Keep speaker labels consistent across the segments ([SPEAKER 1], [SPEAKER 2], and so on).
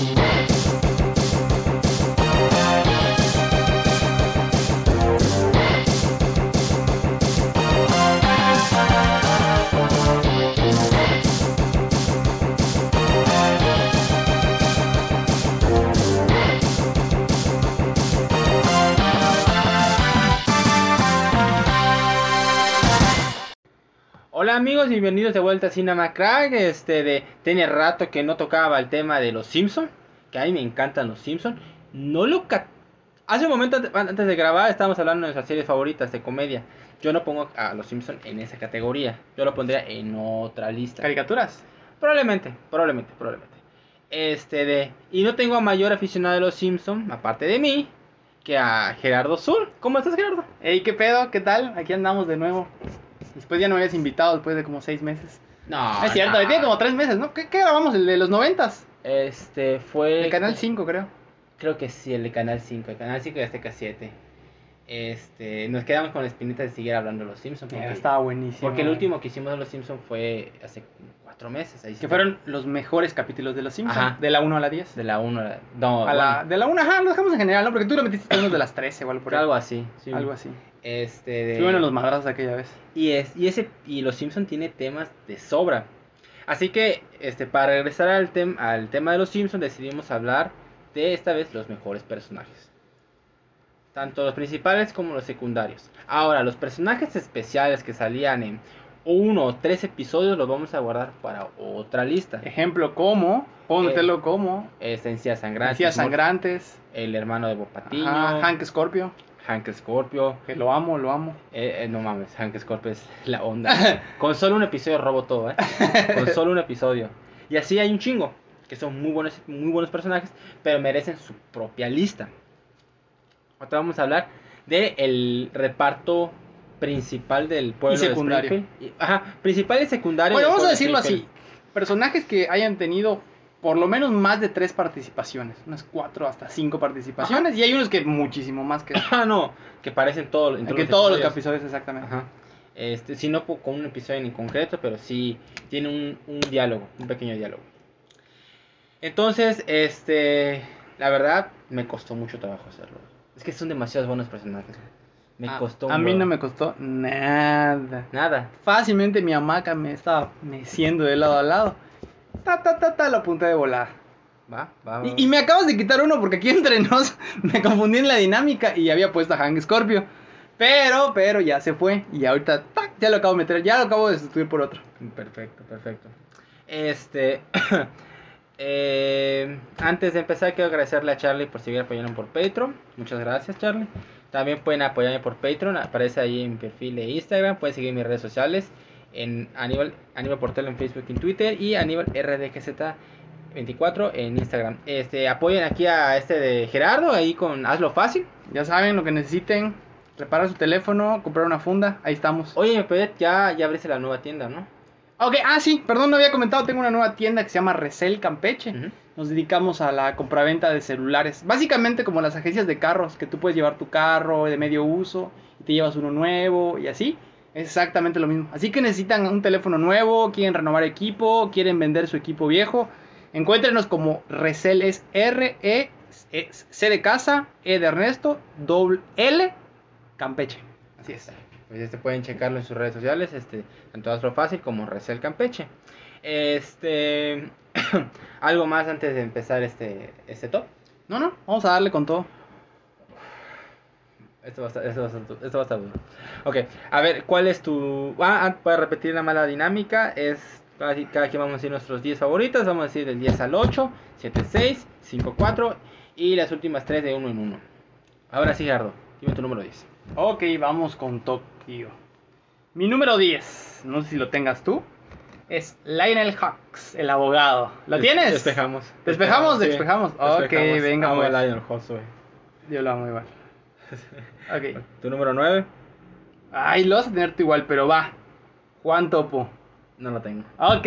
[SPEAKER 1] Ooh. Hola amigos y bienvenidos de vuelta a Cinema Crack. Este de tenía rato que no tocaba el tema de los Simpson, que a mí me encantan los Simpson. No lo hace un momento ante- antes de grabar estábamos hablando de nuestras series favoritas de comedia. Yo no pongo a los Simpson en esa categoría. Yo lo pondría en otra lista.
[SPEAKER 2] ¿Caricaturas?
[SPEAKER 1] Probablemente, probablemente, probablemente. Este de y no tengo a mayor aficionado de los Simpson aparte de mí que a Gerardo Zul. ¿Cómo estás Gerardo?
[SPEAKER 2] Ey, ¿qué pedo? ¿Qué tal? Aquí andamos de nuevo. Después ya no me habías invitado después de como seis meses.
[SPEAKER 1] No,
[SPEAKER 2] es cierto,
[SPEAKER 1] no.
[SPEAKER 2] tiene como tres meses, ¿no? ¿Qué, qué grabamos? ¿El de los noventas?
[SPEAKER 1] Este fue
[SPEAKER 2] El canal 5, creo.
[SPEAKER 1] Creo que sí, el de Canal 5, el Canal 5 y Azteca 7. Este, nos quedamos con la espinita de seguir hablando de los Simpsons. Porque,
[SPEAKER 2] estaba buenísimo.
[SPEAKER 1] porque el último que hicimos de los Simpsons fue hace cuatro meses. Ahí
[SPEAKER 2] Que fueron los mejores capítulos de los Simpsons.
[SPEAKER 1] Ajá.
[SPEAKER 2] De la 1 a la 10.
[SPEAKER 1] De la 1 a la... No,
[SPEAKER 2] A la, de la 1, ajá, lo dejamos en general, ¿no? Porque tú lo metiste en unos de las 13 o algo por ahí.
[SPEAKER 1] algo así. sí.
[SPEAKER 2] Algo así.
[SPEAKER 1] Este, de...
[SPEAKER 2] Sí, bueno, los madrazos de aquella vez.
[SPEAKER 1] Y, es, y, ese, y los Simpsons tiene temas de sobra. Así que, este, para regresar al, tem- al tema de los Simpsons, decidimos hablar de esta vez los mejores personajes. Tanto los principales como los secundarios. Ahora, los personajes especiales que salían en uno o tres episodios los vamos a guardar para otra lista.
[SPEAKER 2] Ejemplo, como, póntelo como,
[SPEAKER 1] Esencia Sangrante.
[SPEAKER 2] Encías sangrantes,
[SPEAKER 1] El hermano de Bob Patiño.
[SPEAKER 2] ajá, Hank Scorpio,
[SPEAKER 1] Hank Scorpio.
[SPEAKER 2] que lo amo, lo amo.
[SPEAKER 1] Eh, eh, no mames, Hank Scorpio es la onda. Con solo un episodio robo todo, ¿eh? Con solo un episodio. Y así hay un chingo, que son muy buenos, muy buenos personajes, pero merecen su propia lista. Ahora vamos a hablar de el reparto principal del pueblo
[SPEAKER 2] Y secundario.
[SPEAKER 1] de Ajá, principal y secundario.
[SPEAKER 2] Bueno, vamos a
[SPEAKER 1] de
[SPEAKER 2] decirlo así. Personajes que hayan tenido por lo menos más de tres participaciones. Unas cuatro hasta cinco participaciones. Y hay unos que muchísimo más que,
[SPEAKER 1] Ah, no, que parecen todo, en
[SPEAKER 2] que todos los
[SPEAKER 1] episodios.
[SPEAKER 2] exactamente.
[SPEAKER 1] Ajá. Este, si no con un episodio en concreto, pero sí tiene un, un diálogo, un pequeño diálogo. Entonces, este, la verdad, me costó mucho trabajo hacerlo. Es que son demasiados buenos personajes. Me
[SPEAKER 2] Ah,
[SPEAKER 1] costó. un
[SPEAKER 2] A mí
[SPEAKER 1] huevo.
[SPEAKER 2] no me costó nada.
[SPEAKER 1] Nada.
[SPEAKER 2] Fácilmente mi hamaca me estaba meciendo de lado a lado. Ta, ta, ta, ta, la punta de volar.
[SPEAKER 1] Va, va, va.
[SPEAKER 2] Y, y me acabas de quitar uno porque aquí entre nos me confundí en la dinámica y había puesto a Hank Scorpio. Pero, pero ya se fue. Y ahorita, ¡tac! ya lo acabo de meter, ya lo acabo de sustituir por otro.
[SPEAKER 1] Perfecto, perfecto. Este. eh, antes de empezar, quiero agradecerle a Charlie por seguir apoyando por Patreon. Muchas gracias, Charlie. También pueden apoyarme por Patreon. Aparece ahí en mi perfil de Instagram. Pueden seguir mis redes sociales. En Aníbal, Aníbal Portelo en Facebook y en Twitter. Y Aníbal RDGZ24 en Instagram. Este, apoyen aquí a este de Gerardo. Ahí con Hazlo Fácil.
[SPEAKER 2] Ya saben lo que necesiten. Reparar su teléfono, comprar una funda. Ahí estamos.
[SPEAKER 1] Oye, pero ya, ya abriste la nueva tienda, ¿no?
[SPEAKER 2] Ok, ah, sí, perdón, no había comentado. Tengo una nueva tienda que se llama Resel Campeche.
[SPEAKER 1] Ujú.
[SPEAKER 2] Nos dedicamos a la compraventa de celulares. Básicamente como las agencias de carros, que tú puedes llevar tu carro de medio uso y te llevas uno nuevo y así. Es exactamente lo mismo. Así que necesitan un teléfono nuevo, quieren renovar equipo, quieren vender su equipo viejo. Encuéntrenos como Resel es R E C de casa, E de Ernesto, doble L Campeche. Así es.
[SPEAKER 1] Pues este pueden checarlo en sus redes sociales, este, tanto Astro Fácil como Resel Campeche. Este algo más antes de empezar este este top.
[SPEAKER 2] No, no, vamos a darle con todo.
[SPEAKER 1] Esto va a estar, esto va a estar, esto va a estar duro. Ok, a ver, ¿cuál es tu. Ah, ah, para repetir la mala dinámica, es. Cada, cada quien vamos a decir nuestros 10 favoritos. Vamos a decir del 10 al 8, 7, 6, 5, 4 y las últimas 3 de 1 en 1. Ahora sí, Gerardo, dime tu número 10.
[SPEAKER 2] Ok, vamos con Tokio. Mi número 10, no sé si lo tengas tú, es Lionel Hawks, el abogado. ¿Lo
[SPEAKER 1] Des-
[SPEAKER 2] tienes?
[SPEAKER 1] Despejamos.
[SPEAKER 2] ¿Despejamos?
[SPEAKER 1] Sí,
[SPEAKER 2] Despejamos. Ok, venga,
[SPEAKER 1] Amo
[SPEAKER 2] pues.
[SPEAKER 1] a Lionel Hawks, güey.
[SPEAKER 2] Yo lo amo igual. Ok.
[SPEAKER 1] Tu número 9,
[SPEAKER 2] Ay, lo vas a tener tú igual, pero va. Juan Topo.
[SPEAKER 1] no lo tengo.
[SPEAKER 2] Ok,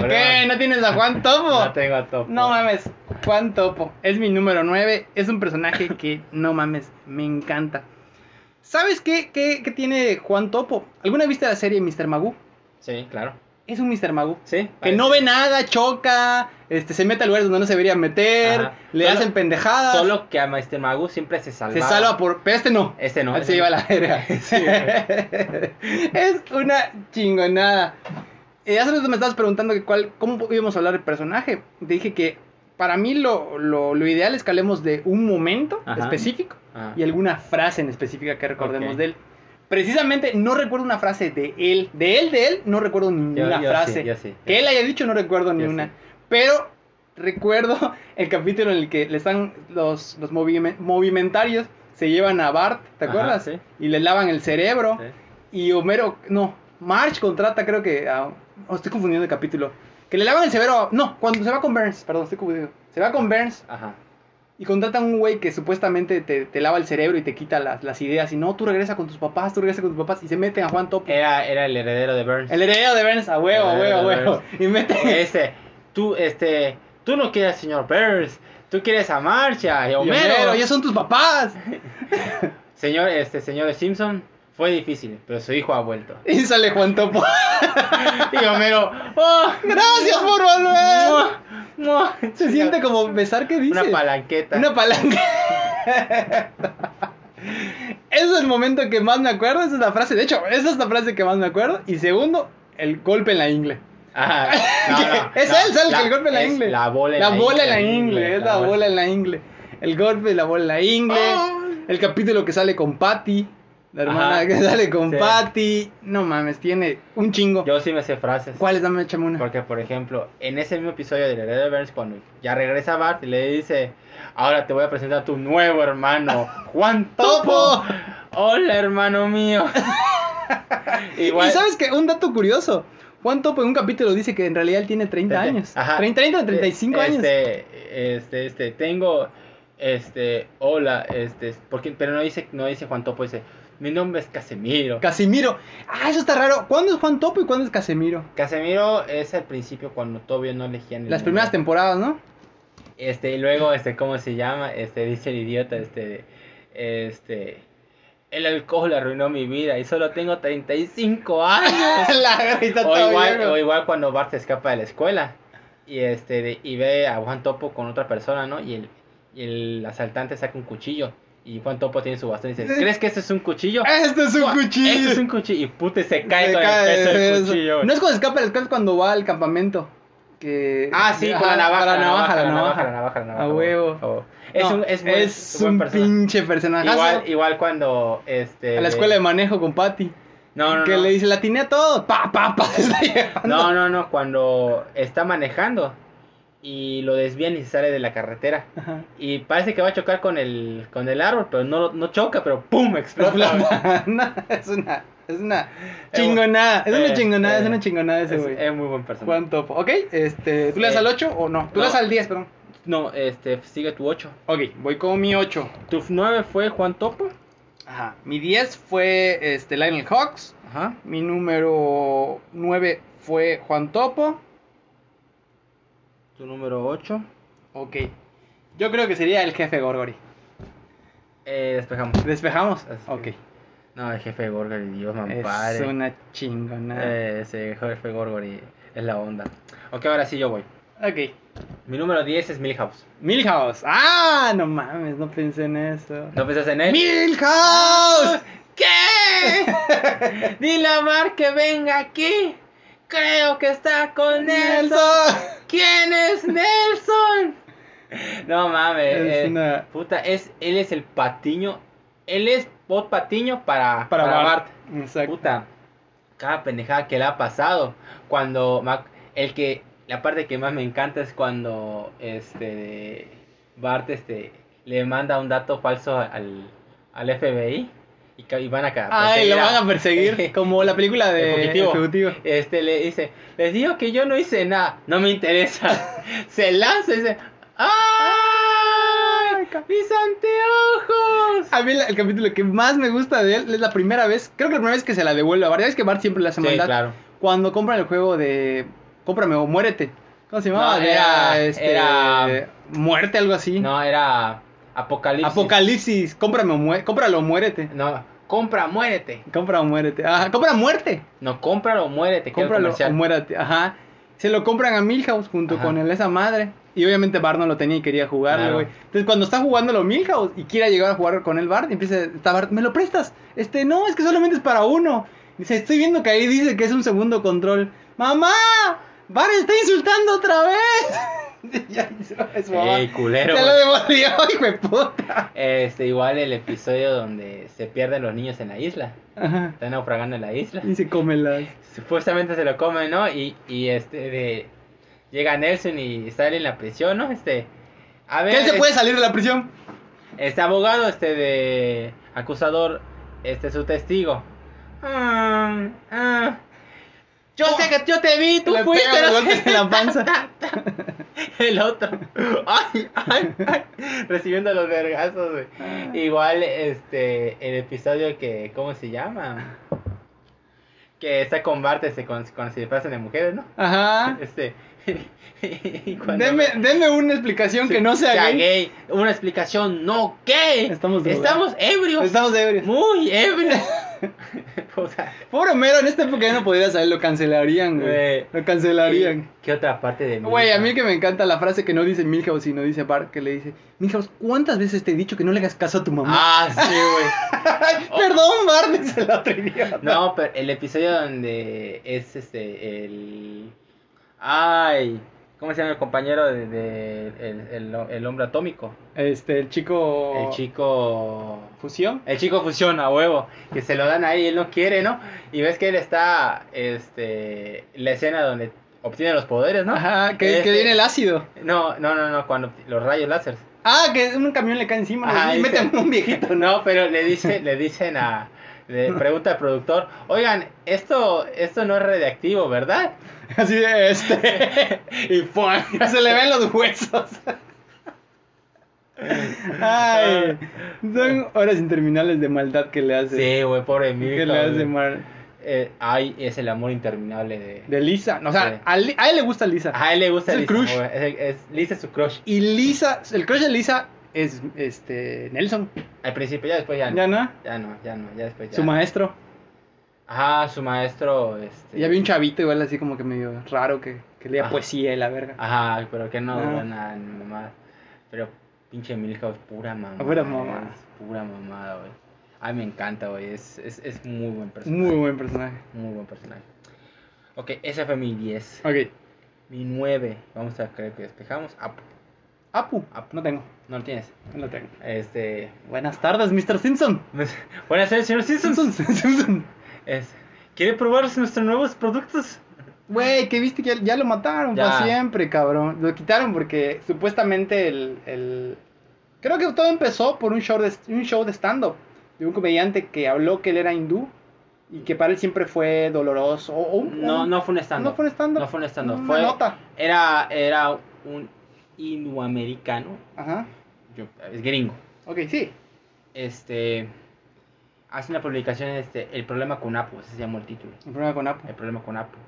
[SPEAKER 2] ok, no tienes a Juan Topo.
[SPEAKER 1] No tengo a top.
[SPEAKER 2] No mames, Juan Topo. Es mi número 9. Es un personaje que, no mames, me encanta. ¿Sabes qué, qué, qué tiene Juan Topo? ¿Alguna viste la serie Mr. Magoo?
[SPEAKER 1] Sí, claro.
[SPEAKER 2] Es un Mr. Magoo.
[SPEAKER 1] Sí.
[SPEAKER 2] Que no ve nada, choca, este, se mete a lugares donde no se debería meter,
[SPEAKER 1] Ajá.
[SPEAKER 2] le
[SPEAKER 1] Solo-
[SPEAKER 2] hacen pendejadas.
[SPEAKER 1] Solo que a Mr. Magu siempre se salva.
[SPEAKER 2] se salva por. Pero este no.
[SPEAKER 1] Este no.
[SPEAKER 2] Él
[SPEAKER 1] este
[SPEAKER 2] se
[SPEAKER 1] no.
[SPEAKER 2] lleva la verga.
[SPEAKER 1] Sí,
[SPEAKER 2] es una chingonada. Eh, hace rato me estabas preguntando que cuál, cómo íbamos a hablar del personaje. Te dije que para mí lo, lo, lo ideal es que hablemos de un momento
[SPEAKER 1] Ajá.
[SPEAKER 2] específico
[SPEAKER 1] Ah.
[SPEAKER 2] y alguna frase en específica que recordemos de él. Precisamente no recuerdo una frase de él. De él, de él, no recuerdo ninguna
[SPEAKER 1] yo
[SPEAKER 2] frase.
[SPEAKER 1] sí, yo sí.
[SPEAKER 2] Que él haya dicho, no recuerdo ni una.
[SPEAKER 1] sí.
[SPEAKER 2] Pero recuerdo el capítulo en el que le están los, los movime- movimentarios se llevan a Bart, ¿te acuerdas? Y le lavan el cerebro. Y Homero, no, March contrata, creo que. a- oh, estoy confundiendo el capítulo. Que le lavan el cerebro. no, cuando se va con Burns, perdón, estoy confundido. Se va con Burns
[SPEAKER 1] Ajá.
[SPEAKER 2] Y contrata a un güey que supuestamente te, te lava el cerebro y te quita las, las ideas. Y no, tú regresa con tus papás, tú regresa con tus papás. Y se meten a Juan Topo.
[SPEAKER 1] Era, era el heredero de Burns.
[SPEAKER 2] El heredero de Burns, a huevo, a huevo, a huevo. Y mete.
[SPEAKER 1] Este, tú, este, tú no quieres señor Burns. Tú quieres a Marcha y a
[SPEAKER 2] Y
[SPEAKER 1] Homero.
[SPEAKER 2] Homero, ya son tus papás.
[SPEAKER 1] Señor, este, señor Simpson, fue difícil, pero su hijo ha vuelto.
[SPEAKER 2] Y sale Juan Topo.
[SPEAKER 1] Y Homero, ¡oh!
[SPEAKER 2] Gracias por volver.
[SPEAKER 1] ¡Mua!
[SPEAKER 2] Se siente como besar, ¿qué dice?
[SPEAKER 1] Una palanqueta.
[SPEAKER 2] Una palanca. Ese es el momento que más me acuerdo. Esa es la frase. De hecho, esa es la frase que más me acuerdo. Y segundo, el golpe en la ingle.
[SPEAKER 1] Ajá. No, no,
[SPEAKER 2] es
[SPEAKER 1] no,
[SPEAKER 2] él, sale
[SPEAKER 1] la-
[SPEAKER 2] el golpe en la ingle.
[SPEAKER 1] La bola en
[SPEAKER 2] la,
[SPEAKER 1] la,
[SPEAKER 2] bola en la ingle. Es la
[SPEAKER 1] bola.
[SPEAKER 2] bola en la ingle. El golpe de la bola en la ingle. El capítulo que sale con Patty. La hermana
[SPEAKER 1] Ajá.
[SPEAKER 2] que sale con
[SPEAKER 1] Sí.
[SPEAKER 2] Patty. No mames, tiene un chingo.
[SPEAKER 1] Yo sí me sé frases.
[SPEAKER 2] ¿Cuáles? Dame, échame una.
[SPEAKER 1] Porque, por ejemplo, en ese mismo episodio de Heredero de Burns, cuando ya regresa Bart y le dice, ahora te voy a presentar a tu nuevo hermano, Juan Topo. Hola, hermano mío. Igual,
[SPEAKER 2] Y sabes que un dato curioso. Juan Topo en un capítulo dice que en realidad él tiene 30
[SPEAKER 1] Este,
[SPEAKER 2] años.
[SPEAKER 1] ajá.
[SPEAKER 2] 30, 30 o 35 años.
[SPEAKER 1] este, Este, este, tengo, este, hola, este, porque, pero no dice, no dice Juan Topo, dice, mi nombre es Casemiro.
[SPEAKER 2] Casimiro. Ah, eso está raro. ¿Cuándo es Juan Topo y cuándo es Casemiro?
[SPEAKER 1] Casemiro es al principio cuando todavía no elegían el
[SPEAKER 2] Las primeras temporadas, ¿no?
[SPEAKER 1] Este, y luego, este, ¿cómo se llama? Este, dice el idiota, este, este, el alcohol arruinó mi vida y solo tengo 35 años.
[SPEAKER 2] La
[SPEAKER 1] o, igual, o igual cuando Bart se escapa de la escuela y este de- y ve a Juan Topo con otra persona, ¿no? Y el, y el asaltante saca un cuchillo y Juan Topo tiene su bastón y dice, ¿crees que este es un cuchillo?
[SPEAKER 2] Este es un cuchillo.
[SPEAKER 1] Este es un cuchillo y puta se cae
[SPEAKER 2] Se
[SPEAKER 1] con
[SPEAKER 2] cae
[SPEAKER 1] el peso
[SPEAKER 2] de
[SPEAKER 1] del cuchillo.
[SPEAKER 2] No es cuando escapa, es cuando va al campamento. Que...
[SPEAKER 1] Ah, sí, con la navaja,
[SPEAKER 2] la navaja, la
[SPEAKER 1] la
[SPEAKER 2] navaja.
[SPEAKER 1] la navaja, la navaja.
[SPEAKER 2] A huevo.
[SPEAKER 1] Es
[SPEAKER 2] No,
[SPEAKER 1] un, es, buen-
[SPEAKER 2] es
[SPEAKER 1] buen
[SPEAKER 2] un
[SPEAKER 1] personaje.
[SPEAKER 2] pinche personaje.
[SPEAKER 1] Igual, igual cuando este
[SPEAKER 2] A la escuela de manejo con Patty.
[SPEAKER 1] No, no,
[SPEAKER 2] que
[SPEAKER 1] no.
[SPEAKER 2] le dice, la tiene a todo. Pa, pa, pa.
[SPEAKER 1] No, no, no, cuando está manejando y lo desvían y se sale de la carretera.
[SPEAKER 2] Ajá.
[SPEAKER 1] Y parece que va a chocar con el, con el árbol, pero no, no choca, pero ¡pum! explota.
[SPEAKER 2] No, es una, es una chingonada. Es una
[SPEAKER 1] Eh,
[SPEAKER 2] chingonada,
[SPEAKER 1] eh,
[SPEAKER 2] es una chingonada ese
[SPEAKER 1] Es,
[SPEAKER 2] güey.
[SPEAKER 1] es muy buen personaje.
[SPEAKER 2] Juan Topo. Ok, este, ¿tú le das
[SPEAKER 1] Eh,
[SPEAKER 2] al 8 o no? Tú le das al 10, perdón.
[SPEAKER 1] No, este, sigue tu 8.
[SPEAKER 2] Ok, voy con mi 8.
[SPEAKER 1] Tu 9 fue Juan Topo.
[SPEAKER 2] Ajá. Mi 10 fue este, Lionel Hawks.
[SPEAKER 1] Ajá.
[SPEAKER 2] Mi número 9 fue Juan Topo.
[SPEAKER 1] Tu número 8.
[SPEAKER 2] Ok. Yo creo que sería el jefe Gorgori.
[SPEAKER 1] Eh, despejamos.
[SPEAKER 2] ¿Despejamos?
[SPEAKER 1] Así.
[SPEAKER 2] Ok.
[SPEAKER 1] No, el jefe Gorgori, Dios me
[SPEAKER 2] Es
[SPEAKER 1] ampare.
[SPEAKER 2] una chingonada.
[SPEAKER 1] Eh, ese jefe Gorgori es la onda. Ok, ahora sí yo voy.
[SPEAKER 2] Ok.
[SPEAKER 1] Mi número 10 es Milhouse.
[SPEAKER 2] Milhouse. Ah, no mames, no pensé en eso.
[SPEAKER 1] ¿No pensás en él?
[SPEAKER 2] Milhouse.
[SPEAKER 1] ¿Qué? Dile a Mar que venga aquí. Creo que está con Nelson.
[SPEAKER 2] Nelson.
[SPEAKER 1] ¿Quién es Nelson? No mames.
[SPEAKER 2] Es
[SPEAKER 1] eh,
[SPEAKER 2] una-
[SPEAKER 1] Puta, es, él es el patiño. Él es bot patiño para,
[SPEAKER 2] Para,
[SPEAKER 1] para
[SPEAKER 2] Bart.
[SPEAKER 1] Bart.
[SPEAKER 2] Exacto.
[SPEAKER 1] Puta, cada pendejada que le ha pasado. Cuando Mac- el que la parte que más me encanta es cuando este Bart este le manda un dato falso al, al FBI y, y van a ca-
[SPEAKER 2] Ay, lo van a perseguir. Como la película de
[SPEAKER 1] fugitivo.
[SPEAKER 2] Fugitivo.
[SPEAKER 1] Este le dice, les digo que yo no hice nada, no me interesa. Se lanza y dice, ¡ay! ¡Mis anteojos!
[SPEAKER 2] A mí la- el capítulo que más me gusta de él es la primera vez, creo que la primera vez que se la devuelve a Bart. Ya ves que Bart siempre le hace
[SPEAKER 1] Sí,
[SPEAKER 2] maldad.
[SPEAKER 1] claro.
[SPEAKER 2] Cuando compran el juego de Cómprame o Muérete. ¿Cómo se llamaba?
[SPEAKER 1] No, era- era-
[SPEAKER 2] Muerte, algo así.
[SPEAKER 1] No, era Apocalipsis.
[SPEAKER 2] Apocalipsis. Cómprame o mué- Cómpralo o muérete.
[SPEAKER 1] No, compra, muérete.
[SPEAKER 2] Compra o muérete. Ajá, compra muerte.
[SPEAKER 1] No, cómpralo o muérete.
[SPEAKER 2] Cómpralo o muérete. Ajá. Se lo compran a Milhouse junto
[SPEAKER 1] Ajá.
[SPEAKER 2] con el, esa madre. Y obviamente Bart no lo tenía y quería jugarlo,
[SPEAKER 1] Claro.
[SPEAKER 2] güey. Entonces cuando está jugándolo Milhouse y quiere llegar a jugar con el Bart, empieza, está Bart, ¿me lo prestas? Este, no, es que solamente es para uno. Dice, estoy viendo que ahí dice que es un segundo control. ¡Mamá! ¡Bart está insultando otra vez! ya hizo.
[SPEAKER 1] Ey, culero,
[SPEAKER 2] Se lo devolvió, hijo de puta.
[SPEAKER 1] Este, igual el episodio donde se pierden los niños en la isla.
[SPEAKER 2] Ajá.
[SPEAKER 1] Están naufragando en la isla.
[SPEAKER 2] Y se come las...
[SPEAKER 1] Supuestamente se lo comen, ¿no? Y, y este de llega Nelson y sale en la prisión, ¿no? Este a ver,
[SPEAKER 2] ¿Qué se puede salir de la prisión?
[SPEAKER 1] este abogado este de acusador, este su testigo. Ah, ah. Yo sé que yo te vi, tú fuiste.
[SPEAKER 2] la panza.
[SPEAKER 1] El otro. Ay, ay, ay. Recibiendo los vergazos, güey. Igual, este, el episodio que, ¿cómo se llama? Que está con Bart, este, con, con se disfrazan de mujeres, ¿no?
[SPEAKER 2] Ajá.
[SPEAKER 1] Este.
[SPEAKER 2] Deme, deme una explicación que no sea, gay.
[SPEAKER 1] Una explicación no gay.
[SPEAKER 2] Estamos drogados.
[SPEAKER 1] Estamos ebrios.
[SPEAKER 2] Estamos ebrios.
[SPEAKER 1] Muy ebrios. Puta.
[SPEAKER 2] Pobre Homero, en esta época ya no podría saber, lo cancelarían, güey. Lo cancelarían.
[SPEAKER 1] ¿Y ¿Qué otra parte de mi
[SPEAKER 2] Güey, a mí que me encanta la frase que no dice Milhouse, sino dice Bart, que le dice, Milhouse, ¿cuántas veces te he dicho que no le hagas caso a tu mamá?
[SPEAKER 1] Ah, sí, güey.
[SPEAKER 2] Ay, Perdón, Bart, dice otro idiota.
[SPEAKER 1] No, pero el episodio donde es este el ay, ¿cómo se llama el compañero de, de- el, el- el hombre atómico?
[SPEAKER 2] Este, el chico...
[SPEAKER 1] El chico
[SPEAKER 2] ¿Fusión?
[SPEAKER 1] el chico fusión a huevo, que se lo dan ahí y él no quiere, ¿no? Y ves que él está este la escena donde obtiene los poderes, ¿no?
[SPEAKER 2] Ajá, que, que
[SPEAKER 1] Este-
[SPEAKER 2] viene el ácido.
[SPEAKER 1] No, no, no, no, cuando los rayos láser.
[SPEAKER 2] Ah, que un camión le cae encima
[SPEAKER 1] Ajá,
[SPEAKER 2] y
[SPEAKER 1] dice-
[SPEAKER 2] mete a un viejito.
[SPEAKER 1] No, pero le dice, le dicen a pregunta al productor, "Oigan, esto esto no es radiactivo, ¿verdad?"
[SPEAKER 2] Así de este.
[SPEAKER 1] y ¡fua!
[SPEAKER 2] Se le ven los huesos. Ay, son horas interminables de maldad que le hace.
[SPEAKER 1] Sí, güey, pobre
[SPEAKER 2] que
[SPEAKER 1] Milka,
[SPEAKER 2] le hace mal.
[SPEAKER 1] Eh, ay, es el amor interminable de...
[SPEAKER 2] De Lisa. No, o sea, a, Li- a él le gusta Lisa.
[SPEAKER 1] A él le gusta
[SPEAKER 2] Es el
[SPEAKER 1] Lisa,
[SPEAKER 2] crush.
[SPEAKER 1] es- Lisa es su crush.
[SPEAKER 2] Y Lisa, el crush de Lisa es este Nelson.
[SPEAKER 1] Al principio, ya después ya no.
[SPEAKER 2] ¿Ya no?
[SPEAKER 1] Ya no, ya no, ya después ya
[SPEAKER 2] Su
[SPEAKER 1] no.
[SPEAKER 2] maestro.
[SPEAKER 1] Ajá, su maestro, este...
[SPEAKER 2] Y había un chavito igual así como que medio raro que, que leía
[SPEAKER 1] Ajá.
[SPEAKER 2] poesía y la verga.
[SPEAKER 1] Ajá, pero que no
[SPEAKER 2] Ajá.
[SPEAKER 1] dura nada, ni mamá. Pero pinche Milhouse, pura mamada.
[SPEAKER 2] Pura mamada.
[SPEAKER 1] es pura mamada, güey. A mí me encanta, güey. Es, es, es muy buen personaje.
[SPEAKER 2] Muy buen personaje.
[SPEAKER 1] Muy buen personaje. Ok, ese fue mi 10.
[SPEAKER 2] Ok.
[SPEAKER 1] Mi 9. Vamos a creer que despejamos. Apu.
[SPEAKER 2] Apu. No tengo.
[SPEAKER 1] No lo tienes.
[SPEAKER 2] No lo tengo.
[SPEAKER 1] Este.
[SPEAKER 2] Buenas tardes, Mr. Simpson.
[SPEAKER 1] Buenas tardes, señor.
[SPEAKER 2] Simpson. Simpson.
[SPEAKER 1] Es- ¿Quiere probar nuestros nuevos productos?
[SPEAKER 2] Güey, que viste que ya, ya lo mataron
[SPEAKER 1] Ya.
[SPEAKER 2] para siempre, cabrón. Lo quitaron porque supuestamente el, el... Creo que todo empezó por un show de, un show de stand-up. De un comediante que habló que él era hindú. Y que para él siempre fue doloroso. o- o un-
[SPEAKER 1] No, no fue un stand
[SPEAKER 2] ¿No fue un stand-up?
[SPEAKER 1] No fue un stand
[SPEAKER 2] Una
[SPEAKER 1] Fue.
[SPEAKER 2] nota.
[SPEAKER 1] Era, era un inuamericano.
[SPEAKER 2] Ajá.
[SPEAKER 1] Yo- es gringo.
[SPEAKER 2] Ok, sí.
[SPEAKER 1] Este. Hace una publicación, este. El problema con Apu. Ese se llamó el título.
[SPEAKER 2] El problema con Apu.
[SPEAKER 1] El problema con Apu.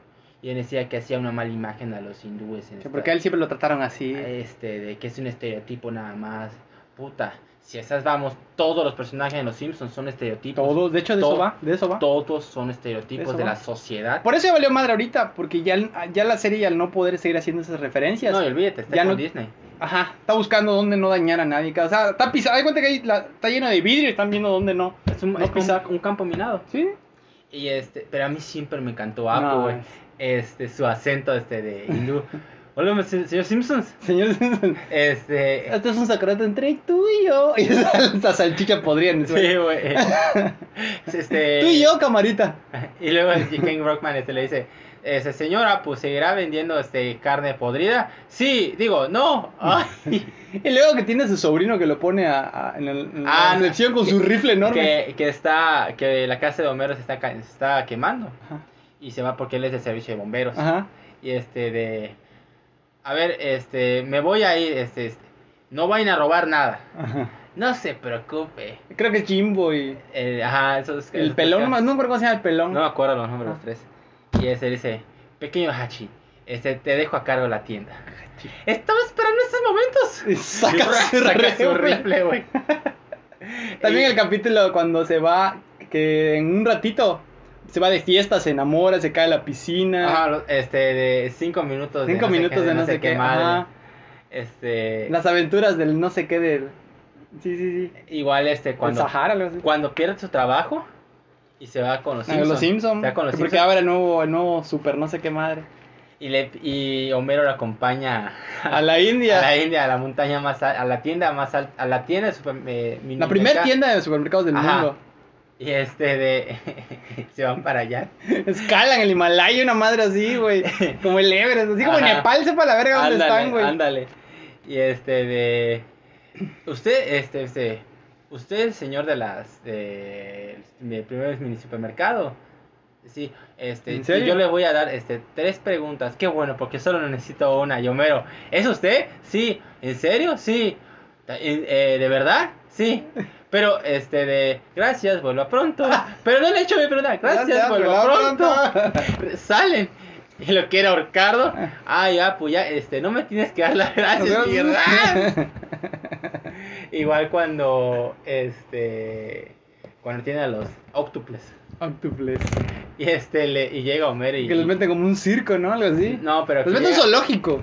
[SPEAKER 1] Y él decía que hacía una mala imagen a los hindúes. En
[SPEAKER 2] Que
[SPEAKER 1] esta-
[SPEAKER 2] porque a él siempre lo trataron así.
[SPEAKER 1] Este, de que es un estereotipo nada más. Puta, si esas vamos, todos los personajes de los Simpsons son estereotipos.
[SPEAKER 2] Todos, de hecho de eso va, de eso va.
[SPEAKER 1] Todos son estereotipos de la sociedad.
[SPEAKER 2] Por eso ya valió madre ahorita, porque ya, ya la serie al no poder seguir haciendo esas referencias.
[SPEAKER 1] No, y olvídate, está
[SPEAKER 2] Ya
[SPEAKER 1] con
[SPEAKER 2] no-
[SPEAKER 1] Disney.
[SPEAKER 2] Ajá, está buscando dónde no dañar a nadie. O sea, está pisado. Hay cuenta que ahí la- está lleno de vidrio y están viendo dónde no.
[SPEAKER 1] Es un,
[SPEAKER 2] no
[SPEAKER 1] es
[SPEAKER 2] pisar.
[SPEAKER 1] un, un campo minado.
[SPEAKER 2] ¿Sí?
[SPEAKER 1] Y este, pero a mí siempre me encantó Apu,
[SPEAKER 2] No.
[SPEAKER 1] Este, su acento este de hindú. Hola, se- señor Simpsons.
[SPEAKER 2] Señor Simpson,
[SPEAKER 1] Este.
[SPEAKER 2] esto es un secreto entre tú y yo. Y esa salchicha podría en el
[SPEAKER 1] Sí, güey. este.
[SPEAKER 2] Tú y yo, camarita.
[SPEAKER 1] Y luego el Ken Rockman este le dice, este, señora, pues seguirá vendiendo este carne podrida. Sí, digo, no. Ay,
[SPEAKER 2] Y luego que tiene a su sobrino que lo pone a, a- en, el, en
[SPEAKER 1] Ah,
[SPEAKER 2] la recepción con
[SPEAKER 1] que-
[SPEAKER 2] su rifle enorme.
[SPEAKER 1] que, que está, que la casa de bomberos se está, se está quemando.
[SPEAKER 2] Ajá.
[SPEAKER 1] Y se va porque él es del servicio de bomberos.
[SPEAKER 2] Ajá.
[SPEAKER 1] Y este de, a ver, este, me voy a ir, este, este, no vayan a robar nada.
[SPEAKER 2] Ajá.
[SPEAKER 1] No se preocupe.
[SPEAKER 2] Creo que es Jimbo y.
[SPEAKER 1] Ajá, esos,
[SPEAKER 2] El
[SPEAKER 1] esos
[SPEAKER 2] pelón,
[SPEAKER 1] que-
[SPEAKER 2] no me acuerdo cómo se llama el pelón.
[SPEAKER 1] No me acuerdo los nombres los
[SPEAKER 2] Ah.
[SPEAKER 1] tres. Y ese dice, pequeño Hachi, este, te dejo a cargo la tienda. Estaba esperando estos momentos.
[SPEAKER 2] Y saca,
[SPEAKER 1] Y saca su
[SPEAKER 2] rifle.
[SPEAKER 1] rifle, güey.
[SPEAKER 2] También el capítulo cuando se va, que en un ratito se va de fiesta, se enamora, se cae a la piscina.
[SPEAKER 1] Ajá, este, de cinco minutos.
[SPEAKER 2] Cinco
[SPEAKER 1] no sé
[SPEAKER 2] minutos
[SPEAKER 1] qué,
[SPEAKER 2] de no sé qué,
[SPEAKER 1] madre.
[SPEAKER 2] ajá.
[SPEAKER 1] Este,
[SPEAKER 2] Las aventuras del no sé qué del... Sí, sí, sí.
[SPEAKER 1] igual este,
[SPEAKER 2] Cuando, Sahara, algo así.
[SPEAKER 1] cuando pierde su trabajo y se va con los
[SPEAKER 2] Ah,
[SPEAKER 1] Simpsons.
[SPEAKER 2] los Simpsons.
[SPEAKER 1] Se va con los
[SPEAKER 2] porque
[SPEAKER 1] Simpsons
[SPEAKER 2] ahora el nuevo, el nuevo super no sé qué madre.
[SPEAKER 1] y, le, y Homero lo acompaña
[SPEAKER 2] A la India.
[SPEAKER 1] a la India, a la montaña más alta, a la tienda más alta, a la tienda de super, eh,
[SPEAKER 2] La primera tienda de supermercados del
[SPEAKER 1] Ajá.
[SPEAKER 2] mundo.
[SPEAKER 1] Y este de se van para allá.
[SPEAKER 2] Escalan el Himalaya, una madre así, güey. Como el Everest, así como
[SPEAKER 1] Ajá.
[SPEAKER 2] Nepal, sepa la verga dónde
[SPEAKER 1] Ándale,
[SPEAKER 2] están, güey.
[SPEAKER 1] Ándale. Y este de usted este este usted el señor de las de, del primer mini supermercado. Sí, este yo le voy a dar este tres preguntas. Qué bueno, porque solo necesito una. Y Homero, ¿es usted? Sí. ¿En serio? Sí. Eh, eh, ¿De verdad? Sí. Pero este de gracias, vuelva pronto. Pero no le he hecho mi pregunta. Gracias,
[SPEAKER 2] Gracias,
[SPEAKER 1] vuelva pronto.
[SPEAKER 2] pronto.
[SPEAKER 1] Salen. Y lo quiere ahorcardo. Ah, ya, pues ya, este, no me tienes que dar las gracias, ram. Igual cuando, este, cuando tiene a los octuples.
[SPEAKER 2] Octuples.
[SPEAKER 1] Y este, le, y llega Homero y...
[SPEAKER 2] Que los meten como un circo, ¿no? Algo así.
[SPEAKER 1] No, pero...
[SPEAKER 2] Los
[SPEAKER 1] que
[SPEAKER 2] meten un zoológico.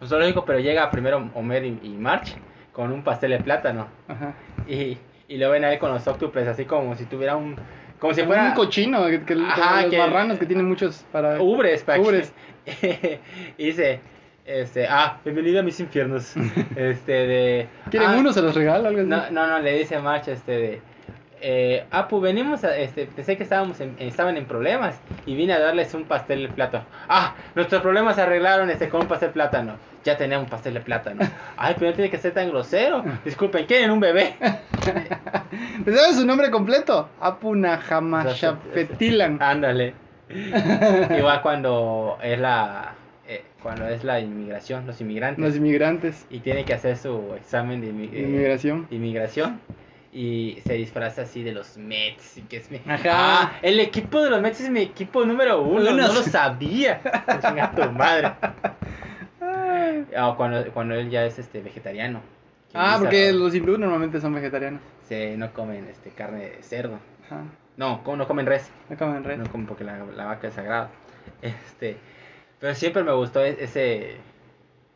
[SPEAKER 1] un zoológico, pero llega primero Homero y, y March con un pastel de plátano.
[SPEAKER 2] Ajá.
[SPEAKER 1] Y, y lo ven ahí con los octuples, así como si tuviera un... Como si fuera...
[SPEAKER 2] un cochino, que, que-
[SPEAKER 1] Ajá,
[SPEAKER 2] los
[SPEAKER 1] que-
[SPEAKER 2] marranos que tienen muchos para...
[SPEAKER 1] Ubres, para que-
[SPEAKER 2] Ubres.
[SPEAKER 1] y dice, este, ah, bienvenido a mis infiernos. este, de...
[SPEAKER 2] ¿Quieren
[SPEAKER 1] ah,
[SPEAKER 2] uno? Se los regalo, algo así.
[SPEAKER 1] No, no, no, le dice March, este, de... Eh, ah, pues venimos a, este, pensé que estábamos en- estaban en problemas y vine a darles un pastel de plátano. Ah, nuestros problemas se arreglaron este, con un pastel de plátano. Ya tenemos un pastel de plátano. Ay, pero no tiene que ser tan grosero. Disculpen, ¿quieren un bebé?
[SPEAKER 2] ¿Te sabes su nombre completo? Apunahamaxapetilan.
[SPEAKER 1] Ándale. Igual cuando es la eh, cuando es la inmigración, los inmigrantes
[SPEAKER 2] Los inmigrantes.
[SPEAKER 1] y tiene que hacer su examen de, inmi- eh,
[SPEAKER 2] Inmigración.
[SPEAKER 1] inmigración y se disfraza así de los Mets y que es mi
[SPEAKER 2] Ajá.
[SPEAKER 1] Ah, el equipo de los Mets es mi equipo número uno,
[SPEAKER 2] Uno.
[SPEAKER 1] no lo sabía. Tu madre. Ah, cuando, cuando él ya es este vegetariano.
[SPEAKER 2] Ah, porque
[SPEAKER 1] "Ah,
[SPEAKER 2] los hindúes normalmente son vegetarianos.
[SPEAKER 1] se no comen este carne de cerdo.
[SPEAKER 2] Ajá.
[SPEAKER 1] No, no comen res.
[SPEAKER 2] No comen res.
[SPEAKER 1] No como porque la, la vaca es sagrada. Este, pero siempre me gustó e- ese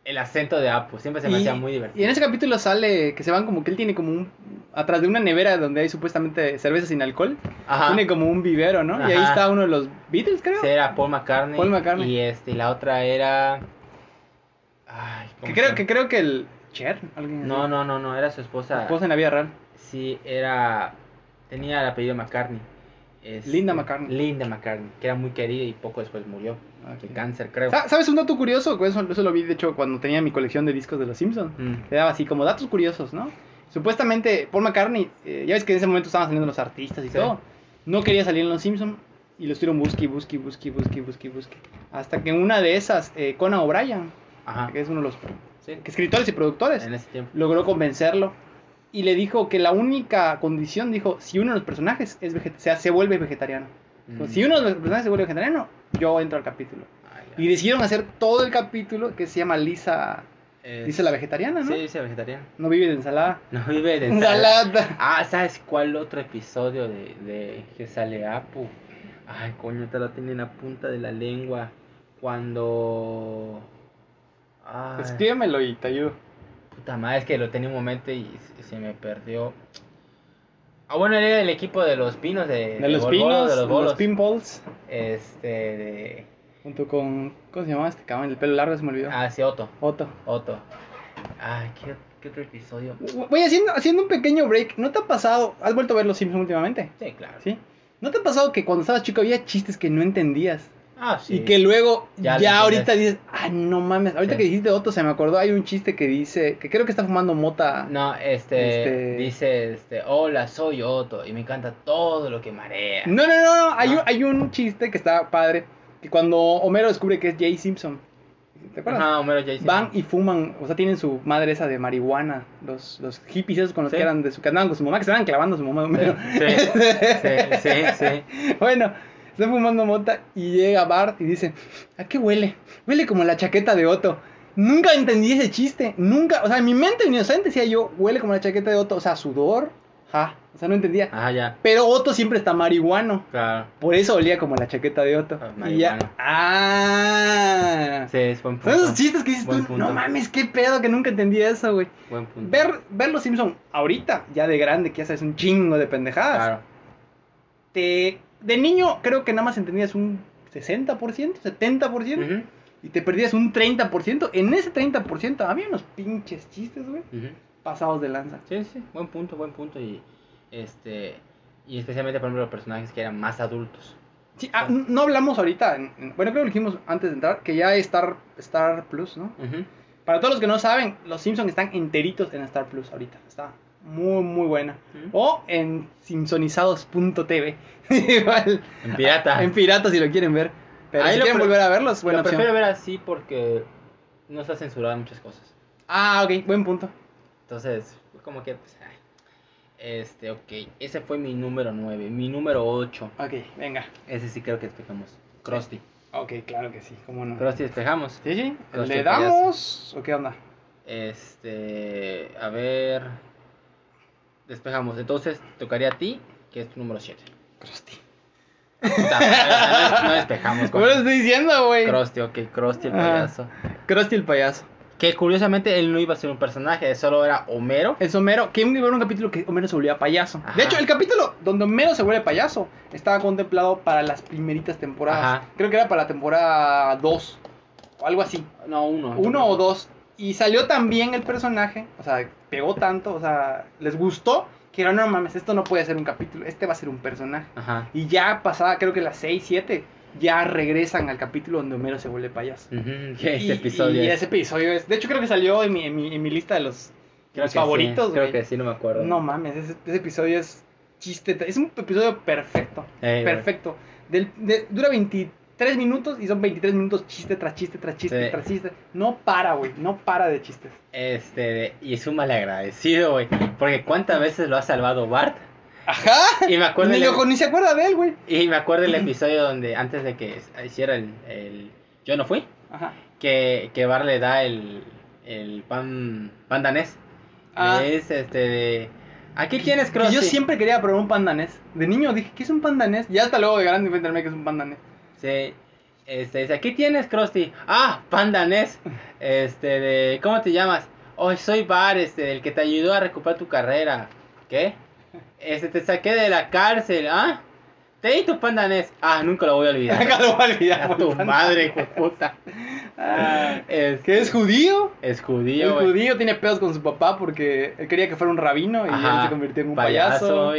[SPEAKER 1] el acento de Apu, siempre se me
[SPEAKER 2] Y-
[SPEAKER 1] hacía muy
[SPEAKER 2] Y en
[SPEAKER 1] divertido.
[SPEAKER 2] ese capítulo sale que se van como que él tiene como un... Atrás de una nevera donde hay supuestamente cerveza sin alcohol.
[SPEAKER 1] Ajá.
[SPEAKER 2] Tiene como un vivero, ¿no? Y ahí está uno de los Beatles, creo.
[SPEAKER 1] Sí, era Paul McCartney.
[SPEAKER 2] Paul McCartney.
[SPEAKER 1] Y este, y la otra era Ay, ¿cómo
[SPEAKER 2] Que creo, que creo que el... Cher, alguien así.
[SPEAKER 1] No, no, no, no, era su esposa.
[SPEAKER 2] Su esposa en la vida real.
[SPEAKER 1] Sí, era tenía el apellido McCartney. Este,
[SPEAKER 2] Linda McCartney.
[SPEAKER 1] Linda McCartney, que era muy querida y poco después murió de
[SPEAKER 2] Ok.
[SPEAKER 1] cáncer, creo.
[SPEAKER 2] Sa- ¿Sabes un dato curioso? Eso, eso lo vi, de hecho, cuando tenía mi colección de discos de los Simpsons.
[SPEAKER 1] Mm.
[SPEAKER 2] Te daba así como datos curiosos, ¿no? Supuestamente Paul McCartney, eh, ya ves que en ese momento estaban saliendo los artistas y
[SPEAKER 1] Sí.
[SPEAKER 2] todo, no quería salir en los Simpsons y lo estuvieron busque, busque, busque, busque, busque, busque. Hasta que en una de esas, eh, Conan O'Brien,
[SPEAKER 1] Ajá.
[SPEAKER 2] que es uno de los
[SPEAKER 1] Sí,
[SPEAKER 2] escritores y productores,
[SPEAKER 1] en ese tiempo.
[SPEAKER 2] logró convencerlo y le dijo que la única condición, dijo, si uno de los personajes es o sea, se vuelve vegetariano.
[SPEAKER 1] Mm.
[SPEAKER 2] Si uno de los personajes se vuelve vegetariano, yo entro al capítulo.
[SPEAKER 1] Ah.
[SPEAKER 2] Y decidieron hacer todo el capítulo que se llama Lisa,
[SPEAKER 1] Es-
[SPEAKER 2] dice la vegetariana, ¿no?
[SPEAKER 1] Sí, dice vegetariana.
[SPEAKER 2] No vive de ensalada.
[SPEAKER 1] No vive de
[SPEAKER 2] Ensalada.
[SPEAKER 1] Ah, ¿sabes cuál otro episodio de, de que sale Apu? Ay, coño, te lo tiene en la punta de la lengua. Cuando. Ay,
[SPEAKER 2] Escríbemelo y te ayudo.
[SPEAKER 1] puta madre, es que lo tenía un momento y se- me perdió. Ah, bueno, él era del equipo de los pinos de,
[SPEAKER 2] De los
[SPEAKER 1] Bol-
[SPEAKER 2] pinos,
[SPEAKER 1] de
[SPEAKER 2] de
[SPEAKER 1] los
[SPEAKER 2] los,
[SPEAKER 1] bolos.
[SPEAKER 2] pinballs,
[SPEAKER 1] Este, de.
[SPEAKER 2] junto con, ¿cómo se llamaba este cabrón? El pelo largo se me olvidó.
[SPEAKER 1] Ah, sí, Otto.
[SPEAKER 2] Otto.
[SPEAKER 1] Otto. Ay, ¿qué, qué otro episodio?
[SPEAKER 2] Voy haciendo, haciendo un pequeño break. ¿No te ha pasado? ¿Has vuelto a ver los Simpsons últimamente?
[SPEAKER 1] Sí, claro.
[SPEAKER 2] ¿Sí? ¿No te ha pasado que cuando estabas chico había chistes que no entendías?
[SPEAKER 1] Ah, sí.
[SPEAKER 2] Y que luego,
[SPEAKER 1] Ya
[SPEAKER 2] ahorita dices, ah, no mames. Ahorita
[SPEAKER 1] Sí.
[SPEAKER 2] que dijiste Otto, se me acordó, hay un chiste que dice, que creo que está fumando mota.
[SPEAKER 1] No, este,
[SPEAKER 2] Este-
[SPEAKER 1] dice, este, hola, soy Otto y me encanta todo lo que marea.
[SPEAKER 2] No, no, no, no, Hay, un, hay un chiste que está padre, que cuando Homero descubre que es Jay Simpson, ¿te acuerdas?
[SPEAKER 1] Ajá, Homero Jason.
[SPEAKER 2] Van y fuman, o sea, tienen su madre esa de marihuana, los, los hippies esos con los
[SPEAKER 1] Sí.
[SPEAKER 2] que eran de su que andaban con su mamá, que se estaban clavando a su mamá. Homero.
[SPEAKER 1] Sí, sí, sí, sí.
[SPEAKER 2] Bueno, están fumando mota y llega Bart y dice, ¿a qué huele? Huele como la chaqueta de Otto. Nunca entendí ese chiste, nunca, o sea, en mi mente inocente decía yo, huele como la chaqueta de Otto, o sea, sudor, Ajá, o sea, no entendía.
[SPEAKER 1] Ah, ya.
[SPEAKER 2] Pero Otto siempre está marihuano.
[SPEAKER 1] Claro.
[SPEAKER 2] Por eso olía como la chaqueta de Otto.
[SPEAKER 1] Ah,
[SPEAKER 2] y ya. Ah.
[SPEAKER 1] Sí, es buen punto.
[SPEAKER 2] Son esos chistes que dices
[SPEAKER 1] Buen
[SPEAKER 2] tú,
[SPEAKER 1] punto.
[SPEAKER 2] no mames, qué pedo que nunca entendí eso, güey.
[SPEAKER 1] Buen punto.
[SPEAKER 2] Ver, ver los Simpson ahorita, ya de grande, que ya sabes un chingo de pendejadas.
[SPEAKER 1] Claro.
[SPEAKER 2] Te, de niño creo que nada más entendías un 60%, 70%.
[SPEAKER 1] Ujú,
[SPEAKER 2] Y te perdías un 30%. En ese 30% había unos pinches chistes, güey. Pasados de lanza.
[SPEAKER 1] Sí, sí, buen punto, buen punto. Y este. Y especialmente, por ejemplo, los personajes que eran más adultos.
[SPEAKER 2] Sí, ah, no hablamos ahorita, en- en- bueno, creo que lo dijimos antes de entrar, que ya Star, Star Plus, ¿no? Para todos los que no saben, los Simpsons están enteritos en Star Plus ahorita. Está muy, muy buena. O en simpsonizados.tv. Igual.
[SPEAKER 1] En pirata.
[SPEAKER 2] En pirata si lo quieren ver. Pero
[SPEAKER 1] Ahí
[SPEAKER 2] si
[SPEAKER 1] lo
[SPEAKER 2] quieren volver a verlos, buena
[SPEAKER 1] Lo
[SPEAKER 2] opción.
[SPEAKER 1] prefiero ver así porque no está censurada muchas cosas.
[SPEAKER 2] Ah, ok, buen punto.
[SPEAKER 1] Entonces, como que. pues, ay. este, ok. Ese fue mi número 9. Mi número 8.
[SPEAKER 2] Ok, venga.
[SPEAKER 1] Ese sí creo que despejamos. Krusty.
[SPEAKER 2] Ok, claro que sí, cómo no.
[SPEAKER 1] Krusty despejamos.
[SPEAKER 2] Sí, sí.
[SPEAKER 1] Krusty
[SPEAKER 2] ¿Le
[SPEAKER 1] payaso.
[SPEAKER 2] damos o qué onda?
[SPEAKER 1] Este. A ver. Despejamos. Entonces, tocaría a ti, que es tu número 7.
[SPEAKER 2] Krusty.
[SPEAKER 1] No, no despejamos.
[SPEAKER 2] ¿Cómo lo estoy diciendo, güey?
[SPEAKER 1] Krusty, ok. Krusty el
[SPEAKER 2] Ajá.
[SPEAKER 1] payaso.
[SPEAKER 2] Krusty el payaso.
[SPEAKER 1] Que curiosamente él no iba a ser un personaje, solo era Homero.
[SPEAKER 2] Es Homero, que iba a haber un capítulo que Homero se volvía payaso.
[SPEAKER 1] Ajá.
[SPEAKER 2] De hecho, el capítulo donde Homero se vuelve payaso estaba contemplado para las primeritas temporadas.
[SPEAKER 1] Ajá.
[SPEAKER 2] Creo que era para la temporada 2 o algo así.
[SPEAKER 1] No, uno.
[SPEAKER 2] Uno o dos. Y salió tan bien el personaje, o sea, pegó tanto, o sea, les gustó que dijeron, no mames, esto no puede ser un capítulo, este va a ser un personaje.
[SPEAKER 1] Ajá.
[SPEAKER 2] Y ya pasada, creo que las 6, 7, ya regresan al capítulo donde Homero se vuelve payaso. Y-
[SPEAKER 1] este episodio
[SPEAKER 2] y
[SPEAKER 1] es-
[SPEAKER 2] ese episodio es. De hecho, creo que salió en mi, en mi, en mi lista de los,
[SPEAKER 1] creo
[SPEAKER 2] los
[SPEAKER 1] que
[SPEAKER 2] favoritos.
[SPEAKER 1] sí, Creo que sí, no me acuerdo.
[SPEAKER 2] No mames, ese, ese episodio es chiste. Es un episodio perfecto. Perfecto. Del, de- dura 23 minutos y son 23 minutos chiste tras chiste tras chiste
[SPEAKER 1] Sí.
[SPEAKER 2] tras chiste. No para, güey. No para de chistes.
[SPEAKER 1] Este, y es un malagradecido, güey. Porque cuántas veces lo ha salvado Bart.
[SPEAKER 2] Ajá.
[SPEAKER 1] Y me acuerdo,
[SPEAKER 2] Ni,
[SPEAKER 1] el,
[SPEAKER 2] ni se acuerda de él, güey.
[SPEAKER 1] y me acuerdo el episodio donde antes de que hiciera el, el Yo no fui,
[SPEAKER 2] Ajá.
[SPEAKER 1] que, que Bart le da el, el pan, pan danés.
[SPEAKER 2] Ah.
[SPEAKER 1] Dice, este, de... Aquí tienes, Krusty.
[SPEAKER 2] yo siempre quería probar un pan danés. De niño dije, ¿qué es un pan danés? Y hasta luego de grande me enteré que es un pan danés.
[SPEAKER 1] Sí. Este, dice, aquí tienes, Krusty. Ah, pan danés. Este, de... ¿Cómo te llamas? Oh, soy Bar, este, el que te ayudó a recuperar tu carrera. ¿Qué? Este, te saqué de la cárcel, ¿ah? Te di tu pan danés. Ah, nunca lo voy a olvidar.
[SPEAKER 2] Nunca lo voy a olvidar,
[SPEAKER 1] A tu madre, hijo de puta.
[SPEAKER 2] Ah,
[SPEAKER 1] Es,
[SPEAKER 2] ¿Que es judío?
[SPEAKER 1] es judío, güey.
[SPEAKER 2] judío tiene pedos con su papá porque él quería que fuera un rabino y
[SPEAKER 1] Ajá,
[SPEAKER 2] él se convirtió en un payaso.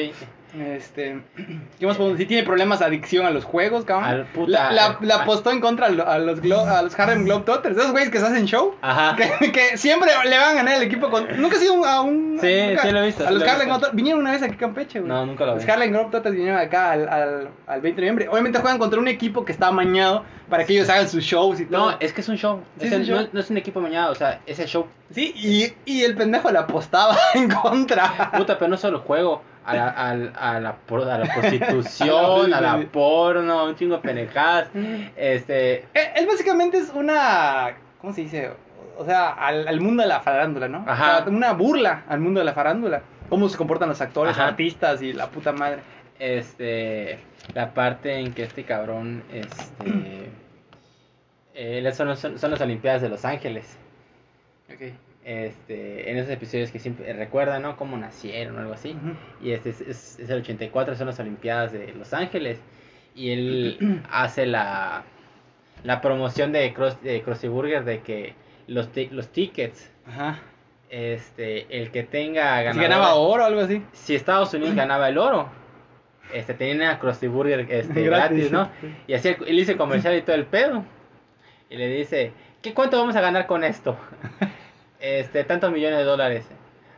[SPEAKER 2] Este, ¿qué más podemos decir? Tiene problemas de adicción a los juegos, cabrón.
[SPEAKER 1] Al puta-
[SPEAKER 2] la, la, apostó en contra a lo- a los, Glo- a los Harlem Globetrotters, esos güeyes que se hacen show.
[SPEAKER 1] Ajá.
[SPEAKER 2] Que, que siempre le van a ganar el equipo con... Nunca he sido a un...
[SPEAKER 1] Sí,
[SPEAKER 2] nunca-
[SPEAKER 1] sí lo he visto,
[SPEAKER 2] A los Harlem. Globetrotters. Vinieron una vez aquí a Campeche, güey.
[SPEAKER 1] No, nunca lo
[SPEAKER 2] Los
[SPEAKER 1] vi.
[SPEAKER 2] Harlem Globetrotters vinieron acá al, al, al 20 de noviembre. Obviamente juegan contra un equipo que está amañado para que ellos hagan sus shows y todo.
[SPEAKER 1] No, es que es un show.
[SPEAKER 2] Sí,
[SPEAKER 1] Es
[SPEAKER 2] es un
[SPEAKER 1] el-
[SPEAKER 2] show.
[SPEAKER 1] No, no es un equipo mañana, o sea, es el show.
[SPEAKER 2] Sí, y, y el pendejo le apostaba en contra.
[SPEAKER 1] Puta, pero no solo juego, a la, a la, por- a la prostitución, a
[SPEAKER 2] A la-
[SPEAKER 1] la porno, un chingo de penejadas. Este,
[SPEAKER 2] Eh, Él básicamente es una. ¿Cómo se dice? O sea, al, al mundo de la farándula, ¿no?
[SPEAKER 1] Ajá.
[SPEAKER 2] O sea, una burla al mundo de la farándula. Cómo se comportan los actores,
[SPEAKER 1] Ajá.
[SPEAKER 2] artistas y la puta madre.
[SPEAKER 1] este, la parte en que este cabrón, este, eh, son, son, son las Olimpiadas de Los Ángeles.
[SPEAKER 2] Ok.
[SPEAKER 1] Este, en esos episodios que siempre recuerdan, ¿no? Cómo nacieron o algo así. Y este es, es- es el 84, son las Olimpiadas de Los Ángeles. Y él hace la, la promoción de, Cross, de Krusty Burger de que los, los tickets,
[SPEAKER 2] Ajá.
[SPEAKER 1] este, el que tenga
[SPEAKER 2] Si
[SPEAKER 1] ganador-
[SPEAKER 2] ganaba oro o algo así.
[SPEAKER 1] si Estados Unidos ganaba el oro, este, tenía a Krusty Burger este, gratis, ¿no? Y así él, hizo comercial y todo el pedo. Y le dice, ¿qué cuánto vamos a ganar con esto? Este, tantos millones de dólares.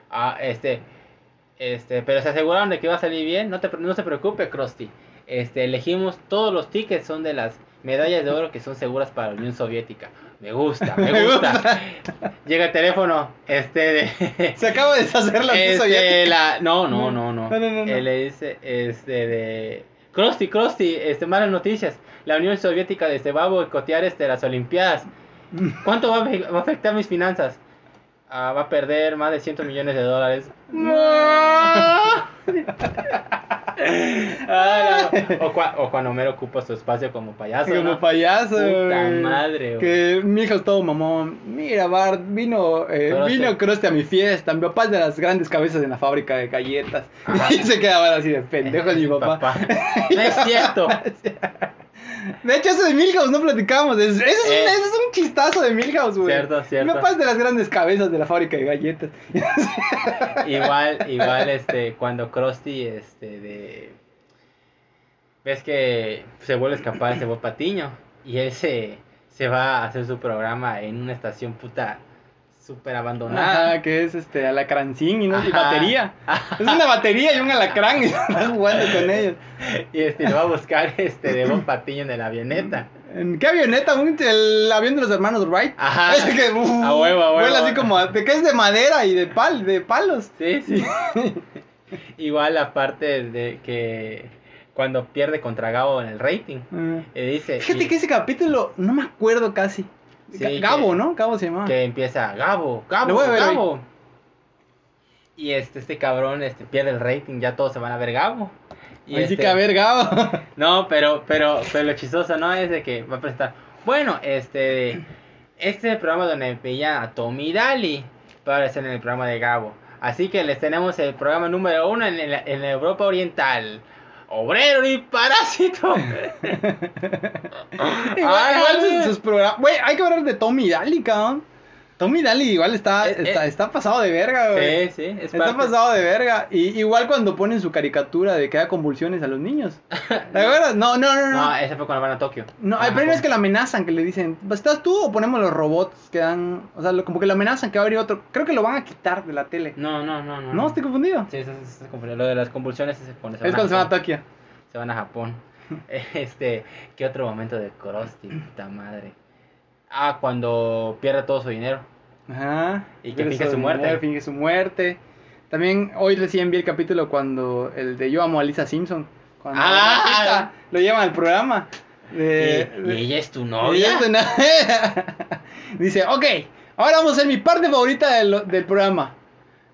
[SPEAKER 1] Ah, este, este, pero se aseguraron de que iba a salir bien. No te, no se preocupe, Krusty. Este, elegimos todos los tickets son de las medallas de oro que son seguras para la Unión Soviética. Me gusta, me
[SPEAKER 2] Me
[SPEAKER 1] gusta. Llega el teléfono, este de
[SPEAKER 2] Se acaba de deshacer la Unión
[SPEAKER 1] este,
[SPEAKER 2] Soviética.
[SPEAKER 1] la... No, no, no, no.
[SPEAKER 2] No,
[SPEAKER 1] le dice, este, de... Krusty, Krusty, este, malas noticias. La Unión Soviética este, va a boicotear este, las Olimpiadas. ¿Cuánto va a, va a afectar mis finanzas? Ah, va a perder más de 100 millones de dólares. Ah, no. o, cua- o cuando Homero ocupa su espacio como payaso.
[SPEAKER 2] Como
[SPEAKER 1] ¿no?
[SPEAKER 2] payaso.
[SPEAKER 1] Puta madre, güey.
[SPEAKER 2] Que mi hijo es todo mamón. Mira, Bart, vino, eh, vino Krusty a mi fiesta. Mi papá es de las grandes cabezas en la fábrica de galletas.
[SPEAKER 1] Ajá.
[SPEAKER 2] Y se queda Bart así de pendejo mi papá.
[SPEAKER 1] No es cierto.
[SPEAKER 2] De hecho, eso de Milhouse no platicamos. Es- Eso es, un,
[SPEAKER 1] Eh.
[SPEAKER 2] eso es un chistazo de Milhouse, güey.
[SPEAKER 1] Cierto, cierto.
[SPEAKER 2] Papá es de las grandes cabezas de la fábrica de galletas.
[SPEAKER 1] igual, igual, este, cuando Krusty, este, de... Ves que se vuelve a escapar ese Bob Patiño y él se, se va a hacer su programa en una estación puta súper abandonada.
[SPEAKER 2] Ajá, que es este alacrancín y, no, y
[SPEAKER 1] Ajá.
[SPEAKER 2] batería. Es una batería y un alacrán y están jugando con ellos.
[SPEAKER 1] Y este, lo va a buscar este de Bob Patiño en la avioneta.
[SPEAKER 2] ¿En qué avioneta? El avión de los hermanos Wright.
[SPEAKER 1] Ajá.
[SPEAKER 2] Que uh,
[SPEAKER 1] A huevo, a huevo.
[SPEAKER 2] Vuela así como de que es de madera y de pal, de palos.
[SPEAKER 1] Sí, sí. Igual la parte de que cuando pierde contra Gabo en el rating, y dice
[SPEAKER 2] Fíjate
[SPEAKER 1] y-
[SPEAKER 2] que ese capítulo no me acuerdo casi.
[SPEAKER 1] Sí,
[SPEAKER 2] Ga- Gabo,
[SPEAKER 1] que-
[SPEAKER 2] ¿no? Gabo se llamaba.
[SPEAKER 1] que empieza Gabo, Gabo,
[SPEAKER 2] voy a ver hoy.
[SPEAKER 1] Gabo. Y este, este cabrón este, pierde el rating, ya todos se van a ver Gabo. Y
[SPEAKER 2] Así
[SPEAKER 1] este-
[SPEAKER 2] que a ver, Gabo.
[SPEAKER 1] No, pero, pero, pero lo chistoso, ¿no? Es de que va a presentar. Bueno, este. Este es el programa donde veía a Tommy Daly para estar en el programa de Gabo. Así que les tenemos el programa número uno en, la- en Europa Oriental. Obrero y parásito.
[SPEAKER 2] igual
[SPEAKER 1] Ay,
[SPEAKER 2] igual sus, sus programas. Güey, hay que hablar de Tommy Daly, cabrón. Tommy Daly igual está,
[SPEAKER 1] Eh, eh.
[SPEAKER 2] está, está pasado de verga, güey.
[SPEAKER 1] Sí, sí, es
[SPEAKER 2] Está pasado de verga. Y igual cuando ponen su caricatura de que da convulsiones a los niños. ¿Te acuerdas? No, no, no, no.
[SPEAKER 1] No, ese fue cuando van a Tokio.
[SPEAKER 2] No,
[SPEAKER 1] Ah,
[SPEAKER 2] el premio es que la amenazan, que le dicen, ¿estás tú o ponemos los robots que dan, o sea, lo- como que lo amenazan que va a abrir otro, creo que lo van a quitar de la tele.
[SPEAKER 1] No, no, no, no.
[SPEAKER 2] No, estoy confundido.
[SPEAKER 1] Sí, eso se confundió. Lo de las convulsiones es se
[SPEAKER 2] es
[SPEAKER 1] van
[SPEAKER 2] cuando se va a. Tokio.
[SPEAKER 1] Se van a Japón. Este, ¿qué otro momento de Krusty? Puta madre. Ah, cuando pierde todo su dinero.
[SPEAKER 2] Ajá.
[SPEAKER 1] Y que finge su muerte.
[SPEAKER 2] Finge su muerte. También hoy recién vi el capítulo cuando el de Yo amo a Lisa Simpson. Cuando
[SPEAKER 1] Ah.
[SPEAKER 2] Lo llevan al programa.
[SPEAKER 1] Y,
[SPEAKER 2] De,
[SPEAKER 1] y
[SPEAKER 2] de-
[SPEAKER 1] ella es tu novia.
[SPEAKER 2] es Dice, ok, ahora vamos a hacer mi parte favorita del, del programa.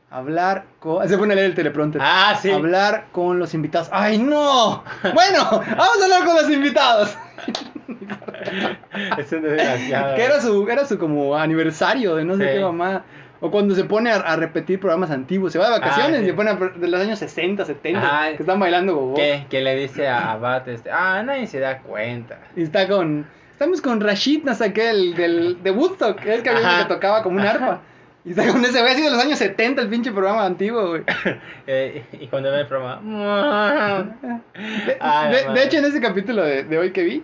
[SPEAKER 2] Hablar con... Se pone a leer el teleprompter.
[SPEAKER 1] Ah, sí.
[SPEAKER 2] Hablar con los invitados. ¡Ay, no! Bueno, vamos a hablar con los invitados.
[SPEAKER 1] Es desgraciado.
[SPEAKER 2] que era su, era su como aniversario de no sé qué mamá. O cuando se pone a, a repetir programas antiguos. Se va de vacaciones
[SPEAKER 1] Ah, sí.
[SPEAKER 2] y se pone a, de los años 60, 70.
[SPEAKER 1] Ajá.
[SPEAKER 2] que están bailando gogo.
[SPEAKER 1] Que le dice a, a Bat, este, ah, nadie se da cuenta.
[SPEAKER 2] Y está con... Estamos con Rashid, no sé qué, el del, de Woodstock. Es que que tocaba como un arpa. Y está con ese güey así de los años 70, el pinche programa antiguo, güey.
[SPEAKER 1] Eh, y cuando ve el programa...
[SPEAKER 2] De,
[SPEAKER 1] Ay,
[SPEAKER 2] de- de
[SPEAKER 1] madre.
[SPEAKER 2] hecho, en ese capítulo de, de hoy que vi,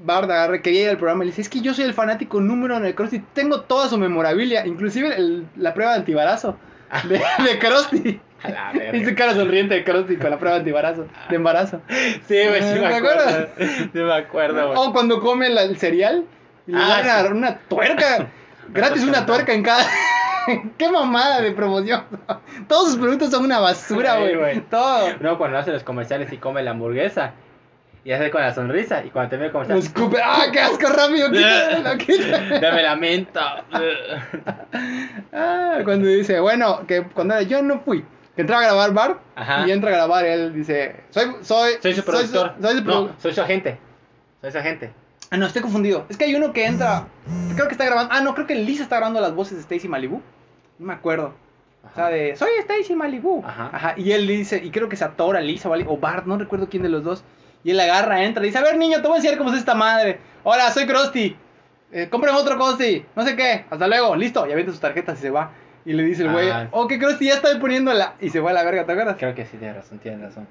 [SPEAKER 2] Bard agarra, quería ir al programa y le dice, es que yo soy el fanático número uno de Krusty, tengo toda su memorabilia, inclusive el- la prueba de antibarazo de, de Krusty. Y su cara sonriente de Krusty con la prueba de antibarazo, de embarazo.
[SPEAKER 1] Sí, güey, sí
[SPEAKER 2] ¿Te
[SPEAKER 1] me
[SPEAKER 2] acuerdas?
[SPEAKER 1] acuerdo. Sí me acuerdo, güey.
[SPEAKER 2] O cuando come la- el cereal y le
[SPEAKER 1] Ah,
[SPEAKER 2] dan
[SPEAKER 1] sí.
[SPEAKER 2] una tuerca, gratis una tuerca en cada... ¡Qué mamada de promoción! Todos sus productos son una basura, güey. Todo.
[SPEAKER 1] No, cuando hace los comerciales y come la hamburguesa. Y hace con la sonrisa. Y cuando termina el comercial.
[SPEAKER 2] escupe. ¡Ah, qué asco rápido! Quítalo, quítalo.
[SPEAKER 1] Dame la menta.
[SPEAKER 2] Ah, cuando dice, bueno, que cuando yo no fui, que entraba a grabar Bar
[SPEAKER 1] Ajá.
[SPEAKER 2] y entra a grabar él dice, soy soy
[SPEAKER 1] Soy su productor.
[SPEAKER 2] Soy, su produ-
[SPEAKER 1] no, soy su agente. Soy su agente.
[SPEAKER 2] Ah, no, estoy confundido. Es que hay uno que entra, creo que está grabando. Ah, no, creo que Lisa está grabando las voces de Stacy Malibu. No me acuerdo. O sea, de soy Stacy Malibu.
[SPEAKER 1] Ajá.
[SPEAKER 2] Y él dice, y creo que se atora Lisa o, o Bart, no recuerdo quién de los dos. Y él agarra, entra y dice, a ver niño, te voy a enseñar cómo es esta madre. Hola, soy Krusty. Eh, otro Krusty. No sé qué. Hasta luego. Listo. Y avienta sus tarjetas y se va. Y le dice el güey,
[SPEAKER 1] Ah.
[SPEAKER 2] ok Krusty, ya estoy poniéndola. Y se va a la verga, ¿te acuerdas?
[SPEAKER 1] Creo que sí, tiene razón, tiene razón.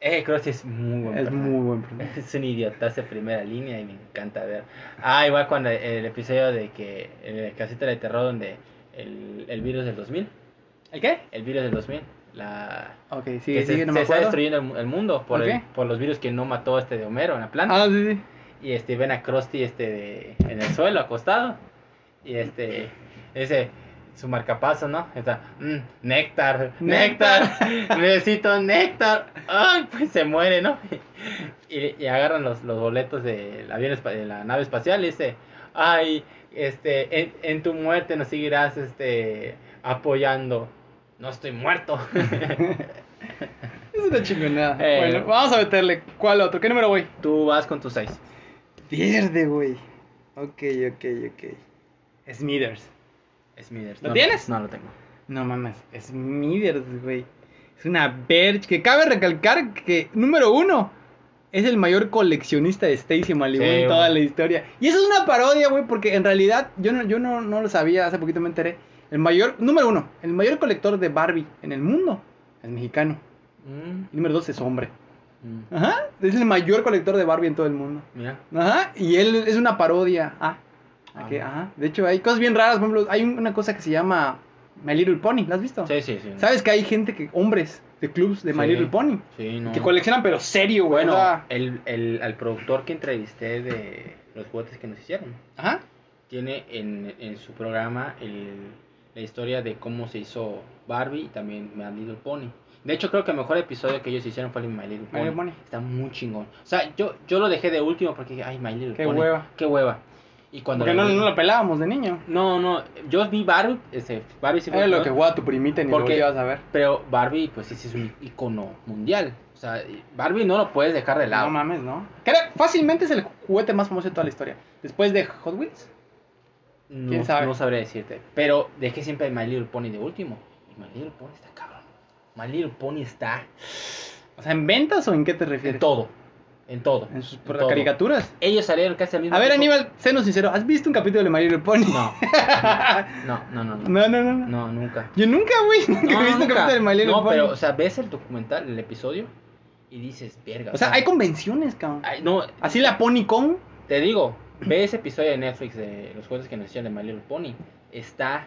[SPEAKER 1] Eh, Krusty es muy buen
[SPEAKER 2] Es
[SPEAKER 1] personaje.
[SPEAKER 2] muy buen personaje.
[SPEAKER 1] Es un idiotazo de primera línea y me encanta ver. Ah, igual cuando el episodio de que. El casita de terror donde el, el virus del 2000.
[SPEAKER 2] ¿El qué?
[SPEAKER 1] El virus del 2000. La.
[SPEAKER 2] Ok,
[SPEAKER 1] que
[SPEAKER 2] sigue,
[SPEAKER 1] se, se está destruyendo el, el mundo por, el-
[SPEAKER 2] Ok.
[SPEAKER 1] por los virus que no mató este de Homero en la planta.
[SPEAKER 2] Ah, sí, sí.
[SPEAKER 1] Y este ven a Krusty este de- en el suelo acostado. Y este ese su marcapaso, ¿no? Está mm, néctar, néctar, necesito néctar. Ay, pues se muere, ¿no? Y, y agarran los, los boletos de la nave espacial y dice, "Ay, este en, en tu muerte nos seguirás este apoyando." No estoy muerto.
[SPEAKER 2] Es una chingonada.
[SPEAKER 1] Eh.
[SPEAKER 2] Bueno, vamos a meterle. ¿Cuál otro? ¿Qué número voy?
[SPEAKER 1] Tú vas con tus seis.
[SPEAKER 2] Verde, güey. Ok, ok, ok. Smithers.
[SPEAKER 1] Smithers.
[SPEAKER 2] ¿Lo
[SPEAKER 1] No,
[SPEAKER 2] tienes?
[SPEAKER 1] No lo tengo.
[SPEAKER 2] No mames, Smithers, güey. Es una verge que cabe recalcar que, número uno, es el mayor coleccionista de Stacy Malibu
[SPEAKER 1] Sí,
[SPEAKER 2] en toda la historia. Y eso es una parodia, güey, porque en realidad yo no, yo no, no lo sabía, hace poquito me enteré. El mayor, número uno, el mayor colector de Barbie en el mundo es mexicano.
[SPEAKER 1] Mm,
[SPEAKER 2] Y número dos es hombre.
[SPEAKER 1] mm,
[SPEAKER 2] Ajá, es el mayor colector de Barbie en todo el mundo.
[SPEAKER 1] Mira.
[SPEAKER 2] Ajá, y él es una parodia. Ah,
[SPEAKER 1] Ah.
[SPEAKER 2] ajá. De hecho, hay cosas bien raras. Por ejemplo, hay un- una cosa que se llama My Little Pony. ¿La has visto?
[SPEAKER 1] Sí, sí, sí.
[SPEAKER 2] ¿Sabes que hay gente que, hombres de clubs de My
[SPEAKER 1] Sí.
[SPEAKER 2] Little Pony,
[SPEAKER 1] Sí, no.
[SPEAKER 2] que coleccionan pero serio, güey?
[SPEAKER 1] Bueno, el, el, al productor que entrevisté de los juguetes que nos hicieron,
[SPEAKER 2] Ajá.
[SPEAKER 1] tiene en, en su programa el, la historia de cómo se hizo Barbie y también My Little Pony. De hecho, creo que el mejor episodio que ellos hicieron fue el My Little
[SPEAKER 2] My
[SPEAKER 1] Pony.
[SPEAKER 2] Little Pony.
[SPEAKER 1] Está muy chingón. O sea, yo, yo lo dejé de último porque dije, ay, My Little
[SPEAKER 2] Qué
[SPEAKER 1] Pony.
[SPEAKER 2] hueva.
[SPEAKER 1] Qué hueva. Y cuando
[SPEAKER 2] Porque no, no lo pelábamos de niño.
[SPEAKER 1] no, no, yo vi Barbie, ese, Barbie sí fue
[SPEAKER 2] Era lo que jugaba tu primita ni
[SPEAKER 1] Porque-
[SPEAKER 2] lo ibas a ver.
[SPEAKER 1] Pero Barbie, pues sí, sí es un icono mundial. O sea, Barbie no lo puedes dejar de lado.
[SPEAKER 2] No mames, ¿no? Que era- fácilmente es el juguete más famoso de toda la historia. Después de Hot Wheels.
[SPEAKER 1] No,
[SPEAKER 2] ¿Quién sabe?
[SPEAKER 1] no sabría decirte. Pero dejé siempre My Little Pony de último. Y My Little Pony está cabrón. My Little Pony está
[SPEAKER 2] O sea, ¿en ventas o en qué te refieres?
[SPEAKER 1] en todo. En todo.
[SPEAKER 2] En sus
[SPEAKER 1] en
[SPEAKER 2] por-
[SPEAKER 1] todo.
[SPEAKER 2] caricaturas.
[SPEAKER 1] Ellos salieron casi al mismo
[SPEAKER 2] A ver,
[SPEAKER 1] tiempo.
[SPEAKER 2] Aníbal, sénos sincero, ¿has visto un capítulo de My Little Pony?
[SPEAKER 1] No. No, no, no. No,
[SPEAKER 2] no, no, no. no.
[SPEAKER 1] no nunca.
[SPEAKER 2] Yo nunca, güey, nunca
[SPEAKER 1] No,
[SPEAKER 2] he visto un capítulo de My Little
[SPEAKER 1] No,
[SPEAKER 2] Pony.
[SPEAKER 1] pero, o sea, ves el documental, el episodio, y dices, verga.
[SPEAKER 2] o sea, hay convenciones, cabrón.
[SPEAKER 1] ay, no,
[SPEAKER 2] Así la Pony Con.
[SPEAKER 1] Te digo, ve ese episodio de Netflix de los juegos que nacieron de My Little Pony. Está.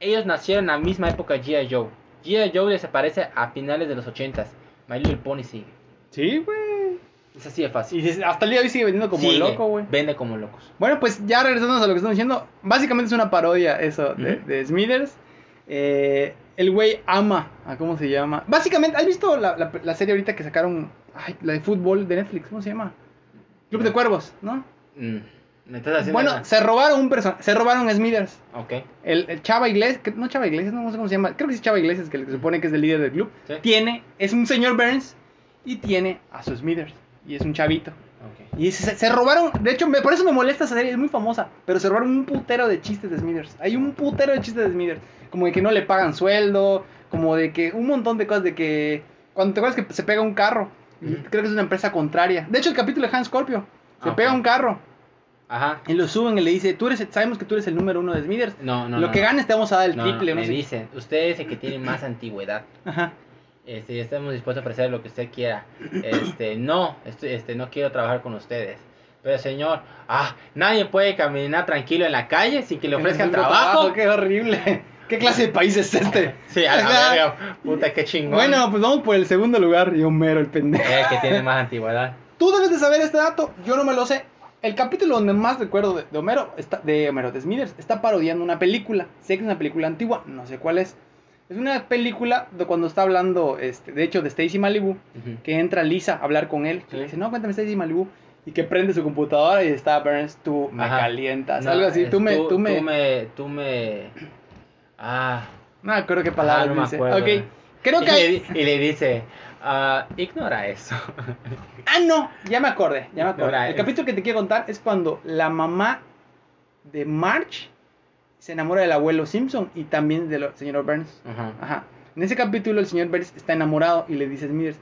[SPEAKER 1] Ellos nacieron en la misma época G.I. Joe. G.I. Joe desaparece a finales de los 80s. My Little Pony sigue.
[SPEAKER 2] Sí, güey.
[SPEAKER 1] Es así de fácil.
[SPEAKER 2] Y hasta el día de hoy sigue vendiendo como
[SPEAKER 1] Sigue,
[SPEAKER 2] loco, güey.
[SPEAKER 1] Vende como locos.
[SPEAKER 2] Bueno, pues ya regresándonos a lo que estamos diciendo, básicamente es una parodia eso de, de Smithers. Eh, el güey ama a cómo se llama. Básicamente, ¿has visto la, la- la serie ahorita que sacaron? Ay, la de fútbol de Netflix, ¿cómo se llama? Club de. Cuervos, ¿no?
[SPEAKER 1] Mm, Me estás haciendo.
[SPEAKER 2] Bueno, se robaron un personaje, se robaron a Smithers.
[SPEAKER 1] Ok.
[SPEAKER 2] El, el Chava Iglesias, que- no Chava Iglesias, no, no sé cómo se llama, creo que es Chava Iglesias, que se supone que es el líder del club.
[SPEAKER 1] Sí.
[SPEAKER 2] Tiene, es un señor Burns y tiene a su Smithers. Y es un chavito. Y se, se robaron, de hecho, me, por eso me molesta esa serie, es muy famosa. Pero se robaron un putero de chistes de Smithers. Hay un putero de chistes de Smithers. Como de que no le pagan sueldo, como de que un montón de cosas de que. Cuando te acuerdas que se pega un carro, creo que es una empresa contraria. De hecho, el capítulo de Hans Scorpio, se
[SPEAKER 1] Ah,
[SPEAKER 2] pega un carro
[SPEAKER 1] Ajá.
[SPEAKER 2] y lo suben y le dice: tú eres, Sabemos que tú eres el número uno de Smithers.
[SPEAKER 1] No, no.
[SPEAKER 2] lo
[SPEAKER 1] no,
[SPEAKER 2] que
[SPEAKER 1] no.
[SPEAKER 2] ganes te vamos a dar el
[SPEAKER 1] No,
[SPEAKER 2] triple. No,
[SPEAKER 1] me
[SPEAKER 2] sé qué.
[SPEAKER 1] dicen, usted es el que tiene más antigüedad.
[SPEAKER 2] Ajá.
[SPEAKER 1] Este, estamos dispuestos a ofrecer lo que usted quiera. Este, no, este, no quiero trabajar con ustedes. Pero señor, ah, nadie puede caminar tranquilo en la calle sin que le ofrezcan
[SPEAKER 2] Necesito
[SPEAKER 1] trabajo.
[SPEAKER 2] Qué horrible. ¿Qué clase de país es este?
[SPEAKER 1] Sí, a la verga, puta, qué chingón.
[SPEAKER 2] Bueno, pues vamos por el segundo lugar y Homero, el pendejo.
[SPEAKER 1] el que tiene más antigüedad.
[SPEAKER 2] Tú debes de saber este dato, yo no me lo sé. El capítulo donde más recuerdo de, de Homero, está, de Homero, de Smithers, está parodiando una película. Sé que es una película antigua, no sé cuál es. Es una película de cuando está hablando, este, de hecho, de Stacy Malibu, que entra Lisa a hablar con él. Que le dice, no, cuéntame Stacy Malibu. Y que prende su computadora y está Burns, tú me
[SPEAKER 1] Ajá.
[SPEAKER 2] calientas.
[SPEAKER 1] No,
[SPEAKER 2] algo así, tú me, tú, me...
[SPEAKER 1] Tú me. Tú me. Ah.
[SPEAKER 2] No me acuerdo qué palabra
[SPEAKER 1] Ah, no me
[SPEAKER 2] dice.
[SPEAKER 1] acuerdo.
[SPEAKER 2] Ok, creo
[SPEAKER 1] y,
[SPEAKER 2] que...
[SPEAKER 1] le,
[SPEAKER 2] hay-
[SPEAKER 1] di- y le dice. ah, ignora eso.
[SPEAKER 2] Ah, no, ya me acordé, ya me acordé. El capítulo que te quiero contar es cuando la mamá de Marge se enamora del abuelo Simpson y también del señor Burns.
[SPEAKER 1] Ajá.
[SPEAKER 2] Ajá. En ese capítulo el señor Burns está enamorado y le dice a Smithers,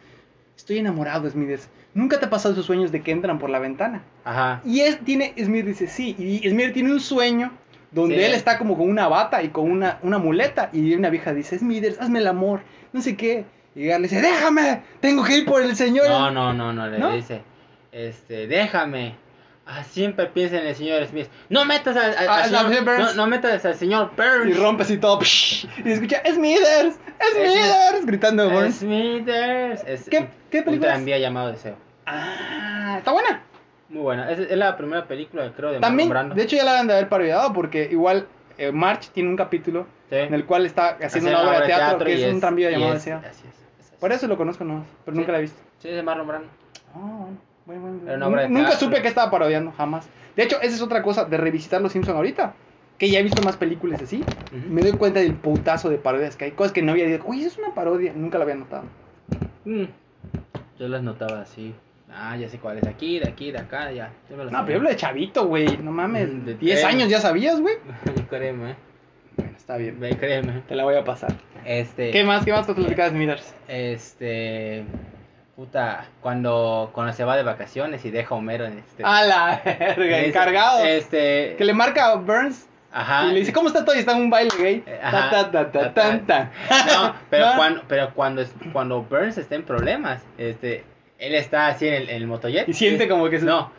[SPEAKER 2] estoy enamorado Smithers, ¿nunca te ha pasado esos sueños de que entran por la ventana?
[SPEAKER 1] Ajá.
[SPEAKER 2] Y es, tiene, Smithers dice, sí, y Smithers tiene un sueño donde
[SPEAKER 1] Sí.
[SPEAKER 2] él está como con una bata y con una, una muleta y una vieja dice, Smithers, hazme el amor, no sé qué. Y le dice, déjame, tengo que ir por el señor.
[SPEAKER 1] No, no, no, no, le
[SPEAKER 2] ¿No?
[SPEAKER 1] dice, este, déjame. Ah, siempre piensa en el señor Smith. No metas al, al-
[SPEAKER 2] Ah,
[SPEAKER 1] al señor, no, no metas al señor Burns.
[SPEAKER 2] Y rompe así todo. psh, y escucha, Smithers, Smithers, gritando Burns.
[SPEAKER 1] Smithers. Es
[SPEAKER 2] ¿Qué-
[SPEAKER 1] un-
[SPEAKER 2] qué
[SPEAKER 1] un
[SPEAKER 2] película es?
[SPEAKER 1] tranvía llamado Deseo.
[SPEAKER 2] Ah, está buena.
[SPEAKER 1] Muy buena. Es, es la primera película, creo, de
[SPEAKER 2] También,
[SPEAKER 1] Marlon Brando.
[SPEAKER 2] de hecho ya la han de haber parodiado porque igual eh, March tiene un capítulo
[SPEAKER 1] Sí.
[SPEAKER 2] en el cual está haciendo
[SPEAKER 1] Hace
[SPEAKER 2] una obra de teatro, que
[SPEAKER 1] y
[SPEAKER 2] es, un tranvía
[SPEAKER 1] y
[SPEAKER 2] llamado
[SPEAKER 1] es-
[SPEAKER 2] Deseo.
[SPEAKER 1] Así es. es así.
[SPEAKER 2] Por eso lo conozco nomás, pero
[SPEAKER 1] Sí.
[SPEAKER 2] nunca la he visto.
[SPEAKER 1] Sí, es de Marlon Brando.
[SPEAKER 2] Ah, bueno,
[SPEAKER 1] Era una
[SPEAKER 2] Nunca supe que estaba parodiando, jamás. De hecho, esa es otra cosa de revisitar Los Simpson ahorita. que ya he visto más películas así, me doy cuenta del putazo de parodias que hay. Cosas que no había dicho, eso es una parodia. Nunca lo había notado.
[SPEAKER 1] Mm. Yo las notaba así. Ah, ya sé cuál es. Aquí, de aquí, de acá, ya. Me lo
[SPEAKER 2] No,
[SPEAKER 1] sabía.
[SPEAKER 2] pero hablo de chavito, güey. No mames.
[SPEAKER 1] De
[SPEAKER 2] 10
[SPEAKER 1] tema.
[SPEAKER 2] años ya sabías, güey.
[SPEAKER 1] créeme,
[SPEAKER 2] Bueno, está bien.
[SPEAKER 1] ve, créeme.
[SPEAKER 2] Te la voy a pasar.
[SPEAKER 1] Este.
[SPEAKER 2] ¿Qué más? ¿Qué más te Smithers?
[SPEAKER 1] Este. Puta, cuando, cuando se va de vacaciones y deja a Homero en este.
[SPEAKER 2] A la verga,
[SPEAKER 1] Este-
[SPEAKER 2] encargado.
[SPEAKER 1] Este.
[SPEAKER 2] Que le marca a Burns
[SPEAKER 1] Ajá.
[SPEAKER 2] y le dice, ¿cómo está todo? Y está en un baile gay.
[SPEAKER 1] Eh, ajá.
[SPEAKER 2] ta, ta, ta.
[SPEAKER 1] No, pero
[SPEAKER 2] ¿No?
[SPEAKER 1] cuando, pero cuando, Burns está en problemas, este, él está así en el, en el motojet.
[SPEAKER 2] Y siente como que se-
[SPEAKER 1] No,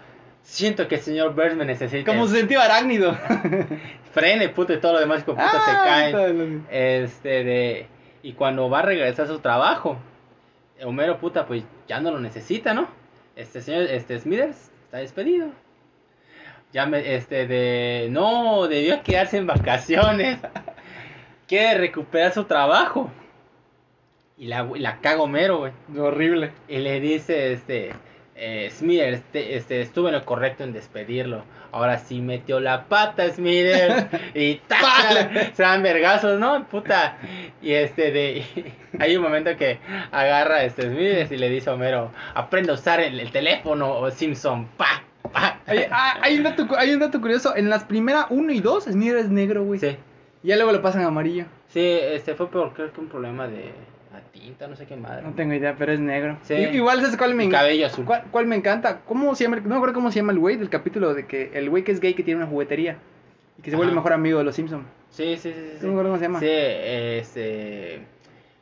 [SPEAKER 1] siento que el señor Burns me necesita.
[SPEAKER 2] Como se sentió arácnido.
[SPEAKER 1] Frene, puto, y todo lo demás, puta, se
[SPEAKER 2] Ah,
[SPEAKER 1] caen.
[SPEAKER 2] todo lo-
[SPEAKER 1] Este, de... Y cuando va a regresar a su trabajo, Homero, puta, pues ya no lo necesita, ¿no? Este señor, este Smithers, está despedido. Ya me, este, de... No, debió quedarse en vacaciones. Quiere recuperar su trabajo. Y la, la caga Homero, güey.
[SPEAKER 2] Horrible.
[SPEAKER 1] Y le dice, este, eh, Smithers, este, este, estuve en lo correcto en despedirlo. Ahora sí metió la pata, Smithers. y ¡taca! se dan vergazos, ¿no? Puta. Y este, de, hay un momento que agarra a este Smithers y le dice a Homero, aprende a usar el, el teléfono, o Simpson, pa, pa.
[SPEAKER 2] Oye, ah, hay, un dato, hay un dato curioso. En las primeras 1 y 2, Smithers es negro, güey.
[SPEAKER 1] Sí,
[SPEAKER 2] Y ya luego lo pasan amarillo.
[SPEAKER 1] sí, este fue por, creo que un problema de no sé qué madre.
[SPEAKER 2] No tengo idea, pero es negro.
[SPEAKER 1] Sí.
[SPEAKER 2] Igual, ¿sabes cuál me encanta?
[SPEAKER 1] cabello azul.
[SPEAKER 2] ¿Cuál, cuál me encanta? ¿Cómo se llama? No me acuerdo cómo se llama el güey del capítulo de que el güey que es gay que tiene una juguetería y que se vuelve
[SPEAKER 1] Ajá.
[SPEAKER 2] mejor amigo de los Simpsons.
[SPEAKER 1] Sí, sí, sí, sí.
[SPEAKER 2] No me acuerdo cómo se llama.
[SPEAKER 1] Sí, este,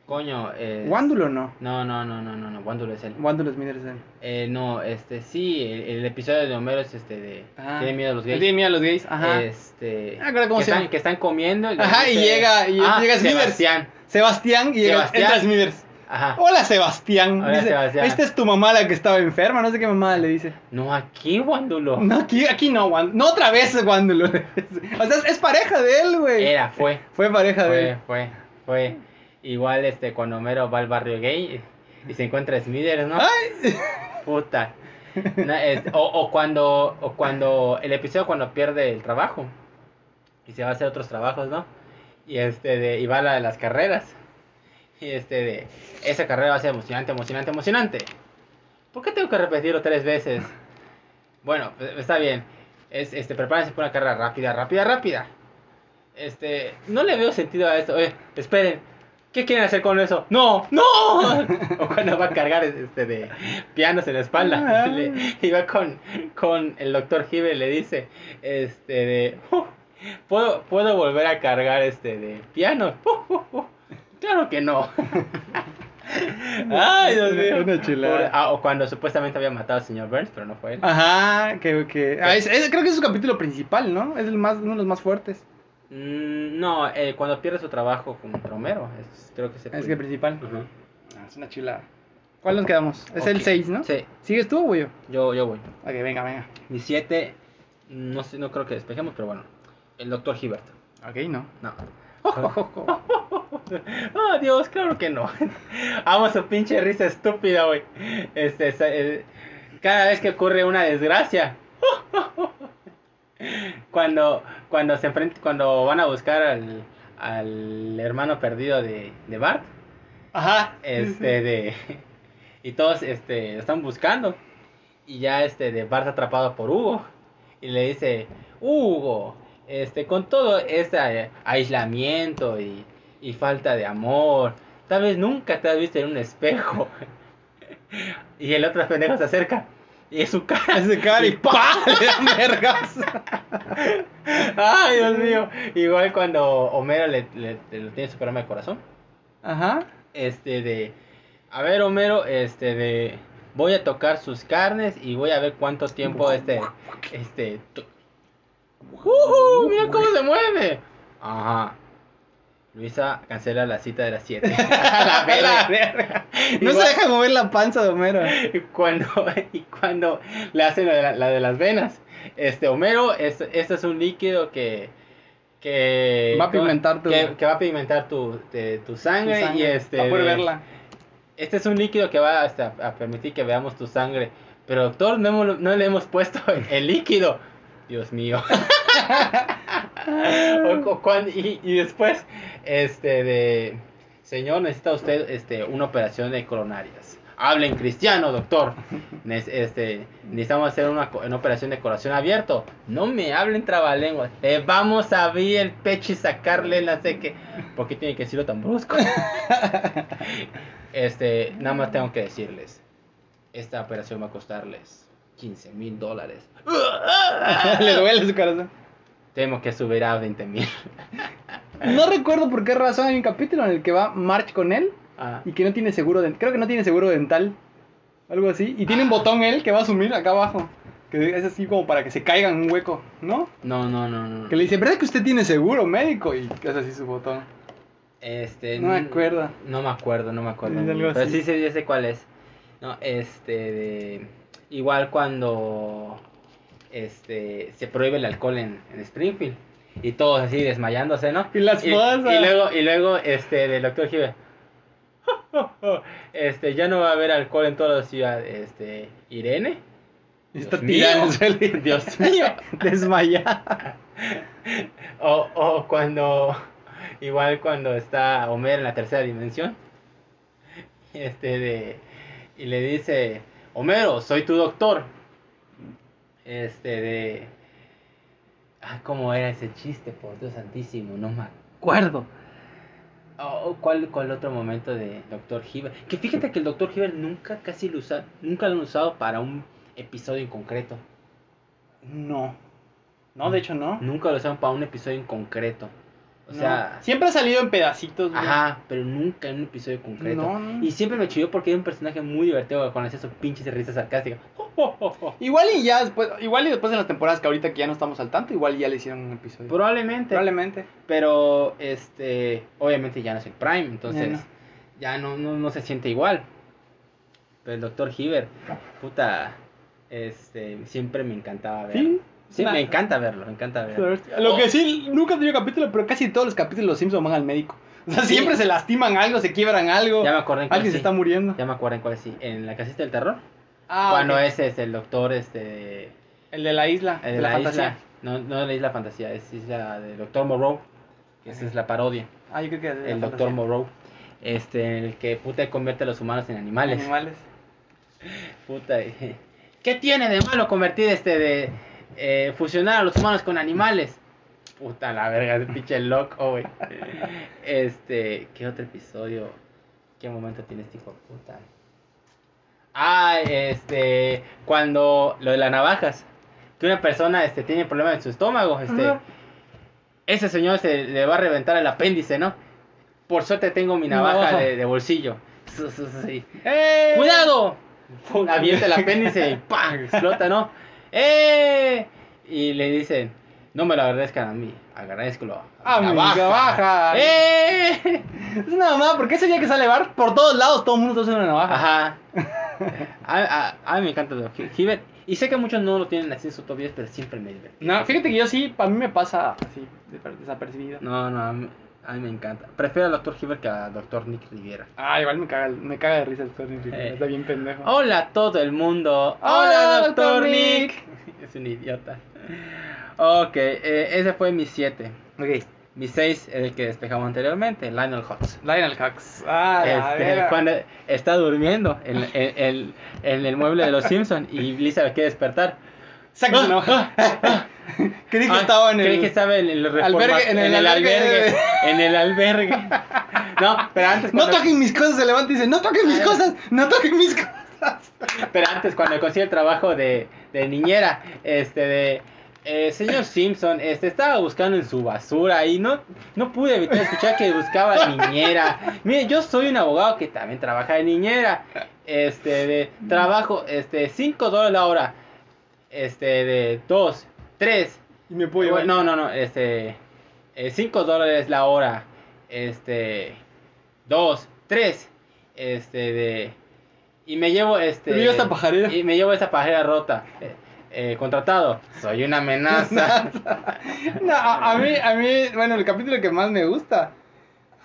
[SPEAKER 1] coño, es-
[SPEAKER 2] ¿Wándulo no?
[SPEAKER 1] No, no, no, no, no, no, Wándulo es él.
[SPEAKER 2] Wándulo Smithers es él.
[SPEAKER 1] Eh, no, este, sí, el, el episodio de Homero es este de...
[SPEAKER 2] Ah.
[SPEAKER 1] Tiene miedo a los gays.
[SPEAKER 2] Tiene miedo a los gays. Ajá.
[SPEAKER 1] Este...
[SPEAKER 2] Ah, creo cómo
[SPEAKER 1] que
[SPEAKER 2] se
[SPEAKER 1] están. Que están comiendo. y
[SPEAKER 2] Ajá, y llega- y
[SPEAKER 1] ah,
[SPEAKER 2] llega Smithers.
[SPEAKER 1] Sebastián.
[SPEAKER 2] Sebastián y llega,
[SPEAKER 1] Sebastián.
[SPEAKER 2] entra Smithers.
[SPEAKER 1] Ajá.
[SPEAKER 2] Hola Sebastián.
[SPEAKER 1] Hola,
[SPEAKER 2] Dice,
[SPEAKER 1] Sebastián.
[SPEAKER 2] Esta es tu mamá la que estaba enferma, no sé qué mamá le dice.
[SPEAKER 1] No, aquí Wándulo.
[SPEAKER 2] No, aquí, aquí no, Wand- No otra vez Wándulo. o sea, es, es pareja de él, güey.
[SPEAKER 1] Era, fue.
[SPEAKER 2] Fue pareja de
[SPEAKER 1] Fue,
[SPEAKER 2] él.
[SPEAKER 1] fue, fue. Igual, este, cuando Homero va al barrio gay y se encuentra Smithers, ¿no?
[SPEAKER 2] Ay.
[SPEAKER 1] Puta. No, es- o, o cuando o cuando el episodio cuando pierde el trabajo y se va a hacer otros trabajos, ¿no? Y este de y va a la de las carreras. Y este de esa carrera va a ser emocionante, emocionante, emocionante. ¿Por qué tengo que repetirlo tres veces? Bueno, pues, está bien. Es este prepárense para una carrera rápida, rápida, rápida. Este, no le veo sentido a esto. Oye, esperen. ¿Qué quieren hacer con eso? ¡No! ¡No! o cuando va a cargar este de pianos en la espalda.
[SPEAKER 2] Ah.
[SPEAKER 1] Le- y va con, con el doctor Hive y le dice, este de "Uh, ¿puedo, ¿puedo volver a cargar este de pianos? "Uh, uh, uh". Claro que no. Ay, Dios mío.
[SPEAKER 2] Una chulada.
[SPEAKER 1] Ah, o cuando supuestamente había matado al señor Burns, pero no fue él.
[SPEAKER 2] Ajá, que, que... ah, es- es- creo que es su capítulo principal, ¿no? Es el más, uno de los más fuertes.
[SPEAKER 1] Mm, no, eh, cuando pierde su trabajo con Romero, es, creo que se
[SPEAKER 2] Es que el principal. Ah, es una chulada. ¿Cuál nos quedamos? Es el
[SPEAKER 1] Ok.
[SPEAKER 2] 6, ¿no?
[SPEAKER 1] Sí,
[SPEAKER 2] ¿Sigues tú o voy yo?
[SPEAKER 1] yo, yo voy.
[SPEAKER 2] Ok, venga, venga.
[SPEAKER 1] Mi 7, no sé, no creo que despejemos, pero bueno. El doctor Hibbert.
[SPEAKER 2] Ok, no.
[SPEAKER 1] No. Ah, Dios, claro que no. Amo su pinche risa estúpida, güey. Este, sa- eh, cada vez que ocurre una desgracia. Cuando, cuando se enfrenta, cuando van a buscar al, al hermano perdido de, de Bart,
[SPEAKER 2] Ajá.
[SPEAKER 1] este, de, y todos, este, lo están buscando, y ya, este, de Bart atrapado por Hugo, y le dice, Hugo, este, con todo este aislamiento y, y falta de amor, tal vez nunca te has visto en un espejo, y el otro pendejo se acerca, y es su cara,
[SPEAKER 2] Ese cara y ¡pa! Le dan vergas.
[SPEAKER 1] ay, Dios mío, igual cuando Homero le, le, le tiene su programa de corazón,
[SPEAKER 2] Ajá.
[SPEAKER 1] este de a ver Homero este de voy a tocar sus carnes y voy a ver cuánto tiempo este este ¡Ujú! mira cómo se mueve ajá Luisa cancela la cita de las 7 la
[SPEAKER 2] La
[SPEAKER 1] verga.
[SPEAKER 2] verga. No
[SPEAKER 1] Igual-
[SPEAKER 2] se deja mover la panza de Homero.
[SPEAKER 1] y cuando y cuando le hacen la de, la- la de las venas este Homero es, este es un líquido que que
[SPEAKER 2] Va a pigmentar tu-
[SPEAKER 1] que, que va a pigmentar tu, tu sangre,
[SPEAKER 2] Tu sangre,
[SPEAKER 1] y este
[SPEAKER 2] Para poder
[SPEAKER 1] de-
[SPEAKER 2] verla.
[SPEAKER 1] este es un líquido que va hasta a permitir que veamos tu sangre. Pero doctor, no, hemos- no le hemos puesto el líquido. Dios mío. O- o cuan- y, y después, este, de, señor, necesita usted, este, una operación de coronarias. Hable en cristiano, doctor. Ne- este, necesitamos hacer una, una operación de corazón abierto. No me hablen trabalenguas. Le vamos a abrir el pecho y sacarle la sé. ¿Por qué tiene que decirlo tan brusco? Este, nada más tengo que decirles. Esta operación va a costarles 15 mil dólares.
[SPEAKER 2] Le duele su corazón.
[SPEAKER 1] Temo que subirá a 20 mil.
[SPEAKER 2] No recuerdo por qué razón hay un capítulo en el que va March con él
[SPEAKER 1] Ah,
[SPEAKER 2] y que no tiene seguro dental. Creo que no tiene seguro dental. Algo así. Y tiene un botón él que va a asumir acá abajo. Que es así como para que se caiga en un hueco, ¿no?
[SPEAKER 1] No, no, no, no.
[SPEAKER 2] Que le dice, ¿verdad que usted tiene seguro médico? Y es así su botón.
[SPEAKER 1] Este,
[SPEAKER 2] No me acuerdo.
[SPEAKER 1] No me acuerdo, no me acuerdo. Pero
[SPEAKER 2] así.
[SPEAKER 1] sí sé, ya sé cuál es. No, este, de, igual cuando, este, se prohíbe el alcohol en, en Springfield y todos así desmayándose, ¿no?
[SPEAKER 2] Y la esposa.
[SPEAKER 1] Y, luego, y luego, este, del doctor Hive, este, ya no va a haber alcohol en toda la ciudad, este, Irene.
[SPEAKER 2] Y está el.
[SPEAKER 1] Dios mío.
[SPEAKER 2] Desmayada.
[SPEAKER 1] O, o cuando, igual cuando está Homer en la tercera dimensión, este de, y le dice, Homero, soy tu doctor. Este de, ah, ¿cómo era ese chiste? Por Dios santísimo, no me acuerdo. O ¿cuál, ¿Cuál otro momento de Doctor Hiver? Que fíjate que el Doctor Hiver nunca casi lo usa, nunca lo han usado para un episodio en concreto.
[SPEAKER 2] No. No, de hecho no.
[SPEAKER 1] Nunca lo usaron para un episodio en concreto. O
[SPEAKER 2] No.
[SPEAKER 1] sea,
[SPEAKER 2] siempre ha salido en pedacitos. güey.
[SPEAKER 1] ajá, pero nunca en un episodio concreto.
[SPEAKER 2] No, no.
[SPEAKER 1] Y siempre me chilló porque era un personaje muy divertido con esas pinches risas sarcásticas.
[SPEAKER 2] Igual y ya después, igual y después en las temporadas que ahorita que ya no estamos al tanto, igual ya le hicieron un episodio.
[SPEAKER 1] Probablemente.
[SPEAKER 2] Probablemente.
[SPEAKER 1] Pero, este, obviamente ya no es el Prime, entonces
[SPEAKER 2] Ya
[SPEAKER 1] no, no, no se siente igual. Pero el Dr. Hiver, puta, este, siempre me encantaba.
[SPEAKER 2] Sí.
[SPEAKER 1] Sí, me encanta verlo, me encanta verlo.
[SPEAKER 2] Lo que sí, nunca he tenido capítulo, pero casi todos los capítulos de los Simpsons van al médico. O sea,
[SPEAKER 1] Sí.
[SPEAKER 2] siempre se lastiman algo, se quiebran algo.
[SPEAKER 1] Ya me acordé en cuál
[SPEAKER 2] Alguien se está muriendo.
[SPEAKER 1] Ya me acuerdo en cuál sí. En la casita del terror.
[SPEAKER 2] Ah,
[SPEAKER 1] cuando ese es el doctor, este,
[SPEAKER 2] El de la isla,
[SPEAKER 1] el
[SPEAKER 2] de la,
[SPEAKER 1] la,
[SPEAKER 2] fantasía.
[SPEAKER 1] isla. No, no de la isla fantasía, es isla del doctor Moreau. Que esa es la parodia.
[SPEAKER 2] Ah, yo creo que es
[SPEAKER 1] el doctor Moreau. Este, en el que puta convierte a los humanos en animales.
[SPEAKER 2] Animales.
[SPEAKER 1] Puta. ¿Qué tiene de malo convertir este de eh, fusionar a los humanos con animales? Puta la verga, ese pinche loco, güey. Este, ¿qué otro episodio? ¿Qué momento tiene este hijo de puta? Ah, este, cuando lo de las navajas, que una persona este tiene problemas en su estómago, este,
[SPEAKER 2] Ajá.
[SPEAKER 1] ese señor se le va a reventar el apéndice, ¿no? Por suerte tengo mi navaja de, de bolsillo. Sí.
[SPEAKER 2] ¡Eh!
[SPEAKER 1] ¡Cuidado! Avienta el apéndice y ¡pam! explota, ¿no? ¡Eh! Y le dicen, no me lo agradezcan a mí, agradezco
[SPEAKER 2] A mi navaja.
[SPEAKER 1] ¡Eh!
[SPEAKER 2] Es una mamada, porque ese día que sale Bar, por todos lados todo el mundo usa una navaja.
[SPEAKER 1] Ajá. A, a- a mí me encanta Hibbert. Y sé que muchos no lo tienen así en su top 10, pero siempre me divierte.
[SPEAKER 2] No, fíjate que yo sí, a mí me pasa así, de- desapercibido.
[SPEAKER 1] No, no, a mí, me encanta. Prefiero al Dr. Hibbert que al Dr. Nick Riviera.
[SPEAKER 2] Ah, igual me caga, me caga de risa el Tony Rivera,
[SPEAKER 1] Eh.
[SPEAKER 2] está bien pendejo.
[SPEAKER 1] Hola a todo el mundo.
[SPEAKER 2] Hola,
[SPEAKER 1] Hola,
[SPEAKER 2] Dr.
[SPEAKER 1] Dr.
[SPEAKER 2] Nick.
[SPEAKER 1] Nick. Es un idiota. Ok, eh, ese fue mi 7.
[SPEAKER 2] Ok,
[SPEAKER 1] Mi 6 es el que despejamos anteriormente, Lionel Hutz.
[SPEAKER 2] Lionel Hux. Ah,
[SPEAKER 1] Este, cuando está durmiendo en, en- en- en el mueble de los Simpsons y Lisa lo quiere despertar.
[SPEAKER 2] Saca su navaja. Creí que
[SPEAKER 1] Ah,
[SPEAKER 2] estaba en el...
[SPEAKER 1] que estaba en el reforma-
[SPEAKER 2] albergue- en el albergue
[SPEAKER 1] albergue. En el albergue. No, pero antes
[SPEAKER 2] No toquen mis cosas, se levanta y dice, no toquen mis
[SPEAKER 1] Ah.
[SPEAKER 2] cosas, no toquen mis cosas.
[SPEAKER 1] pero antes cuando consigue el trabajo de, de niñera, este de eh, señor Simpson, este estaba buscando en su basura y no no pude evitar escuchar que buscaba niñera. Mire, yo soy un abogado que también trabaja de niñera. Este de trabajo este 5 dólares la hora. Este de 2, 3,
[SPEAKER 2] Y me puedo llevar.
[SPEAKER 1] no, no, no, este 5 dólares la hora. Este 2, 3, este de y me llevo este
[SPEAKER 2] Me llevo esta pajarera.
[SPEAKER 1] y me llevo esta pajera rota. Eh, eh, contratado, soy una amenaza.
[SPEAKER 2] No, a, a mí, a mí, bueno, el capítulo que más me gusta.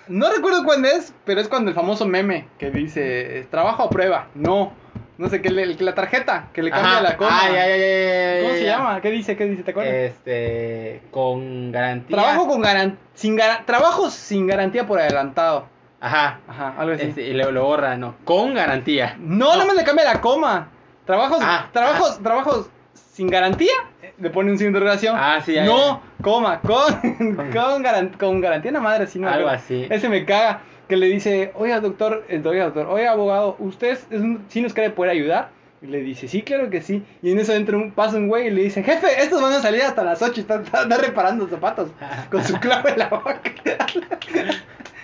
[SPEAKER 2] No recuerdo cuándo es, pero es cuando el famoso meme que dice, trabajo a prueba. No. No sé, que le, que la tarjeta, que le cambia
[SPEAKER 1] Ajá.
[SPEAKER 2] la coma.
[SPEAKER 1] Ah, ya, ya, ya, ya,
[SPEAKER 2] ¿Cómo se llama? ¿Qué dice? ¿Qué dice? ¿Te acuerdas?
[SPEAKER 1] Este, con garantía.
[SPEAKER 2] Trabajo con garan sin gara- trabajos sin garantía por adelantado.
[SPEAKER 1] Ajá.
[SPEAKER 2] Ajá, algo así.
[SPEAKER 1] Este, y lo, lo borra, no. Con garantía.
[SPEAKER 2] No, nada más le cambia la coma. Trabajos,
[SPEAKER 1] Ah,
[SPEAKER 2] trabajos, trabajos sin garantía. Le pone un signo de interrogación.
[SPEAKER 1] Ah, sí, ya,
[SPEAKER 2] No, coma, con, con, garan- con garantía, una madre, así no.
[SPEAKER 1] Algo así.
[SPEAKER 2] Ese me caga. Que le dice, oiga, doctor, oiga, doctor, oiga, abogado, ¿usted es un- sí nos quiere poder ayudar? Y le dice, sí, claro que sí. Y en eso entra un, pasa un güey y le dice, jefe, estos van a salir hasta las 8 y está, está- está reparando zapatos con su clavo en la boca.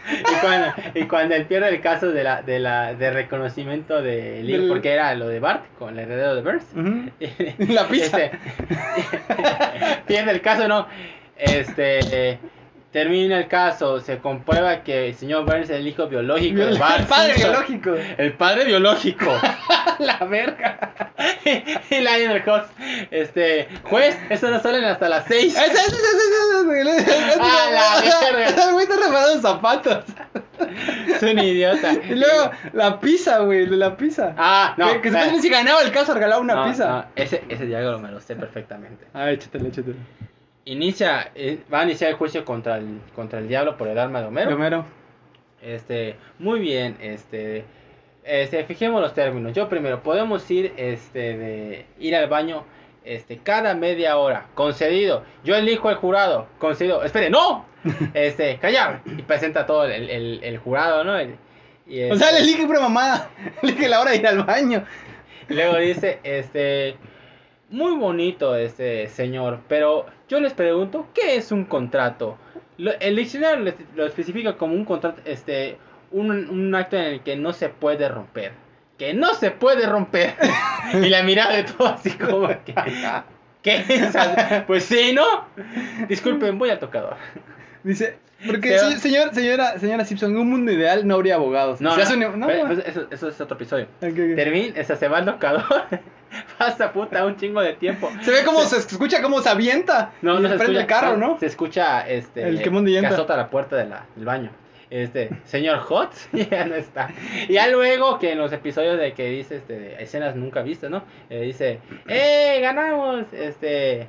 [SPEAKER 1] Y cuando, y cuando él pierde el caso de la, de la, de reconocimiento hijo,
[SPEAKER 2] Del-
[SPEAKER 1] porque era lo de Bart, con el heredero de Burns.
[SPEAKER 2] Ujú. La pizza.
[SPEAKER 1] Este, pierde el caso, no. Este, termina el caso, se comprueba que el señor Burns es el hijo biológico de Bart.
[SPEAKER 2] El padre
[SPEAKER 1] Simpson.
[SPEAKER 2] biológico.
[SPEAKER 1] El padre biológico.
[SPEAKER 2] La verga.
[SPEAKER 1] y Lionel Hutz, este, juez, eso no salen hasta las 6.
[SPEAKER 2] Ese, ese, ese, ese, ese, ese, ese,
[SPEAKER 1] A la verga.
[SPEAKER 2] Güey está reparando zapatos.
[SPEAKER 1] Es un idiota.
[SPEAKER 2] Y luego, la pizza, güey, de la pizza.
[SPEAKER 1] Ah, no.
[SPEAKER 2] Que,
[SPEAKER 1] eh,
[SPEAKER 2] si ganaba el caso, regalaba una
[SPEAKER 1] no,
[SPEAKER 2] pizza.
[SPEAKER 1] no, ese, ese diálogo me lo sé perfectamente.
[SPEAKER 2] Ah, échatelo, échatelo.
[SPEAKER 1] Inicia, eh, va a iniciar el juicio contra el, contra el diablo por el arma de Homero.
[SPEAKER 2] Romero.
[SPEAKER 1] Este, muy bien, este, este, fijemos los términos. Yo primero, podemos ir, este, de ir al baño, este, cada media hora, concedido. Yo elijo el jurado, concedido. Espere, no, este, callar y presenta todo el, el, el jurado, ¿no? El- y
[SPEAKER 2] O sea,
[SPEAKER 1] este,
[SPEAKER 2] le elige pura mamada. Elige la hora de ir al baño.
[SPEAKER 1] luego dice, este, muy bonito este señor, pero yo les pregunto, ¿qué es un contrato? Lo- el diccionario lo, especifica como un contrato, este, un, un acto en el que no se puede romper. Que no se puede romper. y la mirada de todo así como que... ¿Qué es? Pues sí, ¿no? Disculpen, voy al tocador.
[SPEAKER 2] Dice, porque
[SPEAKER 1] se-
[SPEAKER 2] señor, señora, señora Simpson, en un mundo ideal no habría abogados.
[SPEAKER 1] No, no,
[SPEAKER 2] un- no,
[SPEAKER 1] pero, pues, eso, eso es otro episodio. Termina, se va al tocador. Pasa puta un chingo de tiempo.
[SPEAKER 2] Se ve como se escucha cómo se avienta.
[SPEAKER 1] No, no se
[SPEAKER 2] prende
[SPEAKER 1] escucha.
[SPEAKER 2] el carro,
[SPEAKER 1] no. Se escucha este.
[SPEAKER 2] El.
[SPEAKER 1] Que azota la puerta de la, del baño. Este, señor Hot, ya no está. Y ya luego que en los episodios de que dice este, escenas nunca vistas, ¿no? Eh, dice, ¡eh! ¡Ganamos! Este.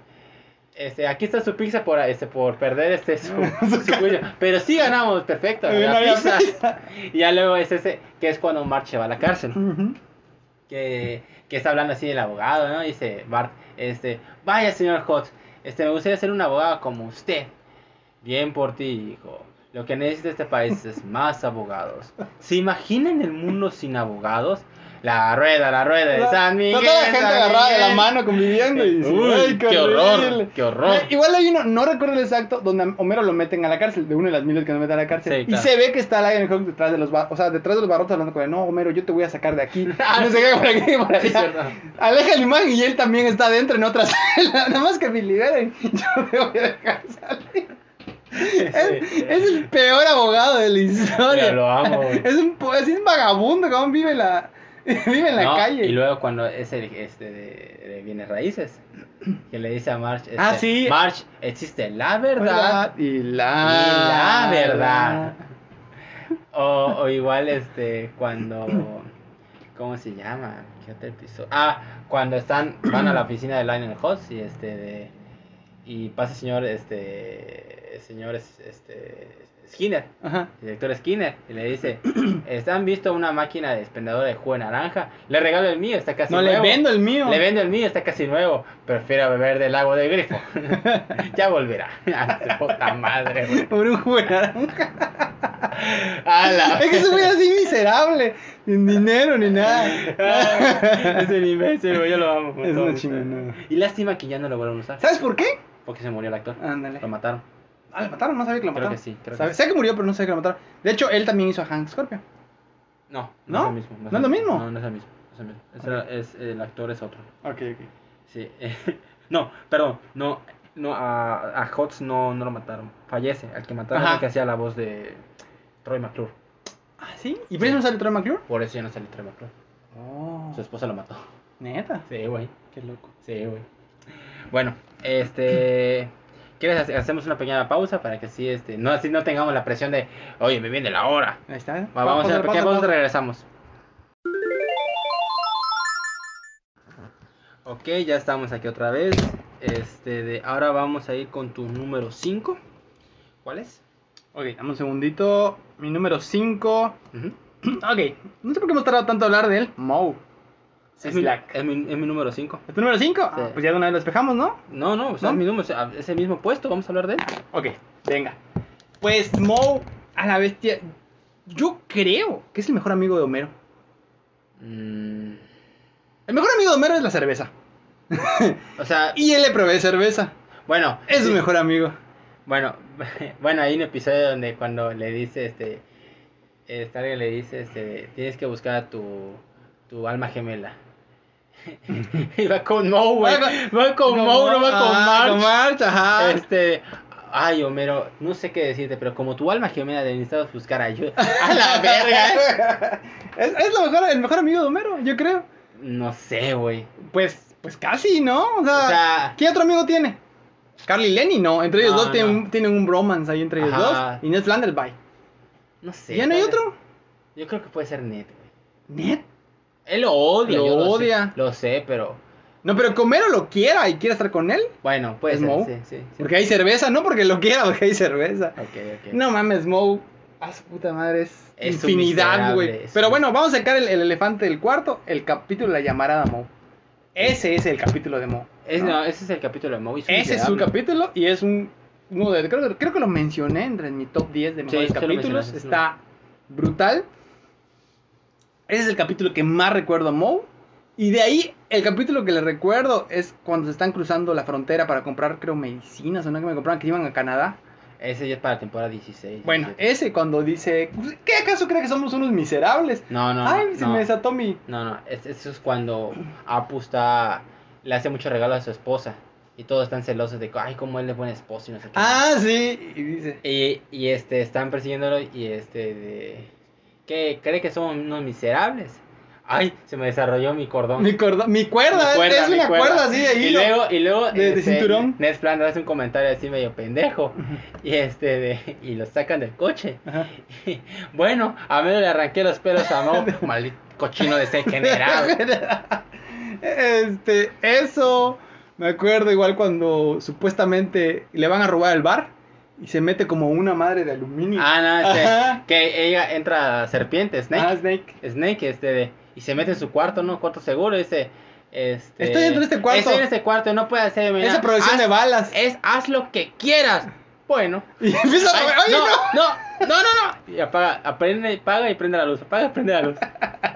[SPEAKER 1] Este, aquí está su pizza por, este, por perder este su, su cuello. Pero sí ganamos, perfecto. La
[SPEAKER 2] no había
[SPEAKER 1] pizza.
[SPEAKER 2] pizza.
[SPEAKER 1] Y ya luego es ese, que es cuando March va a la cárcel que, que está hablando así del abogado, ¿no? Dice Bart, este, vaya señor Hot, este, me gustaría ser un abogado como usted. Bien por ti, hijo. Lo que necesita este país es más abogados. ¿Se imaginan el mundo sin abogados? La rueda, la rueda de San Miguel.
[SPEAKER 2] Toda la gente agarrada de la mano conviviendo y dice,
[SPEAKER 1] Uy,
[SPEAKER 2] "Ay,
[SPEAKER 1] qué horror,
[SPEAKER 2] horrible".
[SPEAKER 1] qué horror.
[SPEAKER 2] Eh, Igual hay uno, no recuerdo el exacto, donde Homero lo meten a la cárcel, de una de las miles que nos meten a la cárcel.
[SPEAKER 1] Sí,
[SPEAKER 2] Y se ve que está Lion Hawk detrás de los ba- o sea, detrás de los barrotes hablando con él, no, Homero, yo te voy a sacar de aquí. No sé qué, por aquí, por allá. Aleja la imagen y él también está dentro en otra celda. Nada más que me liberen, yo te voy a dejar salir. Es, es el peor abogado de la historia.
[SPEAKER 1] Yo lo amo, güey.
[SPEAKER 2] Es un, es un vagabundo, cabrón, vive la, vive en la
[SPEAKER 1] No,
[SPEAKER 2] calle.
[SPEAKER 1] Y luego cuando es el este de, de bienes raíces, que le dice a March, este,
[SPEAKER 2] Ah, sí.
[SPEAKER 1] March, existe la verdad
[SPEAKER 2] y la,
[SPEAKER 1] y la verdad. O, o igual este cuando ¿cómo se llama? ¿Qué otro episodio? Ah, cuando están van a la oficina de Lionel Hutz y este de y pasa el señor este el señor este Skinner,
[SPEAKER 2] Ajá.
[SPEAKER 1] el director Skinner y le dice, ¿han visto una máquina de expendedor de jugo de naranja? Le regalo el mío, está casi
[SPEAKER 2] No, le
[SPEAKER 1] nuevo.
[SPEAKER 2] vendo el mío.
[SPEAKER 1] Le vendo el mío, está casi nuevo. Prefiero beber del agua del grifo. ya volverá. Su puta madre, güey.
[SPEAKER 2] Por un jugo de naranja.
[SPEAKER 1] A la
[SPEAKER 2] Es que güey es así miserable. Sin dinero ni nada.
[SPEAKER 1] Ah, Es un imbécil, güey, yo lo amo.
[SPEAKER 2] Es una chingonada.
[SPEAKER 1] Y lástima que ya no lo vuelvan a usar.
[SPEAKER 2] ¿Sabes por qué?
[SPEAKER 1] Porque se murió el actor.
[SPEAKER 2] Ándale.
[SPEAKER 1] Lo mataron.
[SPEAKER 2] Ah, ¿le mataron? No sabía que lo
[SPEAKER 1] Creo
[SPEAKER 2] mataron.
[SPEAKER 1] que sí, creo que sí.
[SPEAKER 2] Sé que murió, pero no sabía que lo mataron. De hecho, él también hizo a Hank Scorpio.
[SPEAKER 1] No,
[SPEAKER 2] ¿No?
[SPEAKER 1] no, es el mismo.
[SPEAKER 2] ¿No es lo mismo?
[SPEAKER 1] No, no es el mismo. no es el mismo. Es el- es- el actor es otro.
[SPEAKER 2] Ok, ok.
[SPEAKER 1] Sí. no, perdón. No, no a, a Hotz no, no lo mataron. Fallece. Al que mataron es el que hacía la voz de Troy McClure.
[SPEAKER 2] ¿Ah, sí? ¿Y por eso no sale Troy McClure?
[SPEAKER 1] Por eso ya no sale Troy McClure.
[SPEAKER 2] Oh.
[SPEAKER 1] Su esposa lo mató.
[SPEAKER 2] Neta.
[SPEAKER 1] Sí, güey.
[SPEAKER 2] Qué loco.
[SPEAKER 1] Sí, güey. Bueno, este. ¿Quieres hacer- hacemos una pequeña pausa para que así este no así no tengamos la presión de, oye, me viene la hora.
[SPEAKER 2] Ahí está.
[SPEAKER 1] Va, vamos a hacer una pequeña pausa y
[SPEAKER 2] pausa.
[SPEAKER 1] regresamos. Ok, ya estamos aquí otra vez. Este, de ahora vamos a ir con tu número 5. ¿Cuál es?
[SPEAKER 2] Ok, dame un segundito. Mi número 5.
[SPEAKER 1] Ujú.
[SPEAKER 2] Ok, no sé por qué hemos tardado tanto en hablar de él. Moe.
[SPEAKER 1] Es mi, es mi- es mi número 5.
[SPEAKER 2] ¿Es tu número 5?
[SPEAKER 1] Sí.
[SPEAKER 2] pues ya de una vez lo despejamos, ¿no?
[SPEAKER 1] No, no, o sea,
[SPEAKER 2] ¿No?
[SPEAKER 1] es mi número, es el mismo puesto, vamos a hablar de él.
[SPEAKER 2] Ok, venga. Pues Moe, a la bestia. Yo creo que es el mejor amigo de Homero.
[SPEAKER 1] Mm,
[SPEAKER 2] El mejor amigo de Homero es la cerveza.
[SPEAKER 1] o sea,
[SPEAKER 2] Y él le provee cerveza.
[SPEAKER 1] bueno,
[SPEAKER 2] Es su mejor amigo.
[SPEAKER 1] Bueno, bueno, hay un episodio donde cuando le dice, este, alguien le dice, este, tienes que buscar a tu, tu alma gemela. y va con Moe, güey. Va con Moe, no va con Marge.
[SPEAKER 2] Con Marge, ajá.
[SPEAKER 1] Este, ay, Homero, no sé qué decirte, pero como tu alma gemela necesitas buscar ayuda. A la verga.
[SPEAKER 2] es es lo mejor, el mejor amigo de Homero, yo creo.
[SPEAKER 1] No sé, güey.
[SPEAKER 2] Pues, pues casi, ¿no? O sea,
[SPEAKER 1] O sea-
[SPEAKER 2] ¿qué otro amigo tiene? Carly y Lenny, no. Entre ellos
[SPEAKER 1] No,
[SPEAKER 2] dos tienen, un, tienen un bromance ahí entre ellos
[SPEAKER 1] Ajá.
[SPEAKER 2] dos. Y Ned Flanders, bye.
[SPEAKER 1] No sé.
[SPEAKER 2] ¿Ya no hay otro?
[SPEAKER 1] Yo creo que puede ser Ned, güey.
[SPEAKER 2] ¿Ned?
[SPEAKER 1] Él lo odia.
[SPEAKER 2] Lo
[SPEAKER 1] yo
[SPEAKER 2] odia.
[SPEAKER 1] Lo sé, pero
[SPEAKER 2] No, pero que Homero lo quiera y quiera estar con él.
[SPEAKER 1] bueno, puede
[SPEAKER 2] ¿Es
[SPEAKER 1] ser.
[SPEAKER 2] Moe?
[SPEAKER 1] Sí, sí, sí.
[SPEAKER 2] Porque hay cerveza, no porque lo quiera, porque hay cerveza.
[SPEAKER 1] Ok, ok.
[SPEAKER 2] No mames, Moe. A su puta madre es,
[SPEAKER 1] Es
[SPEAKER 2] infinidad, güey. Pero bueno, vamos a sacar el, el elefante del cuarto, el capítulo de la llamarada Moe. Ese es el capítulo de Moe.
[SPEAKER 1] Es,
[SPEAKER 2] ¿no?
[SPEAKER 1] no, ese es el capítulo de Moe. un
[SPEAKER 2] Ese es su capítulo y es un. uno de- creo, que- creo que lo mencioné entre mi top 10 de mejores
[SPEAKER 1] sí
[SPEAKER 2] capítulos. Está brutal. Ese es el capítulo que más recuerdo a Moe. Y de ahí, el capítulo que le recuerdo es cuando se están cruzando la frontera para comprar, creo, medicinas o no que me compraban, que iban a Canadá.
[SPEAKER 1] Ese ya es para la temporada 16.
[SPEAKER 2] Bueno,
[SPEAKER 1] 17.
[SPEAKER 2] ese cuando dice, ¿qué acaso cree que somos unos miserables?
[SPEAKER 1] No, no.
[SPEAKER 2] Ay,
[SPEAKER 1] no,
[SPEAKER 2] se
[SPEAKER 1] no.
[SPEAKER 2] me desató mi...
[SPEAKER 1] No, no, es- eso es cuando Apu está, le hace mucho regalo a su esposa y todos están celosos de que, ay, como él es buen esposo y no sé qué.
[SPEAKER 2] Ah, sí. Y dice,
[SPEAKER 1] Y, y este, están persiguiéndolo y este, de, que cree que somos unos miserables. Ay, se me desarrolló mi cordón.
[SPEAKER 2] mi, cuerda,
[SPEAKER 1] Mi cuerda,
[SPEAKER 2] es
[SPEAKER 1] mi
[SPEAKER 2] una
[SPEAKER 1] cuerda.
[SPEAKER 2] cuerda así de
[SPEAKER 1] Y luego, y luego
[SPEAKER 2] de- de
[SPEAKER 1] este,
[SPEAKER 2] cinturón.
[SPEAKER 1] Ned Flanders hace un comentario así medio pendejo. Y este de, y lo sacan del coche. Bueno, a menos le arranqué los pelos a Mo, maldito cochino degenerado.
[SPEAKER 2] Este, eso. Me acuerdo igual cuando supuestamente le van a robar el bar y se mete como una madre de aluminio.
[SPEAKER 1] Ah, no, este, que ella entra a serpiente, Snake.
[SPEAKER 2] Ah, Snake.
[SPEAKER 1] Snake, este, de, y se mete en su cuarto, ¿no? Cuarto seguro, dice, este...
[SPEAKER 2] Estoy dentro de este cuarto.
[SPEAKER 1] Estoy en este cuarto, no puede hacer.
[SPEAKER 2] Esa producción
[SPEAKER 1] Haz-
[SPEAKER 2] de balas.
[SPEAKER 1] Es, haz lo que quieras. Bueno.
[SPEAKER 2] Y empieza a
[SPEAKER 1] Ay, no,
[SPEAKER 2] no.
[SPEAKER 1] no, no. Y apaga, aprende, paga y prende la luz, apaga y prende la luz.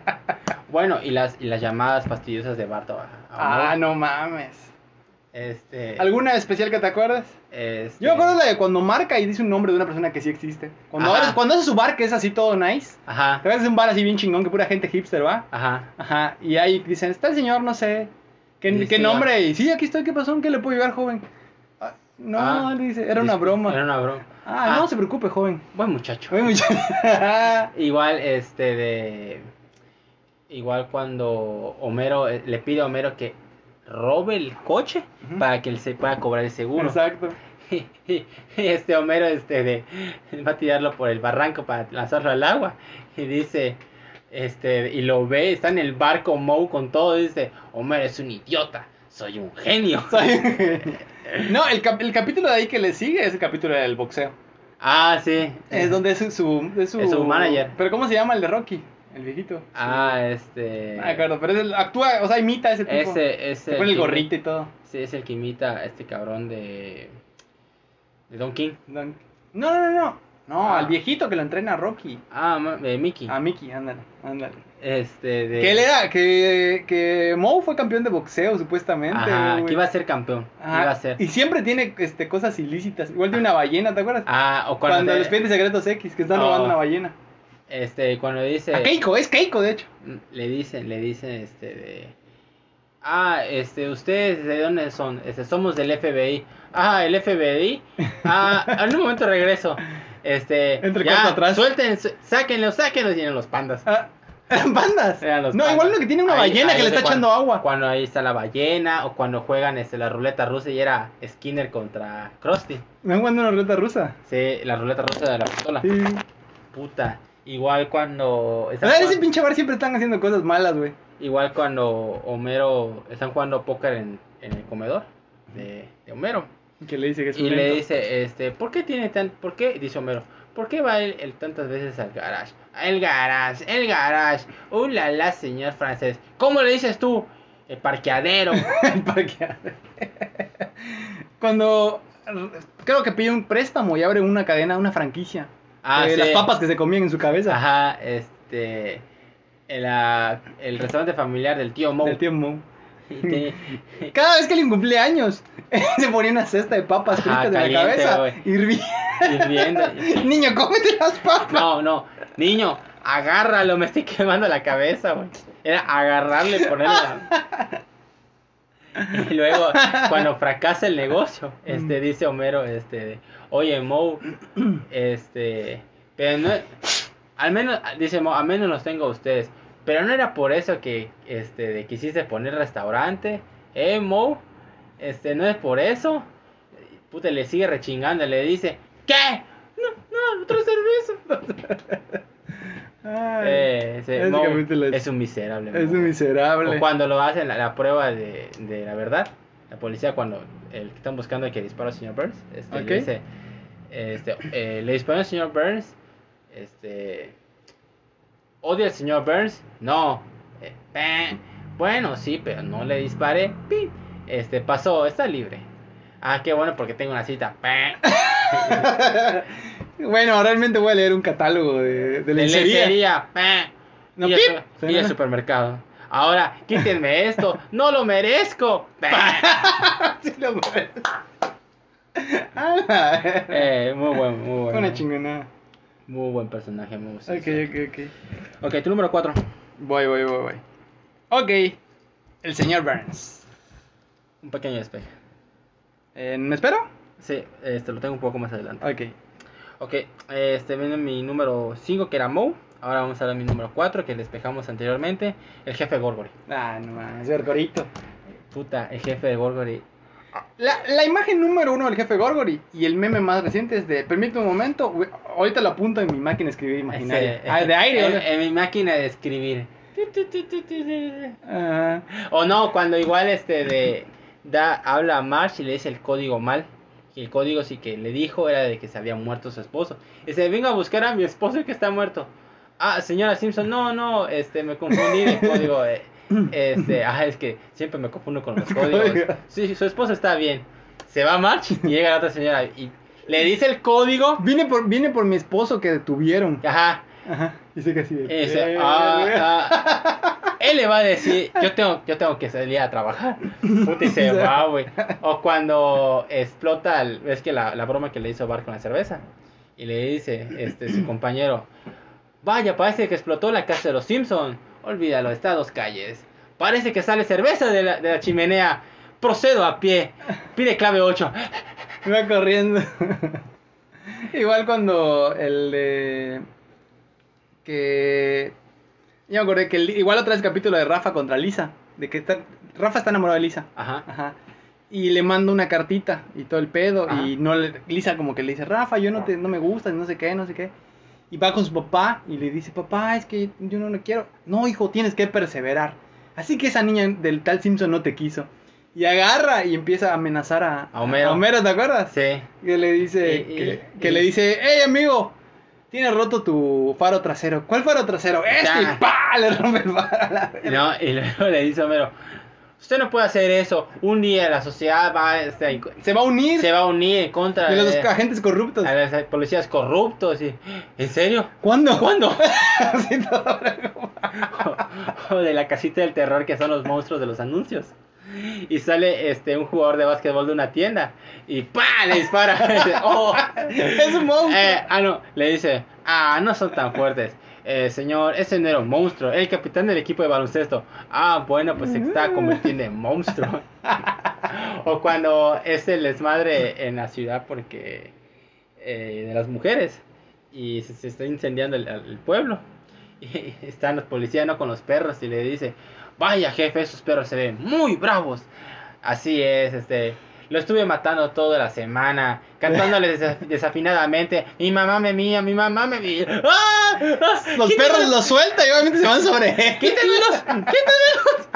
[SPEAKER 1] bueno, y las, y las llamadas fastidiosas de Barto a, a
[SPEAKER 2] Ah,
[SPEAKER 1] Moe.
[SPEAKER 2] no mames.
[SPEAKER 1] Este,
[SPEAKER 2] ¿Alguna especial que te acuerdas?
[SPEAKER 1] este,
[SPEAKER 2] Yo me acuerdo la de cuando marca y dice un nombre de una persona que sí existe. Cuando, abres- cuando hace su bar que es así todo nice.
[SPEAKER 1] Ajá,
[SPEAKER 2] Te ves un bar así bien chingón que pura gente hipster va.
[SPEAKER 1] ajá.
[SPEAKER 2] Ajá. Y ahí dicen, está el señor, no sé. ¿Qué,
[SPEAKER 1] Y
[SPEAKER 2] qué
[SPEAKER 1] sí,
[SPEAKER 2] nombre? Y sí, aquí estoy, ¿qué pasó? ¿En qué le puedo ayudar, joven? "Ah, no,
[SPEAKER 1] Ah,
[SPEAKER 2] le dice, era una broma.
[SPEAKER 1] Era una broma.
[SPEAKER 2] Ah, no se preocupe, joven.
[SPEAKER 1] Buen muchacho.
[SPEAKER 2] Oye, muchacho.
[SPEAKER 1] Igual, este, de. Igual cuando Homero eh, le pide a Homero que robe el coche para que él se pueda cobrar el seguro.
[SPEAKER 2] Exacto.
[SPEAKER 1] Y este Homero, este, de. Va a tirarlo por el barranco para lanzarlo al agua. Y dice. Este, y lo ve, está en el barco Moe con todo. Y dice: Homero es un idiota, soy un genio.
[SPEAKER 2] no, el, cap- el capítulo de ahí que le sigue es el capítulo del boxeo.
[SPEAKER 1] Ah, sí.
[SPEAKER 2] Es donde es su, es su...
[SPEAKER 1] Es su manager.
[SPEAKER 2] Pero ¿cómo se llama el de Rocky? El viejito.
[SPEAKER 1] Ah, este.
[SPEAKER 2] No me acuerdo, pero es el- actúa, o sea, imita a ese tipo.
[SPEAKER 1] Ese, ese.
[SPEAKER 2] Se pone el
[SPEAKER 1] que-
[SPEAKER 2] gorrito y todo.
[SPEAKER 1] Sí, es el que imita a este cabrón de. de Don King.
[SPEAKER 2] No, no, no, no. No,
[SPEAKER 1] Ah.
[SPEAKER 2] al viejito que lo entrena a Rocky.
[SPEAKER 1] Ah, de Mickey.
[SPEAKER 2] A Mickey, ándale, ándale.
[SPEAKER 1] Este, de.
[SPEAKER 2] Que él era, que, que Moe fue campeón de boxeo, supuestamente.
[SPEAKER 1] Ajá,
[SPEAKER 2] güey.
[SPEAKER 1] que iba a ser campeón.
[SPEAKER 2] Ajá,
[SPEAKER 1] Iba a ser.
[SPEAKER 2] Y siempre tiene este, cosas ilícitas. Igual de una ballena, ¿te acuerdas?
[SPEAKER 1] Ah, o cuando.
[SPEAKER 2] Cuando
[SPEAKER 1] te-
[SPEAKER 2] los expedientes secretos X, que están
[SPEAKER 1] Oh.
[SPEAKER 2] robando una ballena.
[SPEAKER 1] Este, cuando dice.
[SPEAKER 2] A Keiko, es Keiko, de hecho.
[SPEAKER 1] Le dicen, le dicen, este, de. Ah, este, ¿ustedes de dónde son? Este, somos del FBI. Ah, el FBI. Ah, en un momento regreso. Este,
[SPEAKER 2] Entre
[SPEAKER 1] ya,
[SPEAKER 2] atrás.
[SPEAKER 1] suelten, su- sáquenlos y eran los pandas.
[SPEAKER 2] Ah, eran pandas.
[SPEAKER 1] Eran los
[SPEAKER 2] no,
[SPEAKER 1] pandas.
[SPEAKER 2] igual uno que tiene una
[SPEAKER 1] Ahí-
[SPEAKER 2] ballena
[SPEAKER 1] ahí
[SPEAKER 2] que le
[SPEAKER 1] es
[SPEAKER 2] está echando agua.
[SPEAKER 1] Cuando ahí está la ballena o cuando juegan este, la ruleta rusa y era Skinner contra Krusty.
[SPEAKER 2] Me han jugando una ruleta rusa.
[SPEAKER 1] Sí, la ruleta rusa de la pistola.
[SPEAKER 2] Sí.
[SPEAKER 1] Puta. Igual cuando...
[SPEAKER 2] Sea, en ese pinche bar siempre están haciendo cosas malas, güey.
[SPEAKER 1] Igual cuando Homero están jugando póker en, en el comedor de, de Homero.
[SPEAKER 2] Que le dice que es
[SPEAKER 1] Y le dice, este, ¿por qué tiene tan, por qué, dice Homero, ¿por qué va él, él tantas veces al garage? El garage, el garage, uh la la señor francés, ¿cómo le dices tú? El parqueadero.
[SPEAKER 2] El parqueadero. Cuando creo que pide un préstamo y abre una cadena, una franquicia.
[SPEAKER 1] Ah, sí.
[SPEAKER 2] Las papas que se comían en su cabeza.
[SPEAKER 1] Ajá, este, el, ah, el restaurante familiar del tío Mo.
[SPEAKER 2] Del tío Mo.
[SPEAKER 1] Te-
[SPEAKER 2] Cada vez que le cumplía años, se ponía una cesta de papas fritas en la cabeza. Hirviendo.
[SPEAKER 1] hirviendo.
[SPEAKER 2] Niño, cómete las papas.
[SPEAKER 1] No, no, niño, agárralo, me estoy quemando la cabeza, güey. Era agarrarle y ponerle la... Y luego, cuando fracasa el negocio, este, dice Homero, este, oye, Mo, este, pero no, al menos, dice Mo, al menos los tengo a ustedes, pero no era por eso que, este, de quisiste poner restaurante, eh, Mo, este, no es por eso, puta, le sigue rechingando, le dice, ¿qué? No, no, cerveza.
[SPEAKER 2] Ay,
[SPEAKER 1] Eh, ese Mo es un miserable.
[SPEAKER 2] es
[SPEAKER 1] Mo.
[SPEAKER 2] un miserable.
[SPEAKER 1] O cuando lo hacen la, la prueba de, de la verdad, la policía cuando el que están buscando el que disparó al señor Burns, este, le dice, este, eh, le disparó al señor Burns, este, odia al señor Burns, no, eh, bueno sí, pero no le disparé, este, pasó, está libre. Ah, qué bueno porque tengo una cita.
[SPEAKER 2] bueno, realmente voy a leer un catálogo de, de
[SPEAKER 1] De
[SPEAKER 2] lencería. No,
[SPEAKER 1] y, el, y el supermercado. Ahora, quítenme esto, no lo merezco.
[SPEAKER 2] Sí lo merece. Ah,
[SPEAKER 1] Eh, muy buen, muy buen.
[SPEAKER 2] Una chingonada.
[SPEAKER 1] Muy buen personaje, muy
[SPEAKER 2] Ok,
[SPEAKER 1] sincero.
[SPEAKER 2] ok, ok.
[SPEAKER 1] Ok, tu número 4.
[SPEAKER 2] Voy, voy, voy, voy. Ok. El señor Burns.
[SPEAKER 1] Un pequeño despeje.
[SPEAKER 2] Eh, ¿Me espero?
[SPEAKER 1] Sí, este lo tengo un poco más adelante.
[SPEAKER 2] Ok.
[SPEAKER 1] Ok, este viene mi número 5 que era Moe. Ahora vamos a ver mi número 4 que despejamos anteriormente. El jefe Gorgory.
[SPEAKER 2] Ah, no mames, Gorgorito.
[SPEAKER 1] Puta, el jefe de Gorgory.
[SPEAKER 2] La, la imagen número uno del jefe Gorgory y el meme más reciente es de. Permíteme un momento, ahorita lo apunto en mi máquina de escribir imaginaria.
[SPEAKER 1] Ese-
[SPEAKER 2] ah, de aire,
[SPEAKER 1] en, mi máquina de escribir.
[SPEAKER 2] Ah,
[SPEAKER 1] O no, cuando igual este de da habla a Marsh y le dice el código mal. Y el código sí que le dijo era de que se había muerto su esposo. Y dice, venga a buscar a mi esposo que está muerto. Ah, señora Simpson, no, no, este, me confundí de código. eh, este, ah, es que siempre me confundo con los códigos. Sí, su esposo está bien. Se va March y llega la otra señora y le dice el código.
[SPEAKER 2] Vine por, vine por mi esposo que detuvieron.
[SPEAKER 1] Ajá.
[SPEAKER 2] Ajá. Dice que así de.
[SPEAKER 1] Dice, ah, ah. Él le va a decir, yo tengo, yo tengo que salir a trabajar. Puta, y se va, güey. O cuando explota, el- ves que la, la broma que le hizo Bart con la cerveza. Y le dice, este, su compañero, vaya, parece que explotó la casa de los Simpson. Olvídalo, está a dos calles. Parece que sale cerveza de la, de la chimenea. Procedo a pie. Pide clave 8.
[SPEAKER 2] Va corriendo. Igual cuando el de. Que. Ya me acordé que el- igual otra vez capítulo de Rafa contra Lisa. De que está, Rafa está enamorado de Lisa.
[SPEAKER 1] Ajá.
[SPEAKER 2] Ajá. Y le manda una cartita y todo el pedo.
[SPEAKER 1] Ajá.
[SPEAKER 2] Y no le- Lisa como que le dice, Rafa, yo no te no me gustas, no sé qué, no sé qué. Y va con su papá y le dice, papá, es que yo no lo quiero. No, hijo, tienes que perseverar. Así que esa niña del tal Simpson no te quiso. Y agarra y empieza a amenazar a,
[SPEAKER 1] A Homero.
[SPEAKER 2] ¿te acuerdas?
[SPEAKER 1] Sí.
[SPEAKER 2] Que le dice,
[SPEAKER 1] Y- y-
[SPEAKER 2] que, le dice, hey amigo, tienes roto tu faro trasero. ¿Cuál faro trasero? Este, ¡pa! Le rompe el faro a la.
[SPEAKER 1] No, y luego le dice a Homero, usted no puede hacer eso. Un día la sociedad va, este,
[SPEAKER 2] Se va a unir
[SPEAKER 1] se va a unir en contra
[SPEAKER 2] de los agentes corruptos.
[SPEAKER 1] a los policías corruptos. Y, ¿En serio?
[SPEAKER 2] ¿Cuándo?
[SPEAKER 1] ¿Cuándo? O de la casita del terror que son los monstruos de los anuncios. Y sale este un jugador de básquetbol de una tienda y ¡pa! le dispara. Dice, "Oh".
[SPEAKER 2] Es un monstruo.
[SPEAKER 1] Eh, ah, no, le dice, ah, no son tan fuertes. Eh, señor, ese no era un monstruo, el capitán del equipo de baloncesto. Ah, bueno, pues se está convirtiendo en monstruo. o cuando es el desmadre en la ciudad porque eh, de las mujeres y se, se está incendiando el, el pueblo. Y están los policías ¿no? con los perros y le dice, vaya jefe, esos perros se ven muy bravos. Así es, este, Lo estuve matando toda la semana, cantándole desa- desafinadamente. Mi mamá me mía, mi mamá me mía. ¡Ah! ¡Ah!
[SPEAKER 2] Los
[SPEAKER 1] ¡Quítenme-
[SPEAKER 2] perros los sueltan y obviamente se van sobre él.
[SPEAKER 1] ¡Quítenmelos! ¡Quítenmelos!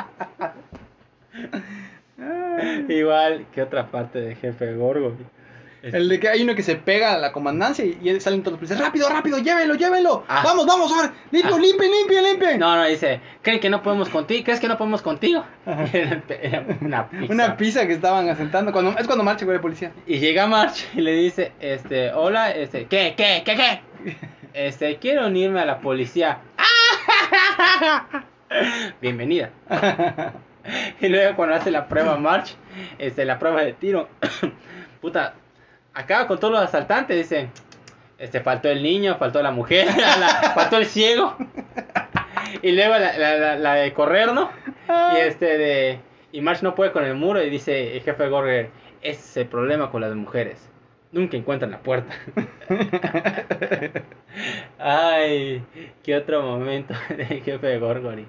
[SPEAKER 1] Igual que otra parte de Jefe Gorgo.
[SPEAKER 2] El de que hay uno que se pega a la comandancia y y salen todos los policías. Rápido, rápido, llévenlo, llévenlo.
[SPEAKER 1] Ah.
[SPEAKER 2] Vamos, vamos, ahora. Limpio,
[SPEAKER 1] Ah.
[SPEAKER 2] limpien, limpien, limpien.
[SPEAKER 1] No, no, dice, ¿creen que no podemos contigo? ¿Crees que no podemos contigo? Era una pizza.
[SPEAKER 2] Una pizza que estaban asentando. Cuando, es cuando marcha güey de policía.
[SPEAKER 1] Y llega March y le dice, este, hola, este, ¿qué, qué, qué, qué? Este, quiero unirme a la policía. Bienvenida. Y luego cuando hace la prueba March, este, la prueba de tiro, puta, acaba con todos los asaltantes, dice, este, faltó el niño, faltó la mujer, la- faltó el ciego. Y luego la, la, la- la de correr, ¿no? Y este de. Y March no puede con el muro y dice el jefe Gorger, ese es el problema con las mujeres. Nunca encuentran la puerta. Ay, qué otro momento del jefe de Gorgory.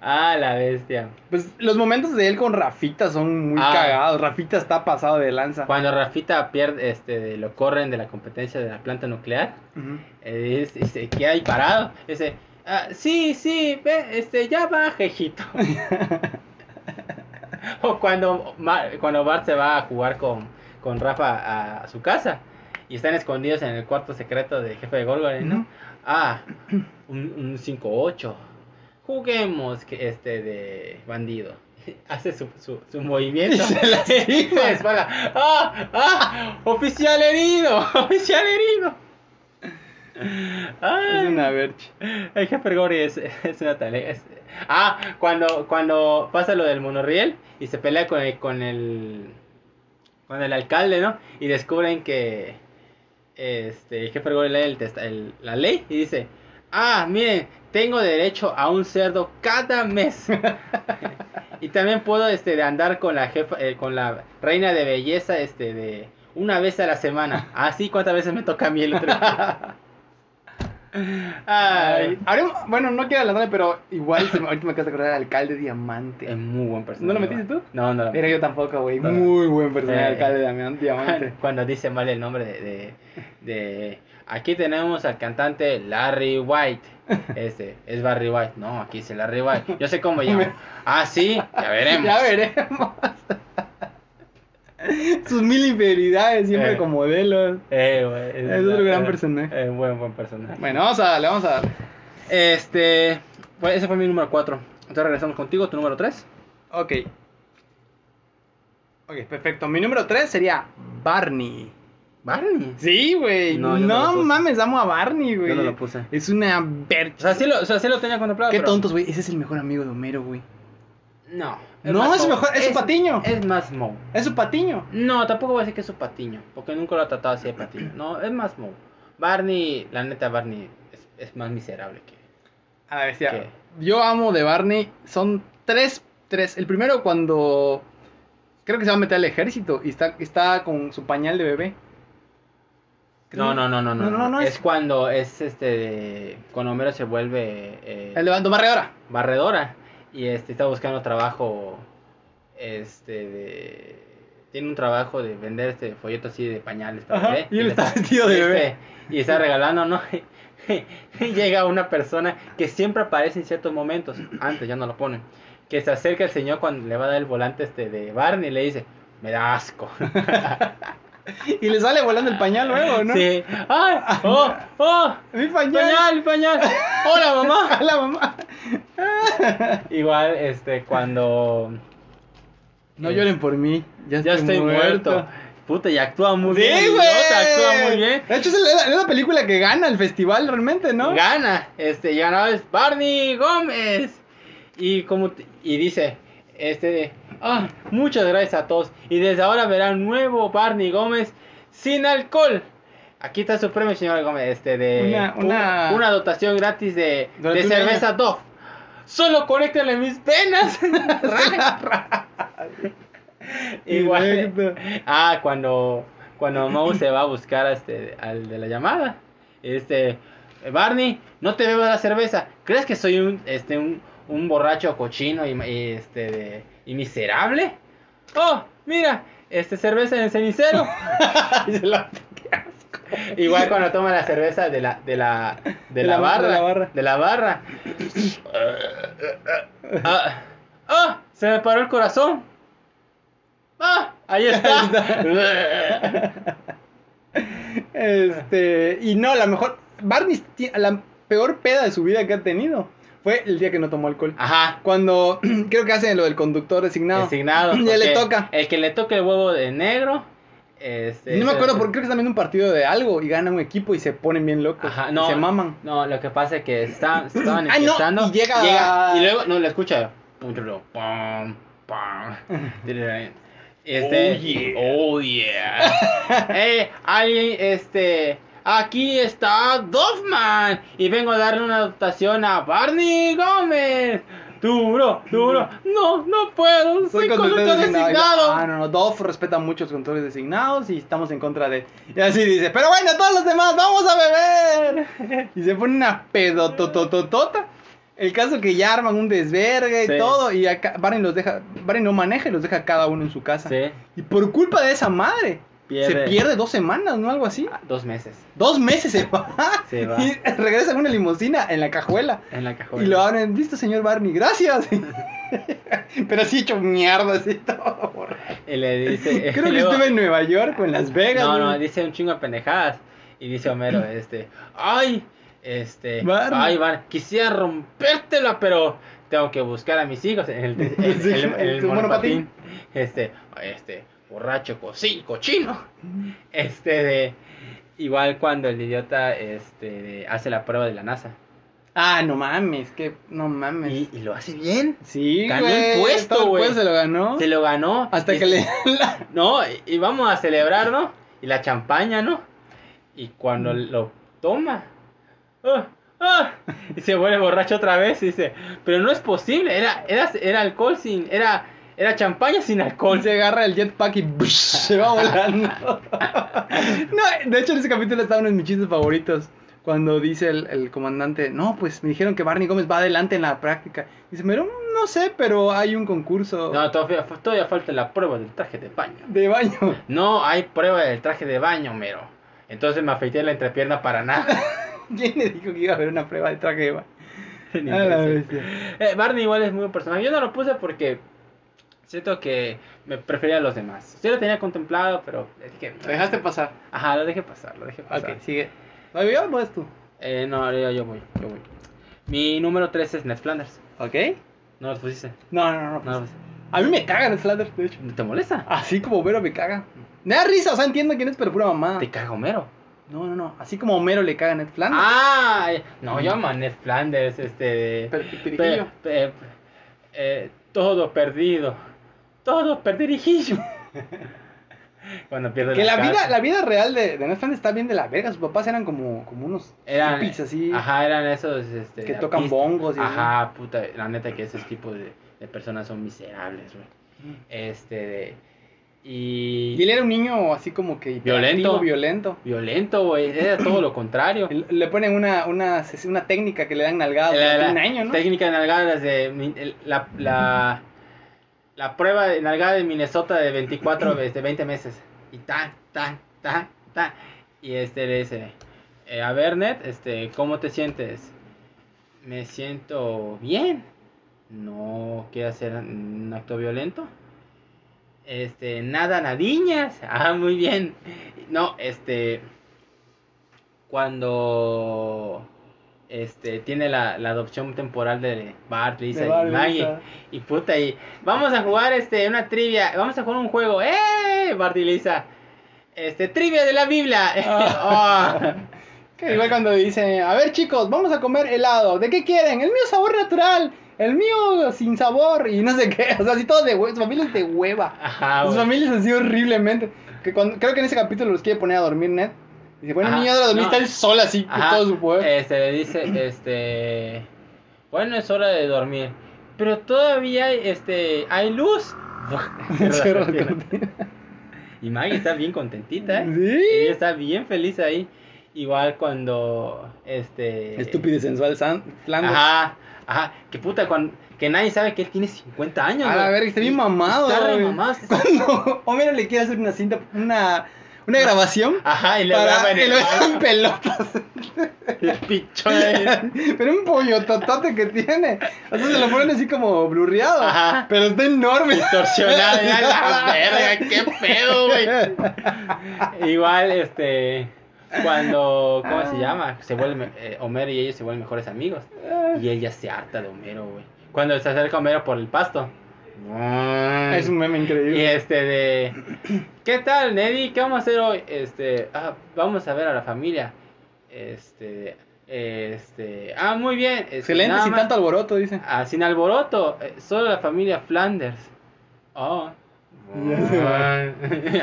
[SPEAKER 1] Ah, la bestia.
[SPEAKER 2] Pues los momentos de él con Rafita son muy
[SPEAKER 1] Ah.
[SPEAKER 2] cagados. Rafita está pasado de lanza.
[SPEAKER 1] Cuando Rafita pierde, este, lo corren de la competencia de la planta nuclear, eh, dice, ¿qué hay parado? Dice, "Ah, sí, sí, ve, este, ya va, jejito. o cuando, cuando Bart se va a jugar con, con Rafa a, a su casa y están escondidos en el cuarto secreto del jefe de Gorgon, ¿no? Ah, un, un 5-8. Juguemos que este de bandido. Hace su, su, su movimiento.
[SPEAKER 2] Y se lastima.
[SPEAKER 1] de espalda. ¡Ah! ¡Ah! ¡Oficial herido! ¡Oficial herido! Ay.
[SPEAKER 2] Es una vercha.
[SPEAKER 1] El jefe Gory es, es una tarea. es- Ah, cuando, cuando pasa lo del monorriel y se pelea con el, con el con el alcalde, ¿no? Y descubren que este el jefe lee el testa- el- la ley y dice, ah, miren, tengo derecho a un cerdo cada mes. y también puedo este de andar con la jefa, eh, con la reina de belleza, este de una vez a la semana. Ah, sí, ¿cuántas veces me toca a mí el otro? Ay,
[SPEAKER 2] Haremos- bueno, no quiero adelantarme, pero igual se me- ahorita me acabo de acordar alcalde Diamante.
[SPEAKER 1] Es muy buen personaje.
[SPEAKER 2] ¿No lo metiste tú?
[SPEAKER 1] No, no
[SPEAKER 2] Pero yo tampoco, güey.
[SPEAKER 1] No.
[SPEAKER 2] Muy buen personaje,
[SPEAKER 1] Eh.
[SPEAKER 2] alcalde Diamante.
[SPEAKER 1] Cuando dice mal el nombre de, de, de- Aquí tenemos al cantante Larry White. Este, es Barry White. No, aquí dice Larry White. Yo sé cómo llamo. Ah, sí, ya veremos.
[SPEAKER 2] Ya veremos. Sus mil infidelidades siempre
[SPEAKER 1] Eh.
[SPEAKER 2] con modelos.
[SPEAKER 1] Eh, güey,
[SPEAKER 2] Es otro gran personaje.
[SPEAKER 1] Es buen, buen personaje.
[SPEAKER 2] Bueno, vamos a darle, vamos a darle.
[SPEAKER 1] Este. Pues ese fue mi número 4. Entonces regresamos contigo, tu número 3.
[SPEAKER 2] Ok. Ok, perfecto. Mi número 3 sería Barney.
[SPEAKER 1] Barney.
[SPEAKER 2] Sí, güey.
[SPEAKER 1] No,
[SPEAKER 2] mames, amo a Barney, güey.
[SPEAKER 1] Yo no lo puse.
[SPEAKER 2] Es una
[SPEAKER 1] O
[SPEAKER 2] vercha.
[SPEAKER 1] sea, sí lo, o sea, sí lo tenía contemplado.
[SPEAKER 2] Qué
[SPEAKER 1] pero-
[SPEAKER 2] tontos, güey. Ese es el mejor amigo de Homero, güey.
[SPEAKER 1] No.
[SPEAKER 2] No, es mejor- es su patiño.
[SPEAKER 1] Es más Moe.
[SPEAKER 2] Es su patiño.
[SPEAKER 1] No, tampoco voy a decir que es su patiño, porque nunca lo ha tratado así de patiño. No, es más Moe. Barney, la neta, Barney es, es más miserable que.
[SPEAKER 2] A decía,
[SPEAKER 1] ¿Qué?
[SPEAKER 2] yo amo de Barney. Son tres, tres. El primero cuando creo que se va a meter al ejército y está, está con su pañal de bebé.
[SPEAKER 1] No, no, no, no, no.
[SPEAKER 2] No, no, no,
[SPEAKER 1] es,
[SPEAKER 2] es-
[SPEAKER 1] cuando es este. de- cuando Homero se vuelve. eh,
[SPEAKER 2] El de barredora.
[SPEAKER 1] barredora y este está buscando trabajo. Este de. Tiene un trabajo de vender este folleto así de pañales para
[SPEAKER 2] Ajá,
[SPEAKER 1] bebé,
[SPEAKER 2] y él está vestido de bebé.
[SPEAKER 1] este- y está regalando, ¿no? Llega una persona que siempre aparece en ciertos momentos, antes ya no lo ponen, que se acerca al señor cuando le va a dar el volante este de Barney y le dice, me da asco.
[SPEAKER 2] Y le sale volando el pañal luego, ¿no?
[SPEAKER 1] Sí. ¡Ay! ¡Oh! ¡Oh!
[SPEAKER 2] Mi pañal.
[SPEAKER 1] ¡Pañal, pañal! ¡Hola, mamá!
[SPEAKER 2] La mamá.
[SPEAKER 1] Igual, este, cuando...
[SPEAKER 2] No lloren por mí. Ya estoy,
[SPEAKER 1] Ya estoy muerto. Puta, y actúa muy bien.
[SPEAKER 2] Sí,
[SPEAKER 1] el
[SPEAKER 2] güey.
[SPEAKER 1] idiota, actúa muy bien.
[SPEAKER 2] De hecho, es la, es la película que gana el festival realmente, ¿no?
[SPEAKER 1] Gana. Este, ganador es Barney Gómez. Y como y dice, este, ah, muchas gracias a todos. Y desde ahora verán nuevo Barney Gómez sin alcohol. Aquí está su premio, señor Gómez, este de
[SPEAKER 2] Una- una-
[SPEAKER 1] una dotación gratis de, de cerveza Dove. Solo conéctenle mis penas. Igual. Ah, cuando cuando Moe se va a buscar a este al de la llamada. Este Barney, no te bebas la cerveza. ¿Crees que soy un este un, un borracho cochino y, y, este de- y miserable? Oh, mira, este cerveza en el cenicero. Igual cuando toma la cerveza de la de la de,
[SPEAKER 2] De
[SPEAKER 1] la,
[SPEAKER 2] la-
[SPEAKER 1] barra,
[SPEAKER 2] de la barra.
[SPEAKER 1] de la barra. ah, ah, se me paró el corazón. Ah, ahí está.
[SPEAKER 2] Este, y no, la mejor. Barney, la peor peda de su vida que ha tenido fue el día que no tomó alcohol.
[SPEAKER 1] Ajá.
[SPEAKER 2] Cuando creo que hacen lo del conductor designado.
[SPEAKER 1] Designado.
[SPEAKER 2] Ya le toca.
[SPEAKER 1] El que le toque el huevo de negro. Este,
[SPEAKER 2] No me acuerdo porque creo que están viendo un partido de algo y gana un equipo y se ponen bien locos.
[SPEAKER 1] Ajá,
[SPEAKER 2] y
[SPEAKER 1] no.
[SPEAKER 2] se maman.
[SPEAKER 1] No, lo que pasa es que está- estaban
[SPEAKER 2] Ah, no,
[SPEAKER 1] empezando.
[SPEAKER 2] y llega-
[SPEAKER 1] y luego, no, le escucha. Pum, pum, pum. Este. Oh yeah. Eh, alguien, este. Aquí está Doffman. Y vengo a darle una dotación a Barney Gómez. Duro, duro. No, no puedo. Soy, conductor designado.
[SPEAKER 2] Ah, no, no. Dove respeta mucho los conductores designados y estamos en contra de. Y así dice: Pero bueno, todos los demás, vamos a beber. Y se pone una pedotototota. El caso que ya arman un desvergue y todo. Y acá Barney los deja. Barney no maneja y los deja cada uno en su casa.
[SPEAKER 1] Sí,
[SPEAKER 2] Y por culpa de esa madre.
[SPEAKER 1] Pierde.
[SPEAKER 2] Se pierde dos semanas, ¿no? Algo así.
[SPEAKER 1] ah, dos meses
[SPEAKER 2] Dos meses se va.
[SPEAKER 1] Se va.
[SPEAKER 2] Y regresa en una limusina en la cajuela.
[SPEAKER 1] en la cajuela.
[SPEAKER 2] Y lo abren, listo señor Barney, gracias. Pero así hecho mierda, así todo.
[SPEAKER 1] Y le dice.
[SPEAKER 2] Creo que
[SPEAKER 1] luego-
[SPEAKER 2] estuve en Nueva York o en Las Vegas.
[SPEAKER 1] No, no, dice un chingo de pendejadas. Y dice Homero, este, ay, este,
[SPEAKER 2] Barney.
[SPEAKER 1] ay, Barney, quisiera rompértela, pero tengo que buscar a mis hijos en el, en- el- en el
[SPEAKER 2] su
[SPEAKER 1] monopatín.
[SPEAKER 2] monopatín.
[SPEAKER 1] Este, este, borracho, cochino. Este, de, igual cuando el idiota, este, de- hace la prueba de la NASA.
[SPEAKER 2] Ah, no mames, que no mames.
[SPEAKER 1] Y, y lo hace bien.
[SPEAKER 2] sí,
[SPEAKER 1] ganó el puesto, güey.
[SPEAKER 2] se lo ganó.
[SPEAKER 1] Se lo ganó.
[SPEAKER 2] Hasta
[SPEAKER 1] Y-
[SPEAKER 2] que le...
[SPEAKER 1] No, y- vamos a celebrar, ¿no? Y la champaña, ¿no? Y cuando lo toma, ¡ah! ¡ah! y se vuelve borracho otra vez y dice, pero no es posible, era, era, era alcohol sin, era, era champaña sin alcohol.
[SPEAKER 2] se agarra el jetpack y ¡bush! se va volando. no, de hecho en ese capítulo está uno de mis chistes favoritos. Cuando dice el, el comandante, no, pues me dijeron que Barney Gómez va adelante en la práctica. Dice, pero no sé, pero hay un concurso
[SPEAKER 1] No, todavía, todavía falta la prueba del traje de baño.
[SPEAKER 2] de baño.
[SPEAKER 1] No hay prueba del traje de baño, mero. Entonces me afeité la entrepierna para nada.
[SPEAKER 2] ¿Quién le dijo que iba a haber una prueba de traje de baño?
[SPEAKER 1] Ni
[SPEAKER 2] A la
[SPEAKER 1] parece.
[SPEAKER 2] bestia.
[SPEAKER 1] Eh, Barney igual es muy un personaje. Yo no lo puse porque siento que me prefería a los demás. Sí lo tenía contemplado, pero dije.
[SPEAKER 2] Lo dejaste pasar.
[SPEAKER 1] Ajá, lo dejé pasar, lo dejé pasar.
[SPEAKER 2] Ok, sigue. ¿Lo yo pues tú?
[SPEAKER 1] Eh, no, yo, yo voy, yo voy. Mi número 3 es Ned Flanders.
[SPEAKER 2] ¿Ok?
[SPEAKER 1] No lo pusiste.
[SPEAKER 2] No, no, no.
[SPEAKER 1] No pusiste.
[SPEAKER 2] A mí me cagan los Flanders, de hecho.
[SPEAKER 1] ¿Te molesta?
[SPEAKER 2] Así como Homero me caga. Me da risa, o sea, entiendo quién es, pero pura mamá.
[SPEAKER 1] Te caga Homero.
[SPEAKER 2] No, no, no. Así como Homero le caga a Ned Flanders.
[SPEAKER 1] Ah, no, yo amo a Ned Flanders, este. de-
[SPEAKER 2] Pero
[SPEAKER 1] pe-
[SPEAKER 2] Piriquillo.
[SPEAKER 1] pe- eh, todo perdido. Todo perdirijillo. Cuando pierde
[SPEAKER 2] Que la vida, la vida real de, de está bien de la verga. Sus papás eran como, como unos
[SPEAKER 1] Eran,
[SPEAKER 2] hippies así.
[SPEAKER 1] Ajá, eran esos este,
[SPEAKER 2] Que tocan bongos y así.
[SPEAKER 1] Ajá, puta, la neta que esos tipos de, de personas son miserables, güey. Este, de, y,
[SPEAKER 2] Y él era un niño así como que
[SPEAKER 1] Violento.
[SPEAKER 2] violento.
[SPEAKER 1] violento, güey, era todo lo contrario.
[SPEAKER 2] Le- ponen una, una, una técnica que le dan nalgadas
[SPEAKER 1] La-
[SPEAKER 2] durante
[SPEAKER 1] la
[SPEAKER 2] un año, ¿no?
[SPEAKER 1] Técnica de nalgadas de la, la prueba de nalgada de Minnesota de 24 veces, de 20 meses. Y tan, tan, tan, tan. Y este le dice, eh, a ver, Ned, este, ¿cómo te sientes? Me siento bien. No quiero hacer un acto violento. Este, nada, nadiñas. Ah, muy bien. No, este, cuando este tiene la, la adopción temporal de Bart, Lisa
[SPEAKER 2] De
[SPEAKER 1] y Maggie
[SPEAKER 2] Lisa.
[SPEAKER 1] y puta y vamos a jugar este una trivia, vamos a jugar un juego, ¡eh! Bart y Lisa. Este trivia de la Biblia.
[SPEAKER 2] Ah. Que igual cuando dice, a ver chicos, vamos a comer helado. ¿De qué quieren? El mío sabor natural. El mío sin sabor. Y no sé qué. O sea, así todo de hueva. Su familia es de hueva.
[SPEAKER 1] Ajá,
[SPEAKER 2] Sus familias así horriblemente. Que cuando, creo que en ese capítulo los quiere poner a dormir Ned. Dice, bueno,
[SPEAKER 1] Ajá,
[SPEAKER 2] niño de la dormir
[SPEAKER 1] no.
[SPEAKER 2] está él solo así,
[SPEAKER 1] Ajá,
[SPEAKER 2] todo su poder.
[SPEAKER 1] Este le dice, este bueno, es hora de dormir. Pero todavía este hay luz.
[SPEAKER 2] Cierra la cortina.
[SPEAKER 1] y Maggie está bien contentita, ¿eh?
[SPEAKER 2] Sí.
[SPEAKER 1] Ella está bien feliz ahí. Igual cuando este
[SPEAKER 2] Estúpido y sensual San Flanders.
[SPEAKER 1] Ajá, Ajá, que puta, cuando, que nadie sabe que él tiene 50 años.
[SPEAKER 2] A ver, está bien mamado.
[SPEAKER 1] Está re mamado.
[SPEAKER 2] Cuando Homero le quiere hacer una cinta, una, una grabación.
[SPEAKER 1] Ajá, y le
[SPEAKER 2] para
[SPEAKER 1] graba en
[SPEAKER 2] que
[SPEAKER 1] el baño.
[SPEAKER 2] pelotas.
[SPEAKER 1] El pichón ahí.
[SPEAKER 2] Pero un pollo totote que tiene. O sea, se lo ponen así como blurreado.
[SPEAKER 1] Ajá.
[SPEAKER 2] Pero está enorme.
[SPEAKER 1] Distorsionado, ya la verga, qué pedo, güey. Igual, este, cuando, ¿cómo se llama? Se vuelve, eh, Homero y ellos se vuelven mejores amigos. Y ella se harta de Homero, güey. Cuando se acerca Homero por el pasto.
[SPEAKER 2] Es un meme
[SPEAKER 1] Y
[SPEAKER 2] increíble.
[SPEAKER 1] este de, ¿qué tal, Neddy? ¿Qué vamos a hacer hoy? Este, ah, vamos a ver a la familia. Este, este, ah, muy bien. este,
[SPEAKER 2] Excelente,
[SPEAKER 1] nada
[SPEAKER 2] sin
[SPEAKER 1] más-
[SPEAKER 2] tanto alboroto, dice.
[SPEAKER 1] Ah, sin alboroto, eh, solo la familia Flanders. Oh.
[SPEAKER 2] Ya se va.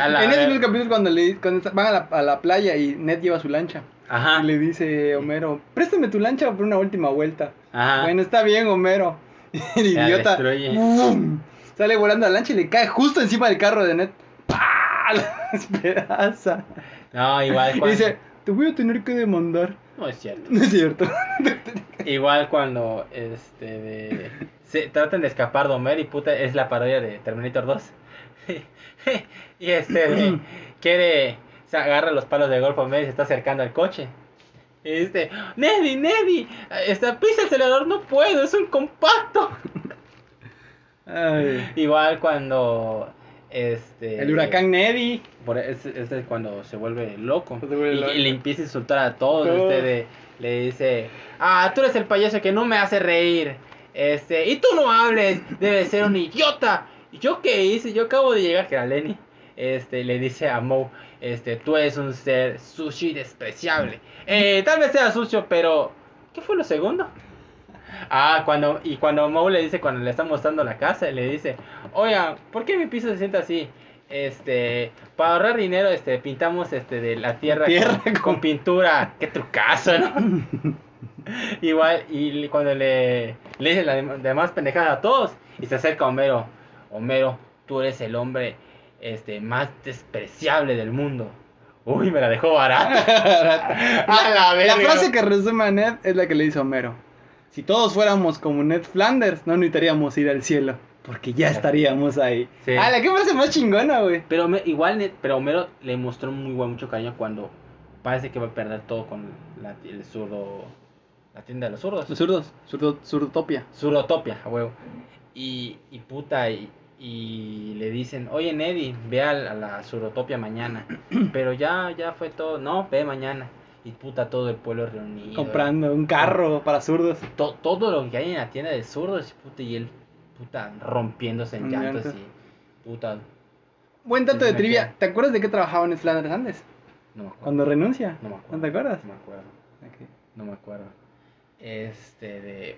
[SPEAKER 1] La
[SPEAKER 2] En ese mismo capítulo cuando, le, cuando van a la, a la playa y Ned lleva su lancha.
[SPEAKER 1] Ajá.
[SPEAKER 2] Y le dice Homero, préstame tu lancha por una última vuelta.
[SPEAKER 1] Ajá.
[SPEAKER 2] Bueno, está bien, Homero. Y el idiota sale volando la lancha y le cae justo encima del carro de Ned. ¡Pah! La despedaza.
[SPEAKER 1] No, igual
[SPEAKER 2] Y
[SPEAKER 1] cuando...
[SPEAKER 2] dice, te voy a tener que demandar.
[SPEAKER 1] No es cierto.
[SPEAKER 2] No es cierto.
[SPEAKER 1] Igual cuando este de... se tratan de escapar de Homer y puta es la parodia de Terminator 2. y este de, quiere se agarra los palos de golf a Homer y se está acercando al coche. Y dice, Neddy, Neddy, este, pisa el acelerador, no puedo, es un compacto.
[SPEAKER 2] Ay.
[SPEAKER 1] Igual cuando este
[SPEAKER 2] El huracán Neddy.
[SPEAKER 1] por es, es cuando se vuelve loco
[SPEAKER 2] Se vuelve
[SPEAKER 1] y,
[SPEAKER 2] loco.
[SPEAKER 1] y le empieza a insultar a todos este de- le dice ah tú eres el payaso que no me hace reír este y tú no hables debes ser un idiota ¿Y yo qué hice yo acabo de llegar que era Lenny este le dice a Moe este tú eres un ser sushi despreciable eh, tal vez sea sucio pero qué fue lo segundo Ah, cuando, y cuando Moe le dice, cuando le está mostrando la casa, le dice, oiga, ¿por qué mi piso se siente así? Este, para ahorrar dinero, este, pintamos este de la tierra,
[SPEAKER 2] Tierra
[SPEAKER 1] con, pintura, qué trucazo, ¿no? Igual, y cuando le, le dice la dem- demás pendejada a todos, y se acerca a Homero, Homero, tú eres el hombre, este, más despreciable del mundo. Uy, me la dejó barata. A la
[SPEAKER 2] La frase que resume a Ned es la que le dice Homero. Si todos fuéramos como Ned Flanders, no necesitaríamos ir al cielo. Porque ya estaríamos ahí.
[SPEAKER 1] Sí.
[SPEAKER 2] Ah, la que frase más chingona, güey.
[SPEAKER 1] Pero me- igual, ne- pero Homero le mostró muy buen, mucho cariño cuando parece que va a perder todo con la, el zurdo, la tienda de los zurdos.
[SPEAKER 2] Los zurdos, zurdo, zurdotopia.
[SPEAKER 1] Zurdotopia, a huevo. Y, y puta, y, y le dicen, oye Neddy, ve a la, a la Zurdotopia mañana. Pero ya, ya fue todo. No, ve mañana. Y puta, todo el pueblo reunido.
[SPEAKER 2] Comprando un carro para zurdos.
[SPEAKER 1] To- todo lo que hay en la tienda de zurdos, y puta, y él, puta, rompiéndose en
[SPEAKER 2] En
[SPEAKER 1] llantos y, puta,
[SPEAKER 2] Buen dato de trivia.
[SPEAKER 1] queda.
[SPEAKER 2] ¿Te acuerdas de qué trabajaba Ned Flanders antes?
[SPEAKER 1] no me acuerdo.
[SPEAKER 2] Cuando renuncia.
[SPEAKER 1] No me acuerdo.
[SPEAKER 2] ¿No te acuerdas?
[SPEAKER 1] No me acuerdo. No me acuerdo. Este de.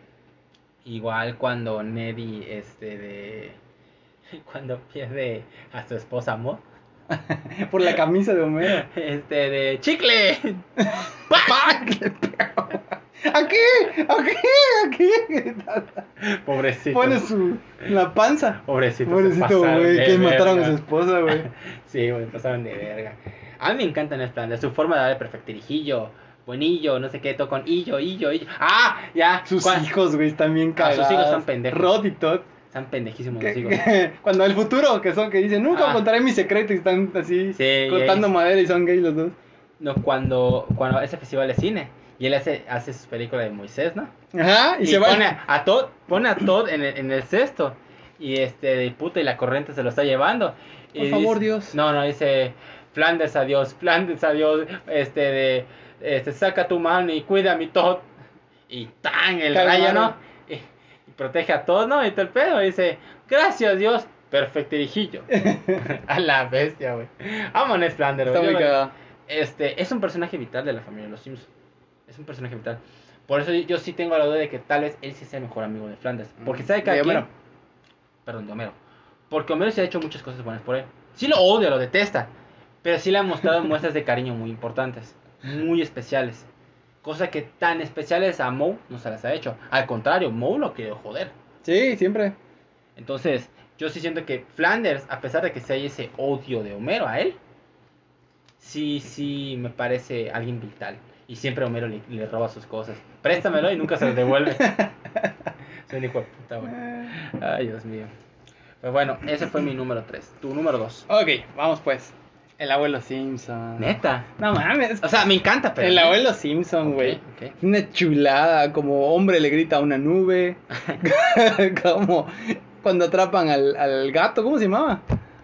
[SPEAKER 1] Igual cuando Neddy, este de. Cuando pierde a su esposa Mo.
[SPEAKER 2] Por la camisa de Homero.
[SPEAKER 1] Este de. ¡Chicle!
[SPEAKER 2] ¿Aquí? ¿Aquí? ¿Aquí?
[SPEAKER 1] Pobrecito.
[SPEAKER 2] Pone su. la panza.
[SPEAKER 1] Pobrecito.
[SPEAKER 2] Pobrecito, güey. Que mataron a su esposa, güey.
[SPEAKER 1] Sí, güey, pasaron de verga. A mí me encantan plan, de su forma de dar el perfectirijillo, buenillo, no sé qué, todo con illo, illo, illo. ¡Ah! Ya.
[SPEAKER 2] Sus
[SPEAKER 1] cua-
[SPEAKER 2] hijos, güey, están bien
[SPEAKER 1] Ah,
[SPEAKER 2] cagados.
[SPEAKER 1] sus hijos son pendejos.
[SPEAKER 2] Rod y Todd.
[SPEAKER 1] Están pendejísimos
[SPEAKER 2] que-
[SPEAKER 1] los hijos.
[SPEAKER 2] que- cuando el futuro, que son, que dicen, nunca
[SPEAKER 1] Ah.
[SPEAKER 2] contaré mi secreto y están así
[SPEAKER 1] Sí,
[SPEAKER 2] cortando
[SPEAKER 1] gays.
[SPEAKER 2] madera y son gays los dos.
[SPEAKER 1] No, cuando, cuando ese festival de cine y él hace, hace su película de Moisés, ¿no?
[SPEAKER 2] Ajá, y,
[SPEAKER 1] Y,
[SPEAKER 2] se va.
[SPEAKER 1] pone a Todd, pone a Todd en el, en el cesto y este de puta y la corriente se lo está llevando. Y
[SPEAKER 2] Por favor,
[SPEAKER 1] dice-
[SPEAKER 2] Dios.
[SPEAKER 1] No, no, dice Flanders adiós, Flanders adiós, este de este saca tu mano y cuida a mi Todd. Y tan el rayo. ¿no? Protege a Todd, ¿no? Y todo el pedo, y dice, "Gracias, Dios." Perfecto dirijillo. a la bestia, güey. Vámonos, Flanders.
[SPEAKER 2] Está muy cagado.
[SPEAKER 1] este, es un personaje vital de la familia de los Simpsons. Es un personaje vital. Por eso yo sí tengo la duda de que tal vez él sí sea el mejor amigo de Flanders. Porque sabe que
[SPEAKER 2] De
[SPEAKER 1] aquí-
[SPEAKER 2] Homero.
[SPEAKER 1] Perdón, de Homero. Porque Homero se ha hecho muchas cosas buenas por él. Sí lo odia, lo detesta. Pero sí le ha mostrado muestras de cariño muy importantes. Muy especiales. Cosa que tan especiales a Moe no se las ha hecho. Al contrario, Moe lo quiere joder.
[SPEAKER 2] Sí, siempre.
[SPEAKER 1] Entonces, yo sí siento que Flanders, a pesar de que se haya ese odio de Homero a él, sí, sí me parece alguien vital. Y siempre Homero le, le roba sus cosas. Préstamelo y nunca se lo devuelve. Un hijo de puta, güey. Ay, Dios mío. Pues bueno, ese fue mi número 3. Tu número 2.
[SPEAKER 2] Ok, vamos pues. El abuelo Simpson.
[SPEAKER 1] Neta.
[SPEAKER 2] No mames.
[SPEAKER 1] O sea, me encanta, pero.
[SPEAKER 2] El abuelo Simpson, güey. Una chulada, como hombre le grita a una nube. como cuando atrapan al, al gato, ¿cómo se llamaba?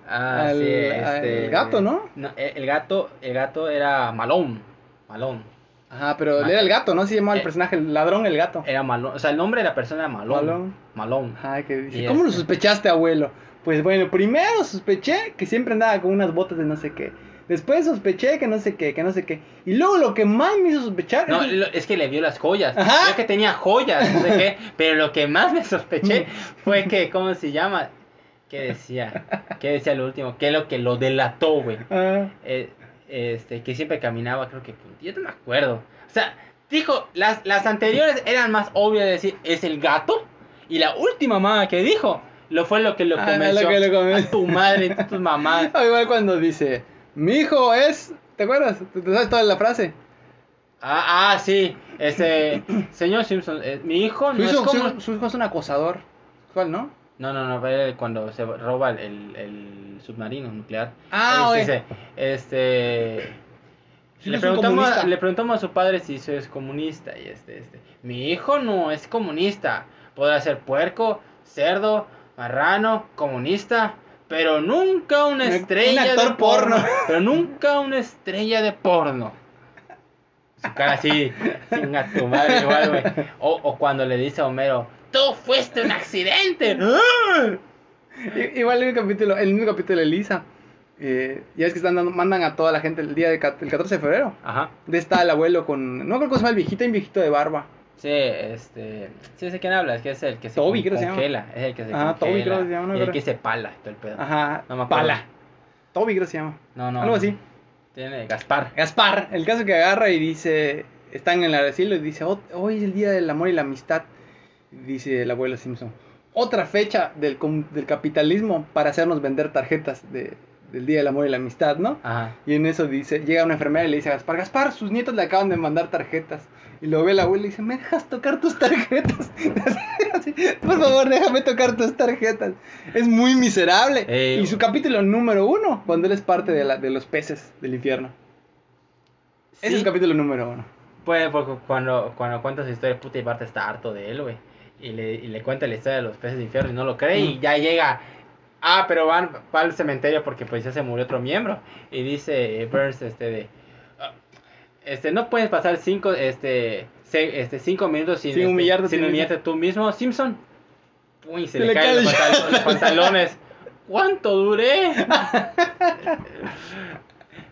[SPEAKER 1] Ah,
[SPEAKER 2] Al-
[SPEAKER 1] sí, este...
[SPEAKER 2] gato, ¿no?
[SPEAKER 1] el, el gato, el gato era Malón. Malón.
[SPEAKER 2] Ajá, pero era el gato, ¿no? Se llamaba el
[SPEAKER 1] Eh.
[SPEAKER 2] personaje, el ladrón, el gato.
[SPEAKER 1] Era Malón. O sea, el nombre de la persona era Malón.
[SPEAKER 2] Malón.
[SPEAKER 1] Malón.
[SPEAKER 2] Ajá, que dice, ¿cómo lo
[SPEAKER 1] este-
[SPEAKER 2] sospechaste, abuelo? Pues bueno, primero sospeché que siempre andaba con unas botas de no sé qué. Después sospeché que no sé qué, que no sé qué. Y luego lo que más me hizo sospechar
[SPEAKER 1] No,
[SPEAKER 2] es...
[SPEAKER 1] lo- es que le vio las joyas.
[SPEAKER 2] Ajá.
[SPEAKER 1] Que tenía joyas, no sé qué. Pero lo que más me sospeché fue que, ¿cómo se llama? ¿Qué decía? ¿Qué decía lo último? ¿Qué es lo que lo delató, güey?
[SPEAKER 2] Ah,
[SPEAKER 1] Eh, este, que siempre caminaba, creo que. Yo no me acuerdo. O sea, dijo, las, las anteriores eran más obvias de decir, es el gato. Y la última mamá que dijo, lo fue lo que lo
[SPEAKER 2] Ah,
[SPEAKER 1] convenció.
[SPEAKER 2] lo que lo convenció.
[SPEAKER 1] A tu madre, a tus mamás.
[SPEAKER 2] o igual cuando dice, mi hijo es... ¿Te acuerdas? ¿Te, sabes toda la frase?
[SPEAKER 1] Ah, ah, sí. Este, señor Simpson, eh, mi hijo
[SPEAKER 2] Su
[SPEAKER 1] no es
[SPEAKER 2] hijo,
[SPEAKER 1] como.
[SPEAKER 2] su- su hijo es un acosador. ¿Cuál, no?
[SPEAKER 1] No, no, no, cuando se roba el, el, submarino nuclear.
[SPEAKER 2] Ah,
[SPEAKER 1] Él
[SPEAKER 2] oye.
[SPEAKER 1] dice, este...
[SPEAKER 2] Sí,
[SPEAKER 1] le,
[SPEAKER 2] es un
[SPEAKER 1] preguntamos, le preguntamos a su padre si es comunista y este, este, mi hijo no es comunista, podrá ser puerco, cerdo, marrano, comunista, pero nunca una
[SPEAKER 2] Un- un
[SPEAKER 1] estrella
[SPEAKER 2] actor
[SPEAKER 1] de porno,
[SPEAKER 2] porno.
[SPEAKER 1] pero nunca una estrella de porno. Su cara así, sin a tu madre igual, güey. O, o cuando le dice a Homero, tú fuiste un accidente.
[SPEAKER 2] Igual el capítulo, el mismo capítulo de Lisa. eh, ya es que están dando, mandan a toda la gente el día del ca- el 14 de febrero.
[SPEAKER 1] Ajá.
[SPEAKER 2] De está el abuelo con. No creo que se llama el viejito, hay un viejito de barba.
[SPEAKER 1] Sí, este. Sí, sé quién habla, es que es el que se
[SPEAKER 2] Toby, creo que se llama.
[SPEAKER 1] congela. Es el que se
[SPEAKER 2] Ah, Toby,
[SPEAKER 1] congela.
[SPEAKER 2] creo que se llama,
[SPEAKER 1] y el que se pala todo el pedo.
[SPEAKER 2] Ajá.
[SPEAKER 1] No me acuerdo.
[SPEAKER 2] Pala. Toby creo que se llama.
[SPEAKER 1] No, no.
[SPEAKER 2] Algo
[SPEAKER 1] no.
[SPEAKER 2] así.
[SPEAKER 1] Tiene Gaspar.
[SPEAKER 2] Gaspar, el caso que agarra y dice. Están en el asilo y dice: "Oh, Hoy es el día del amor y la amistad. Dice el abuelo Simpson. Otra fecha del, del capitalismo para hacernos vender tarjetas de, del día del amor y la amistad, ¿no?
[SPEAKER 1] Ajá.
[SPEAKER 2] Y en eso dice, llega una enfermera y le dice a Gaspar, Gaspar, sus nietos le acaban de mandar tarjetas. Y lo ve el abuelo y dice, ¿me dejas tocar tus tarjetas? Por favor, déjame tocar tus tarjetas. Es muy miserable.
[SPEAKER 1] Ey.
[SPEAKER 2] Y su capítulo número uno, cuando él es parte de, la, de los peces del infierno. Ese es el capítulo número uno.
[SPEAKER 1] Pues porque cuando, cuando cuenta su historia, puta y parte está harto de él, güey. Y le, y le cuenta la historia de los peces de infierno y no lo cree. Y
[SPEAKER 2] Mm.
[SPEAKER 1] ya llega. Ah, pero van va al cementerio porque pues ya se murió otro miembro. Y dice eh, Burns, este de. "Ah, Este, no puedes pasar cinco, este, se- este, cinco minutos sin,
[SPEAKER 2] Sin
[SPEAKER 1] este,
[SPEAKER 2] humillarte
[SPEAKER 1] sin
[SPEAKER 2] mismo".
[SPEAKER 1] humillarte tú mismo, Simpson. Uy, se,
[SPEAKER 2] Se
[SPEAKER 1] le,
[SPEAKER 2] le
[SPEAKER 1] caen
[SPEAKER 2] cae
[SPEAKER 1] los,
[SPEAKER 2] el-
[SPEAKER 1] pantal- los pantalones. ¿Cuánto duré?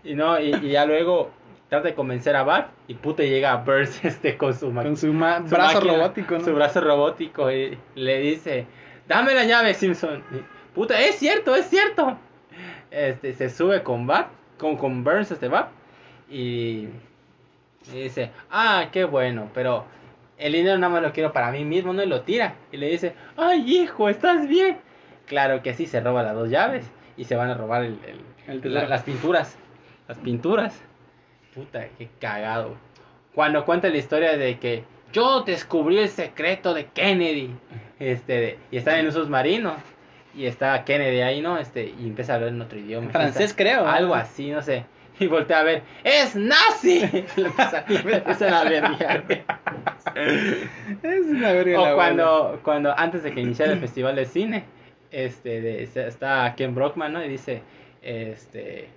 [SPEAKER 1] y no, y, y ya luego trata de convencer a Bart y puta llega a Burns este con su,
[SPEAKER 2] Con su,
[SPEAKER 1] su
[SPEAKER 2] brazo
[SPEAKER 1] máquina,
[SPEAKER 2] robótico, ¿no?
[SPEAKER 1] Su brazo robótico y le dice, dame la llave Simpson. Y, puta, es cierto, es cierto. Este, se sube con Bart, con, con Burns este Bart y, y dice, ah, qué bueno, pero el dinero nada más lo quiero para mí mismo, ¿no? Y lo tira. Y le dice, ay hijo, ¿estás bien? Claro que sí, se roba las dos llaves y se van a robar el, el-
[SPEAKER 2] El tesoro.
[SPEAKER 1] la- las pinturas. Las pinturas. Puta, qué cagado. Cuando cuenta la historia de que yo descubrí el secreto de Kennedy. Este, y están en un submarino. Y está Kennedy ahí, ¿no? Este, y empieza a hablar en otro idioma.
[SPEAKER 2] Francés, creo.
[SPEAKER 1] Algo así, no sé. Y voltea a ver, ¡es nazi! Le empiezan a.
[SPEAKER 2] Es una verga
[SPEAKER 1] O cuando, cuando antes de que iniciara el festival de cine, este, de- está Ken Brockman, ¿no? Y dice, este,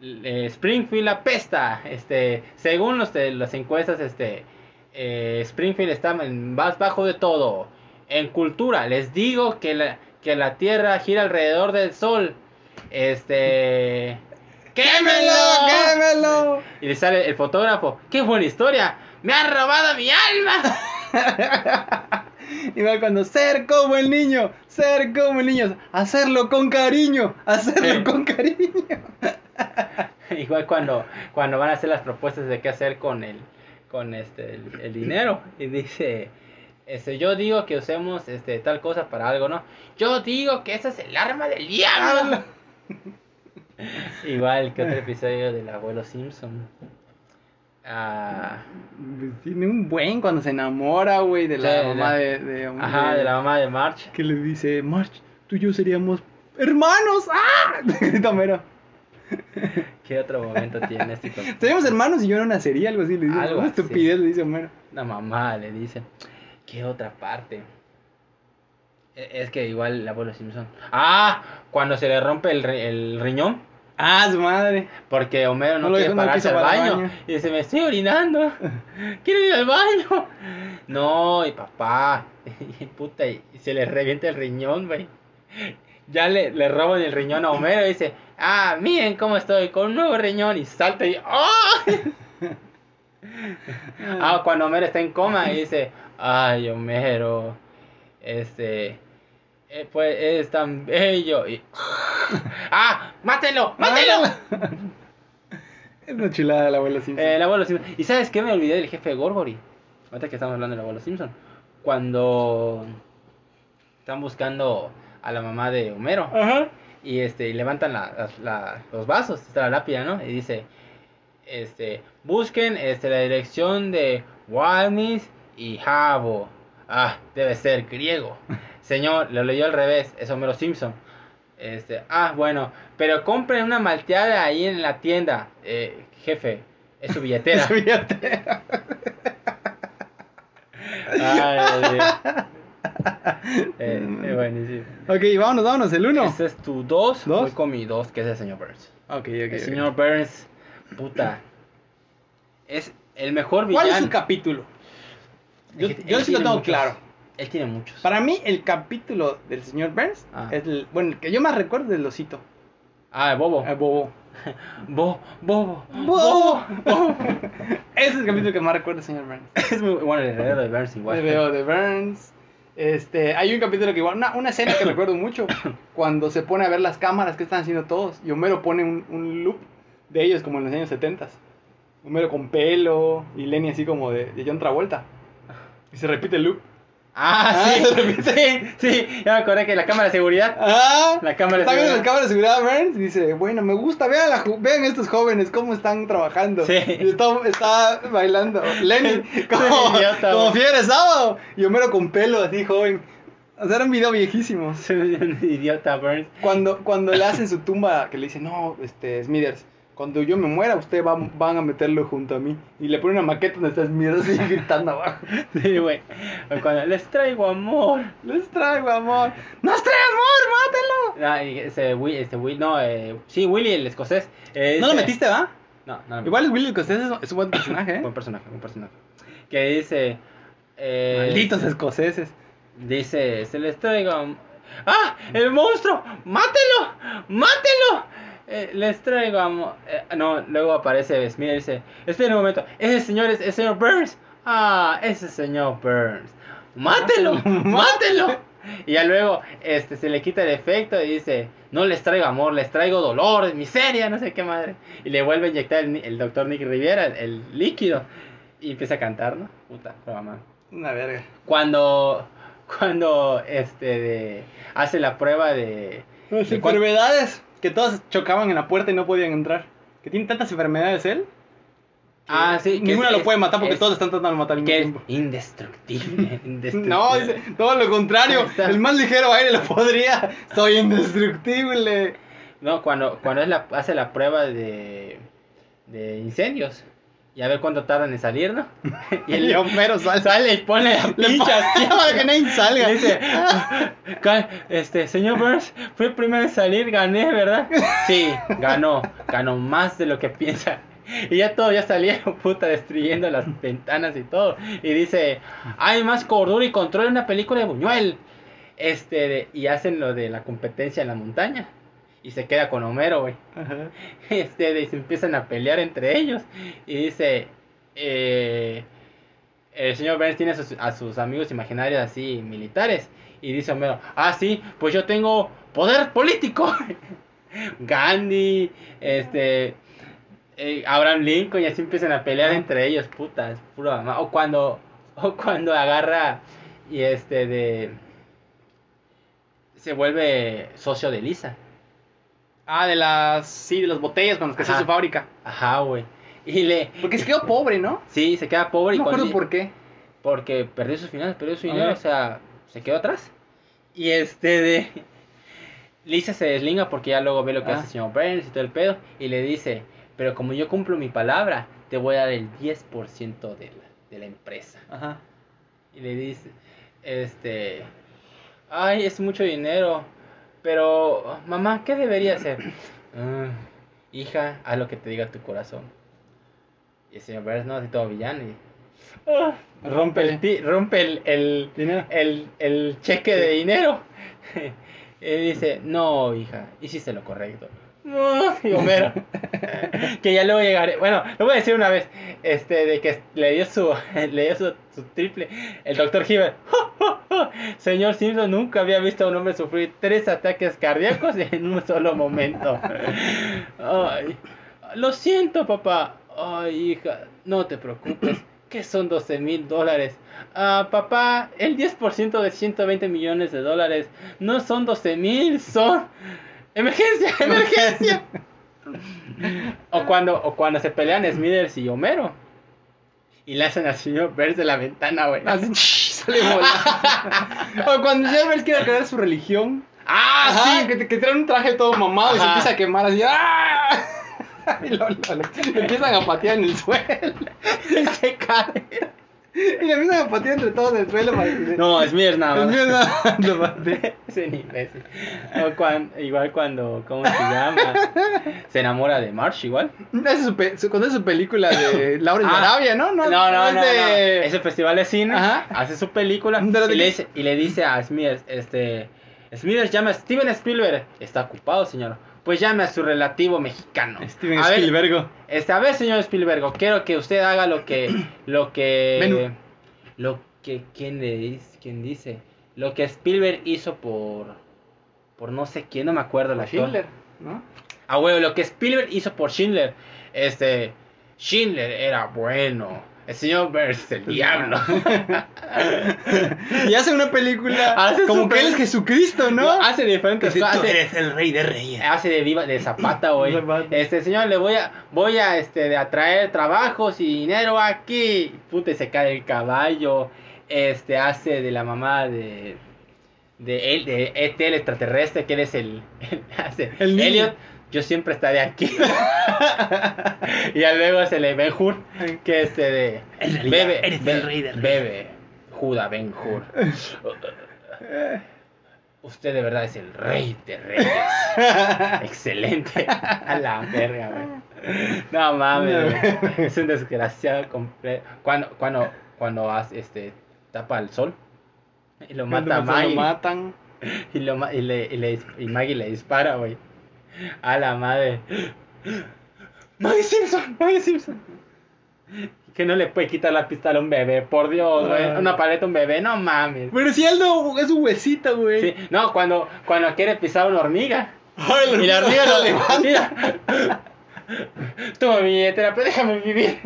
[SPEAKER 1] Springfield apesta, este, según los de las encuestas, este, eh, Springfield está en más bajo de todo. En cultura, les digo que la, que la Tierra gira alrededor del Sol. Este,
[SPEAKER 2] ¡Quémelo! ¡Quémelo!
[SPEAKER 1] Y le sale el fotógrafo, ¡qué buena historia! ¡Me han robado mi alma!
[SPEAKER 2] Igual cuando ser como el niño, ser como el niño, hacerlo con cariño, hacerlo
[SPEAKER 1] Sí.
[SPEAKER 2] con cariño.
[SPEAKER 1] Igual cuando, cuando van a hacer las propuestas de qué hacer con el, con este, el, el dinero. Y dice, este, yo digo que usemos este, tal cosa para algo, ¿no? Yo digo que esa es el arma del diablo. Igual que otro episodio del abuelo Simpson. Ah,
[SPEAKER 2] Tiene un buen cuando se enamora, güey, de la mamá
[SPEAKER 1] de-
[SPEAKER 2] de, de-
[SPEAKER 1] ajá, de la mamá de March.
[SPEAKER 2] Que le dice, March, tú y yo seríamos hermanos. ¡Ah!
[SPEAKER 1] ¿Qué otro momento tiene este
[SPEAKER 2] Seríamos hermanos y yo no nacería, algo así. Le dice,
[SPEAKER 1] Algo
[SPEAKER 2] estupidez, le dice Homero.
[SPEAKER 1] La mamá le dice. ¿Qué otra parte? E- Es que igual el abuelo Simpson. Ah, cuando se le rompe el, ri- el riñón.
[SPEAKER 2] Ah, su madre.
[SPEAKER 1] Porque Homero no,
[SPEAKER 2] No
[SPEAKER 1] quiere
[SPEAKER 2] no
[SPEAKER 1] pararse
[SPEAKER 2] quiso
[SPEAKER 1] al baño.
[SPEAKER 2] baño.
[SPEAKER 1] Y dice, me estoy orinando. Quiero ir al baño. No, y papá. Y puta, y se le revienta el riñón, güey. Ya le, le roban el riñón a Homero y dice, ah, miren cómo estoy, con un nuevo riñón. Y salta y, ¡ah! Ah, cuando Homero está en coma y dice, ay, Homero, este, eh, pues es tan bello. Y, ¡ah! ¡Mátenlo! ¡Mátenlo!
[SPEAKER 2] Es una chulada el abuelo Simpson.
[SPEAKER 1] Eh, el abuelo Simpson. ¿Y sabes qué? Me olvidé del jefe de Gorgory. Ahorita que estamos hablando del abuelo Simpson. Cuando están buscando a la mamá de Homero.
[SPEAKER 2] Ajá.
[SPEAKER 1] Y este, y levantan la- los vasos, está la lápida, ¿no? Y dice, este, busquen este, la dirección de Walmis y Jabo. Ah, debe ser griego. Señor, lo leyó al revés, es Homero Simpson. Este, ah, bueno, pero compren una malteada ahí en la tienda. Eh, jefe, es su billetera.
[SPEAKER 2] Su billetera.
[SPEAKER 1] Ay. Eh, eh, buenísimo.
[SPEAKER 2] Ok, vámonos, vámonos, el uno.
[SPEAKER 1] Ese es tu 2.
[SPEAKER 2] ¿Dos?
[SPEAKER 1] Voy con mi 2, que es el señor Burns.
[SPEAKER 2] Ok, ok.
[SPEAKER 1] El
[SPEAKER 2] ok.
[SPEAKER 1] señor Burns, puta. Es el mejor
[SPEAKER 2] ¿Cuál
[SPEAKER 1] villano.
[SPEAKER 2] es su capítulo? Yo,
[SPEAKER 1] él
[SPEAKER 2] sí lo tengo
[SPEAKER 1] muchos.
[SPEAKER 2] claro.
[SPEAKER 1] Él tiene muchos.
[SPEAKER 2] Para mí, el capítulo del señor Burns
[SPEAKER 1] Ah.
[SPEAKER 2] es el. Bueno, el que yo más recuerdo del osito.
[SPEAKER 1] Ah, Bobo.
[SPEAKER 2] El bobo.
[SPEAKER 1] Bo, Bobo.
[SPEAKER 2] ¡Bobo! Ese es el capítulo que más recuerdo del señor Burns.
[SPEAKER 1] Es muy bueno el heredero de Burns igual.
[SPEAKER 2] El video de Burns. Este, hay un capítulo que igual, una, una escena que recuerdo mucho, cuando se pone a ver las cámaras que están haciendo todos, y Homero pone un, un loop de ellos como en los años 70. Homero con pelo, y Lenny así como de, de John Travolta. Y se repite el loop.
[SPEAKER 1] Ah,
[SPEAKER 2] Ah,
[SPEAKER 1] sí, sí, sí. Ya me acordé que la cámara de seguridad.
[SPEAKER 2] Ah,
[SPEAKER 1] La cámara de
[SPEAKER 2] está viendo
[SPEAKER 1] seguridad.
[SPEAKER 2] las cámaras de seguridad Burns y dice, bueno, me gusta, vean, la ju- vean estos jóvenes cómo están trabajando.
[SPEAKER 1] Sí.
[SPEAKER 2] Y está, está bailando. Lenny, como,
[SPEAKER 1] Sí,
[SPEAKER 2] fiebre sábado. Y Homero con pelo así joven. O sea, era un video viejísimo.
[SPEAKER 1] Soy un idiota Burns.
[SPEAKER 2] Cuando, cuando le hacen su tumba, que le dicen, no, este, Smithers, cuando yo me muera, ustedes van, van a meterlo junto a mí. Y le ponen una maqueta donde está Smithers así gritando abajo.
[SPEAKER 1] Sí, güey. Cuando les traigo amor.
[SPEAKER 2] Les traigo amor. ¡Nos trae amor! ¡Mátelo!
[SPEAKER 1] Ah, y ese Will, este Will, no, eh, sí, Willy el escocés. eh,
[SPEAKER 2] ¿No lo metiste, va?
[SPEAKER 1] No, no lo
[SPEAKER 2] Igual es Willy Costés, es, es un buen personaje, ¿eh?
[SPEAKER 1] Buen personaje, buen personaje. Que dice. Eh,
[SPEAKER 2] Malditos escoceses.
[SPEAKER 1] Dice, se les traigo. ¡Ah! ¡El monstruo! ¡Mátelo! ¡Mátelo! Eh, les traigo amor. Eh, no, luego aparece Smith y dice: Espera un momento, ese señor es el señor Burns. Ah, ese señor Burns. ¡Mátelo! ¡Mátelo! Y ya luego este, se le quita el efecto y dice: No les traigo amor, les traigo dolor, miseria, no sé qué madre. Y le vuelve a inyectar el, el doctor Nick Riviera el, el líquido. Y empieza a cantar, ¿no? Puta, mamá
[SPEAKER 2] Una verga.
[SPEAKER 1] cuando cuando este de, hace la prueba de,
[SPEAKER 2] Las enfermedades que todos chocaban en la puerta y no podían entrar. Que tiene tantas enfermedades él.
[SPEAKER 1] ah sí
[SPEAKER 2] Ninguna
[SPEAKER 1] es-
[SPEAKER 2] lo
[SPEAKER 1] es-
[SPEAKER 2] puede matar porque
[SPEAKER 1] es-
[SPEAKER 2] todos están tratando de matar al
[SPEAKER 1] que es
[SPEAKER 2] mismo tiempo.
[SPEAKER 1] indestructible, indestructible.
[SPEAKER 2] No, dice, todo lo contrario. El más ligero aire lo podría. Soy indestructible.
[SPEAKER 1] no cuando cuando es la, hace la prueba de de incendios y a ver cuánto tardan en salir no y el
[SPEAKER 2] Y Homero sale.
[SPEAKER 1] sale y pone la pincha
[SPEAKER 2] pone- para que nadie salga.
[SPEAKER 1] Y dice, "Ca- este, señor Burns, fue el primero en salir, gané, ¿verdad? Sí, ganó, ganó más de lo que piensa. Y ya todo, ya salieron, puta, destruyendo las ventanas y todo. Y dice, hay más cordura y control en una película de Buñuel. Este, de- y hacen lo de la competencia en la montaña. Y se queda con Homero, güey.
[SPEAKER 2] Ajá.
[SPEAKER 1] Este, y se empiezan a pelear entre ellos. Y dice, eh, el señor Burns tiene a sus, a sus amigos imaginarios así militares. Y dice Homero, ah, sí, pues yo tengo poder político. Gandhi, este, eh, Abraham Lincoln, y así empiezan a pelear entre ellos, putas, pura mamá. O cuando, o cuando agarra y este de... Se vuelve socio de Lisa.
[SPEAKER 2] Ah, de las. Sí, de las botellas con las que hacía su fábrica.
[SPEAKER 1] Ajá, güey. Y le...
[SPEAKER 2] Porque se quedó pobre, ¿no?
[SPEAKER 1] Sí, se queda pobre.
[SPEAKER 2] No
[SPEAKER 1] y
[SPEAKER 2] me acuerdo por qué.
[SPEAKER 1] Porque perdió sus finanzas, perdió su dinero, o sea, se quedó atrás. Y este de... Lisa se deslinga porque ya luego ve lo que
[SPEAKER 2] Ah.
[SPEAKER 1] hace el señor Burns y todo el pedo. Y le dice, pero como yo cumplo mi palabra, te voy a dar el 10% de la, de la empresa.
[SPEAKER 2] Ajá.
[SPEAKER 1] Y le dice, este, ay, es mucho dinero, pero mamá, ¿qué debería hacer? "Ah, hija, haz lo que te diga tu corazón. Y el señor Burns no hace todo villano y ah, rompe el, rompe el, el,
[SPEAKER 2] Dinero.
[SPEAKER 1] el, el cheque de dinero. y dice, no, hija, hiciste lo correcto. No, y Homero. que ya luego llegaré. Bueno, lo voy a decir una vez. Este, de que le dio su, le dio su, su triple. El doctor Hibbert. Señor Simpson nunca había visto a un hombre sufrir tres ataques cardíacos en un solo momento. Ay, lo siento, papá. Ay, hija, no te preocupes. Que son 12 mil dólares. Ah, papá, el 10% de 120 millones de dólares no son 12 mil, son. ¡Emergencia! ¡Emergencia! o, cuando, o cuando se pelean Smithers y Homero. Y le hacen al señor Burns de la ventana, güey.
[SPEAKER 2] Así, sale volando. o cuando Jarvis quiere crear su religión.
[SPEAKER 1] ¡Ah,
[SPEAKER 2] Ajá,
[SPEAKER 1] sí!
[SPEAKER 2] que, te- que trae un traje todo mamado y se
[SPEAKER 1] Ajá.
[SPEAKER 2] empieza a quemar así. ¡ah! Y lo, lo- lo- empiezan a patear en el suelo.
[SPEAKER 1] Y se cae.
[SPEAKER 2] Y le empiezan a patear entre todos el suelo. para que
[SPEAKER 1] No, Smithers nada más.
[SPEAKER 2] Empieza- lo patea.
[SPEAKER 1] Es un imbécil. O igual cuando, ¿cómo se llama? Se enamora de Marsh, igual.
[SPEAKER 2] Hace su pe- su- cuando es su película de Lawrence
[SPEAKER 1] Ah.
[SPEAKER 2] Arabia, ¿no?
[SPEAKER 1] No, no, no.
[SPEAKER 2] es
[SPEAKER 1] no,
[SPEAKER 2] de-
[SPEAKER 1] Es el festival de cine.
[SPEAKER 2] Ajá.
[SPEAKER 1] Hace su película.
[SPEAKER 2] De
[SPEAKER 1] Y le, dice, y le dice a Smithers, este... Smithers llama a Steven Spielberg. Está ocupado, señor. Pues llame a su relativo mexicano.
[SPEAKER 2] Steven
[SPEAKER 1] a ver,
[SPEAKER 2] Spielberg.
[SPEAKER 1] Este, a ver, señor Spielberg, quiero que usted haga lo que, lo que,
[SPEAKER 2] Menú.
[SPEAKER 1] lo que, ¿quién le dice? ¿Quién dice? Lo que Spielberg hizo por, por no sé quién, no me acuerdo la
[SPEAKER 2] Schindler, ¿no?
[SPEAKER 1] Ah, bueno, lo que Spielberg hizo por Schindler, este, Schindler era bueno, el señor Burns el diablo.
[SPEAKER 2] Y hace una película
[SPEAKER 1] Hace
[SPEAKER 2] como que él es Jesucristo, ¿no?
[SPEAKER 1] Hace diferentes
[SPEAKER 2] tú
[SPEAKER 1] cosas. hace-
[SPEAKER 2] eres el rey de reyes.
[SPEAKER 1] Hace de viva de Zapata, güey.
[SPEAKER 2] Zapata.
[SPEAKER 1] Este señor le voy a voy a este de atraer trabajos y dinero aquí. Puta, se cae el caballo. Este hace de la mamá de de él de ET el extraterrestre que eres el, el- hace
[SPEAKER 2] El niño.
[SPEAKER 1] Elliot. Yo siempre estaré aquí. y luego se le Ben Hur que este de
[SPEAKER 2] En realidad,
[SPEAKER 1] bebe
[SPEAKER 2] eres
[SPEAKER 1] be-
[SPEAKER 2] el rey de reyes.
[SPEAKER 1] bebe Juda Ben Hur. Usted de verdad es el rey de reyes. Excelente. A la verga, güey. No mames, güey. Es un desgraciado completo. Cuando, cuando, cuando hace, este, tapa el sol y lo mata a Maggie.
[SPEAKER 2] Lo matan.
[SPEAKER 1] Y, lo, y, le, y, le, y Maggie le dispara, güey. A la madre. Maggie Simpson, Maggie Simpson. Que no le puede quitar la pistola a un bebé, por Dios, güey.
[SPEAKER 2] Ay.
[SPEAKER 1] Una paleta a un bebé, no mames.
[SPEAKER 2] Pero si Aldo es un huesito, güey.
[SPEAKER 1] Sí, no, cuando, cuando quiere pisar una hormiga.
[SPEAKER 2] Ay,
[SPEAKER 1] Y la hormiga lo
[SPEAKER 2] levanta.
[SPEAKER 1] Mira. Toma mi billetera, pero déjame vivir.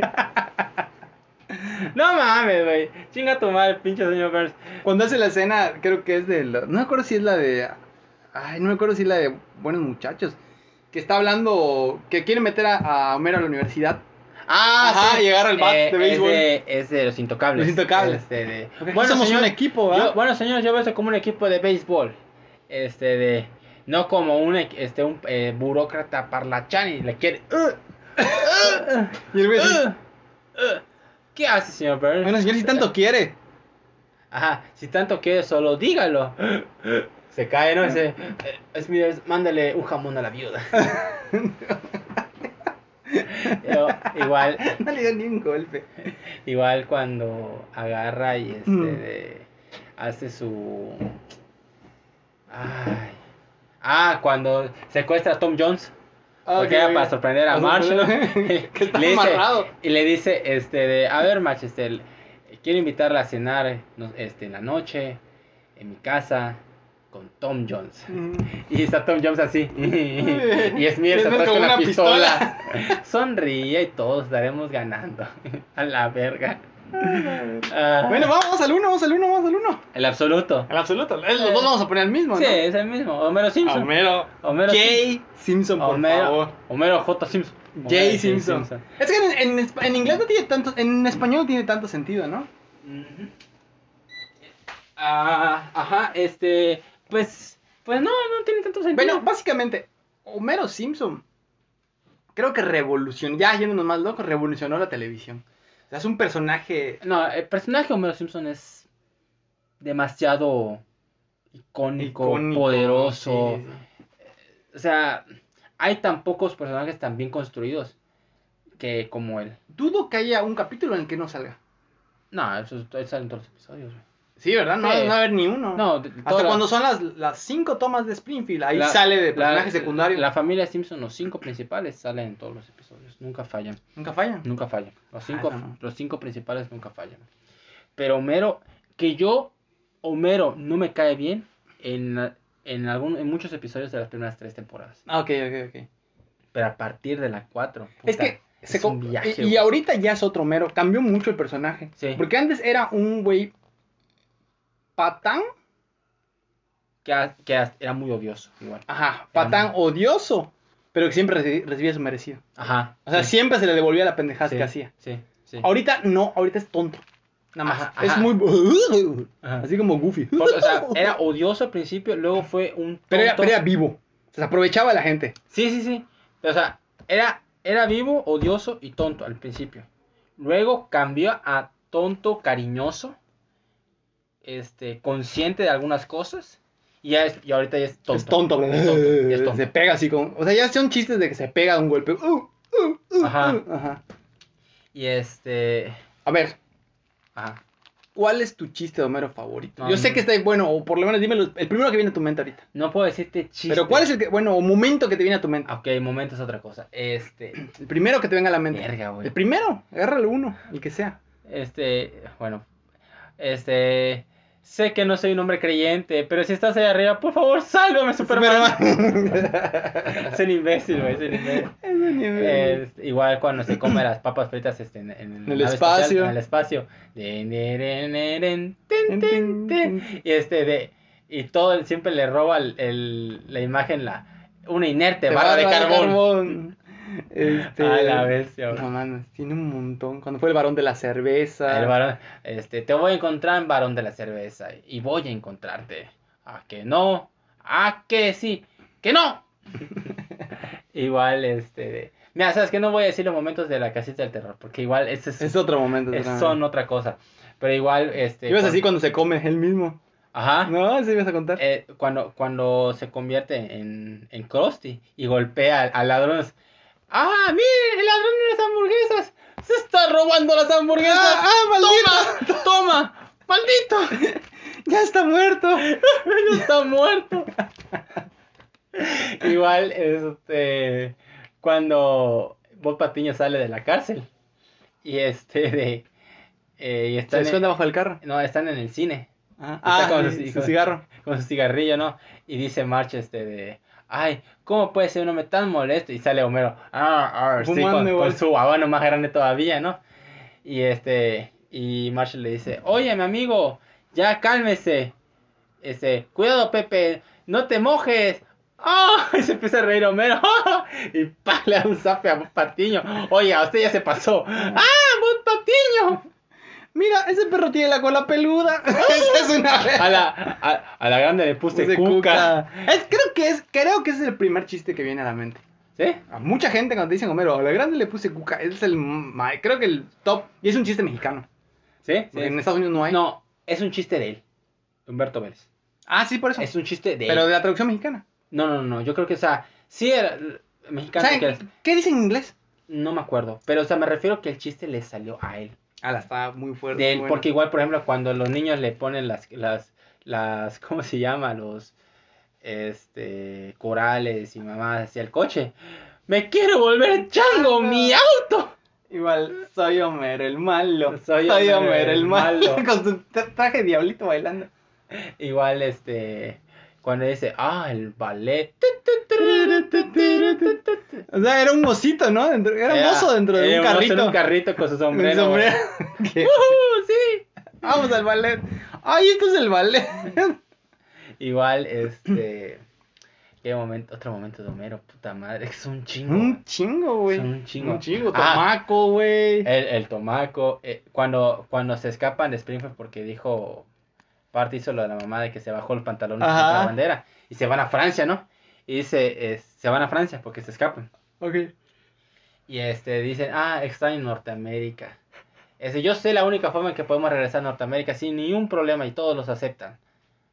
[SPEAKER 1] No mames, güey. Chinga tu madre, pinche señor Burns.
[SPEAKER 2] Cuando hace la escena, creo que es de... la- No me acuerdo si es la de... Ay, no me acuerdo si la de Buenos Muchachos. Que está hablando... Que quiere meter a, a Homero a la universidad.
[SPEAKER 1] Ah,
[SPEAKER 2] Ajá, agarra el bat de béisbol.
[SPEAKER 1] Es de, es de los intocables.
[SPEAKER 2] Los Intocables.
[SPEAKER 1] Este, de...
[SPEAKER 2] Ok, somos un equipo, ¿va?
[SPEAKER 1] yo- bueno, señores, yo veo esto como un equipo de béisbol. Este, de. No como un, este, un eh, burócrata parlachán y le quiere. "Uh,
[SPEAKER 2] Y el güey
[SPEAKER 1] uh, uh". ¿Qué hace, señor Burns?
[SPEAKER 2] Bueno, señor, si tanto quiere.
[SPEAKER 1] Ajá, si tanto quiere, solo dígalo. Se cae, ¿no? Dice, eh, Smithers, mándale un jamón a la viuda. Yo, igual,
[SPEAKER 2] No le dio ni un golpe.
[SPEAKER 1] igual cuando agarra y este
[SPEAKER 2] Mm.
[SPEAKER 1] de- hace su ay ah cuando secuestra a Tom Jones porque era para sorprender a Marsh ¿no?
[SPEAKER 2] que está
[SPEAKER 1] le dice, y le dice este de a ver Marsh este quiero invitarla a cenar este en la noche en mi casa con Tom Jones
[SPEAKER 2] Mm.
[SPEAKER 1] y está Tom Jones así. y Smith
[SPEAKER 2] Smith
[SPEAKER 1] atrás
[SPEAKER 2] con una
[SPEAKER 1] pistola. Sonríe y todos estaremos ganando. A la verga. Ah,
[SPEAKER 2] Bueno, vamos al uno, vamos al uno, vamos al uno.
[SPEAKER 1] El absoluto.
[SPEAKER 2] Al absoluto. Los dos vamos a poner el mismo,
[SPEAKER 1] Sí,
[SPEAKER 2] ¿no?
[SPEAKER 1] es el mismo. Homero Simpson.
[SPEAKER 2] Homero.
[SPEAKER 1] Homero
[SPEAKER 2] J.
[SPEAKER 1] Simpson.
[SPEAKER 2] Por
[SPEAKER 1] Homero,
[SPEAKER 2] favor.
[SPEAKER 1] Homero J. Simpson.
[SPEAKER 2] Jay Simpson.
[SPEAKER 1] Simpson.
[SPEAKER 2] Es que en, en en inglés no tiene tanto, en español no tiene tanto sentido, ¿no?
[SPEAKER 1] Ah, ajá, este, pues, pues no, no tiene tanto sentido.
[SPEAKER 2] Bueno, básicamente, Homero Simpson creo que revolucionó, ya yéndonos más locos, revolucionó la televisión. O sea, es un personaje...
[SPEAKER 1] no, el personaje de Homero Simpson es demasiado icónico,
[SPEAKER 2] icónico,
[SPEAKER 1] poderoso.
[SPEAKER 2] sí, sí.
[SPEAKER 1] O sea, hay tan pocos personajes tan bien construidos que como él.
[SPEAKER 2] Dudo que haya un capítulo en el que no salga.
[SPEAKER 1] No, eso, eso sale en todos los episodios. güey.
[SPEAKER 2] Sí, ¿verdad? No,
[SPEAKER 1] Sí.
[SPEAKER 2] no va a haber ni uno.
[SPEAKER 1] No,
[SPEAKER 2] Hasta
[SPEAKER 1] la-
[SPEAKER 2] cuando son las, las cinco tomas de Springfield, ahí
[SPEAKER 1] la-
[SPEAKER 2] sale de
[SPEAKER 1] la-
[SPEAKER 2] personaje secundario.
[SPEAKER 1] La familia Simpson, los cinco principales, salen en todos los episodios. Nunca fallan.
[SPEAKER 2] Nunca fallan.
[SPEAKER 1] Nunca fallan. Los cinco,
[SPEAKER 2] Ah, no.
[SPEAKER 1] los cinco principales nunca fallan. Pero Homero, que yo, Homero, no me cae bien en, en, algún, en muchos episodios de las primeras tres temporadas.
[SPEAKER 2] Ah, ok, ok, ok.
[SPEAKER 1] Pero a partir de la cuatro.
[SPEAKER 2] Es que se
[SPEAKER 1] es
[SPEAKER 2] co-
[SPEAKER 1] un viaje.
[SPEAKER 2] y, y ahorita ya es otro Homero. Cambió mucho el personaje.
[SPEAKER 1] Sí.
[SPEAKER 2] Porque antes era un güey patán.
[SPEAKER 1] que, era muy odioso, igual.
[SPEAKER 2] Ajá, patán
[SPEAKER 1] muy-
[SPEAKER 2] odioso. Pero que siempre reci- recibía su merecido.
[SPEAKER 1] Ajá.
[SPEAKER 2] O sea,
[SPEAKER 1] sí,
[SPEAKER 2] siempre se le devolvía la pendejada
[SPEAKER 1] sí,
[SPEAKER 2] que hacía.
[SPEAKER 1] Sí, sí.
[SPEAKER 2] Ahorita no, ahorita es tonto. Nada más.
[SPEAKER 1] Ajá,
[SPEAKER 2] es
[SPEAKER 1] ajá.
[SPEAKER 2] muy.
[SPEAKER 1] Ajá.
[SPEAKER 2] Así como Goofy.
[SPEAKER 1] Porque, o sea, era odioso al principio, luego fue un
[SPEAKER 2] Pero era,
[SPEAKER 1] tonto.
[SPEAKER 2] pero era vivo. Se aprovechaba de la gente.
[SPEAKER 1] Sí, sí, sí. Pero, o sea, era, era vivo, odioso y tonto al principio. Luego cambió a tonto, cariñoso, este, consciente de algunas cosas. Y, ya es, y ahorita ya es tonto.
[SPEAKER 2] Es tonto.
[SPEAKER 1] Es tonto, es tonto.
[SPEAKER 2] Se pega así con. O sea, ya son chistes de que se pega un golpe. Uh, uh, uh,
[SPEAKER 1] Ajá.
[SPEAKER 2] uh. Ajá.
[SPEAKER 1] Y este...
[SPEAKER 2] A ver,
[SPEAKER 1] Ajá.
[SPEAKER 2] ¿cuál es tu chiste de Homero favorito?
[SPEAKER 1] No,
[SPEAKER 2] Yo sé que está bueno, o por lo menos dímelo. El primero que viene a tu mente ahorita.
[SPEAKER 1] No puedo decirte chiste.
[SPEAKER 2] Pero ¿cuál es el que, bueno, o momento que te viene a tu mente?
[SPEAKER 1] Ok, momento es otra cosa. Este...
[SPEAKER 2] El primero que te venga a la mente.
[SPEAKER 1] Verga, güey.
[SPEAKER 2] El primero, agárralo uno, el que sea.
[SPEAKER 1] Este, bueno, este, sé que no soy un hombre creyente, pero si estás ahí arriba, por favor, sálvame, Superman. es un imbécil, güey, es un imbécil.
[SPEAKER 2] Es un.
[SPEAKER 1] Es igual cuando se come las papas fritas este, en, en
[SPEAKER 2] el espacio.
[SPEAKER 1] en el espacio. De- de- de- de- de-. Y este de y todo siempre le roba el, el- la imagen la una inerte
[SPEAKER 2] Te
[SPEAKER 1] barra
[SPEAKER 2] va
[SPEAKER 1] de
[SPEAKER 2] a dar
[SPEAKER 1] carbón.
[SPEAKER 2] Este...
[SPEAKER 1] A la bestia.
[SPEAKER 2] No mames, tiene un montón. Cuando fue el varón de la cerveza.
[SPEAKER 1] El varón, este, te voy a encontrar en varón de la cerveza y voy a encontrarte. A que no, a que sí, que no. igual, este, mira, sabes que no voy a decir los momentos de la casita del terror, porque igual ese es,
[SPEAKER 2] Es otro momento.
[SPEAKER 1] es- son otra cosa. Pero igual, este,
[SPEAKER 2] Ibas así cuando se come él mismo.
[SPEAKER 1] ajá,
[SPEAKER 2] No, sí ibas a contar.
[SPEAKER 1] eh, cuando, cuando se convierte en, en Krusty y golpea al, al ladrón. ¡Ah, mire! ¡El ladrón de las hamburguesas! ¡Se está robando las hamburguesas!
[SPEAKER 2] ¡Ah, ah,
[SPEAKER 1] ¡Toma! ¡Toma! ¡Maldito!
[SPEAKER 2] Ya está muerto.
[SPEAKER 1] Ya está muerto. Igual, este, cuando Bob Patiño sale de la cárcel y este de eh, y
[SPEAKER 2] Se esconde bajo el carro.
[SPEAKER 1] no están en el cine
[SPEAKER 2] Ah,
[SPEAKER 1] Está con
[SPEAKER 2] ah,
[SPEAKER 1] su-
[SPEAKER 2] cigarro.
[SPEAKER 1] con su cigarrillo, ¿no? Y dice March este de ay, ¿cómo puede ser un hombre tan molesto? Y sale Homero, ah, sí, con, con su habano más grande todavía, ¿no? Y este, y Marshall le dice, oye, mi amigo, ya cálmese. Este, cuidado, Pepe, no te mojes. ¡Ah! Y se empieza a reír Homero. y pa, le da un zape a Patiño. Oye, a usted ya se pasó. ¡Ah, Bob Patiño!
[SPEAKER 2] Mira, ese perro tiene la cola peluda. Esa es una
[SPEAKER 1] A la, a, a la grande le puse
[SPEAKER 2] Puse
[SPEAKER 1] cuca.
[SPEAKER 2] Es, creo que es, creo que ese es el primer chiste que viene a la mente.
[SPEAKER 1] ¿Sí?
[SPEAKER 2] A mucha gente cuando te dicen Homero, a la grande le puse cuca, es el creo que el top y es un chiste mexicano.
[SPEAKER 1] ¿Sí?
[SPEAKER 2] Porque en Estados Unidos no hay.
[SPEAKER 1] No, es un chiste de él. Humberto Vélez.
[SPEAKER 2] Ah, sí, por eso.
[SPEAKER 1] Es un chiste de
[SPEAKER 2] Pero
[SPEAKER 1] él.
[SPEAKER 2] de la traducción mexicana.
[SPEAKER 1] No, no, no. Yo creo que, o sea, sí era
[SPEAKER 2] O
[SPEAKER 1] mexicano.
[SPEAKER 2] sea,
[SPEAKER 1] que era-
[SPEAKER 2] ¿qué dicen en inglés?
[SPEAKER 1] no me acuerdo. Pero, o sea, me refiero que el chiste le salió a él.
[SPEAKER 2] Ah, la está muy fuerte. Muy
[SPEAKER 1] porque igual, por ejemplo, cuando los niños le ponen las, las, las, ¿cómo se llama? Los, este, corales y mamás hacia el coche. Me quiero volver chango, mi auto.
[SPEAKER 2] Igual, soy Homer el malo.
[SPEAKER 1] Soy
[SPEAKER 2] Soy,
[SPEAKER 1] Homer
[SPEAKER 2] Homer,
[SPEAKER 1] el
[SPEAKER 2] el malo.
[SPEAKER 1] malo.
[SPEAKER 2] Con su tra- traje diablito bailando.
[SPEAKER 1] Igual, este, cuando dice, ah, el ballet.
[SPEAKER 2] O sea, era un mosito, ¿no? Dentro- era un mozo dentro de
[SPEAKER 1] era
[SPEAKER 2] un carrito.
[SPEAKER 1] en un carrito con su sombrero.
[SPEAKER 2] sombrero. ¿Qué?
[SPEAKER 1] ¡Ujú, sí.
[SPEAKER 2] Vamos al ballet. Ay, esto es el ballet.
[SPEAKER 1] Igual, este. Qué momento, otro momento de Homero, puta madre, es un chingo.
[SPEAKER 2] Un chingo, güey.
[SPEAKER 1] Un chingo.
[SPEAKER 2] Un chingo.
[SPEAKER 1] Ah.
[SPEAKER 2] Tomaco, güey.
[SPEAKER 1] El, el tomaco, eh, cuando, cuando se escapan de Springfield porque dijo, parte hizo lo de la mamá de que se bajó el pantalón y se
[SPEAKER 2] Ajá.
[SPEAKER 1] quitó la bandera y se van a Francia, ¿no? Y dice, eh, se van a Francia porque se escapan.
[SPEAKER 2] Ok.
[SPEAKER 1] Y este, dicen, ah, extraño Norteamérica. Ese, yo sé la única forma en que podemos regresar a Norteamérica sin ningún problema y todos los aceptan.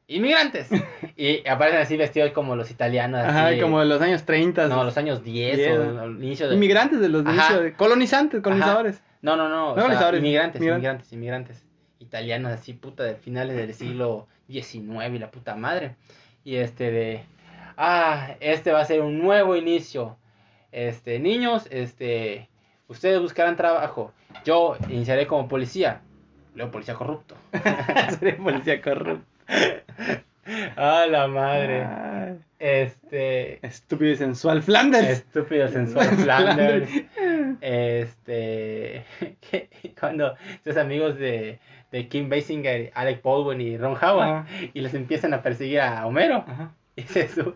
[SPEAKER 1] Inmigrantes. y aparecen así vestidos como los italianos.
[SPEAKER 2] Ajá,
[SPEAKER 1] así,
[SPEAKER 2] como de los años 30.
[SPEAKER 1] No, los años 10
[SPEAKER 2] 10,
[SPEAKER 1] o inicio de...
[SPEAKER 2] Inmigrantes de los
[SPEAKER 1] Ajá.
[SPEAKER 2] inicios de... Colonizantes, colonizadores.
[SPEAKER 1] No, no, no. o
[SPEAKER 2] No,
[SPEAKER 1] sea,
[SPEAKER 2] colonizadores,
[SPEAKER 1] inmigrantes,
[SPEAKER 2] inmigrantes.
[SPEAKER 1] inmigrantes, inmigrantes. Italianos así, puta, de finales del siglo XIX y la puta madre. Y este de... Ah, este va a ser un nuevo inicio. Este, niños, este... Ustedes buscarán trabajo. Yo iniciaré como policía. Luego policía corrupto.
[SPEAKER 2] Seré policía corrupto.
[SPEAKER 1] Ah, la madre. Este...
[SPEAKER 2] Estúpido y sensual. Flanders.
[SPEAKER 1] Estúpido sensual Flanders. Este. que cuando sus amigos de, de Kim Basinger, Alec Baldwin y Ron Howard,
[SPEAKER 2] Ajá.
[SPEAKER 1] y les empiezan a perseguir a Homero.
[SPEAKER 2] Ajá.
[SPEAKER 1] Y se sube.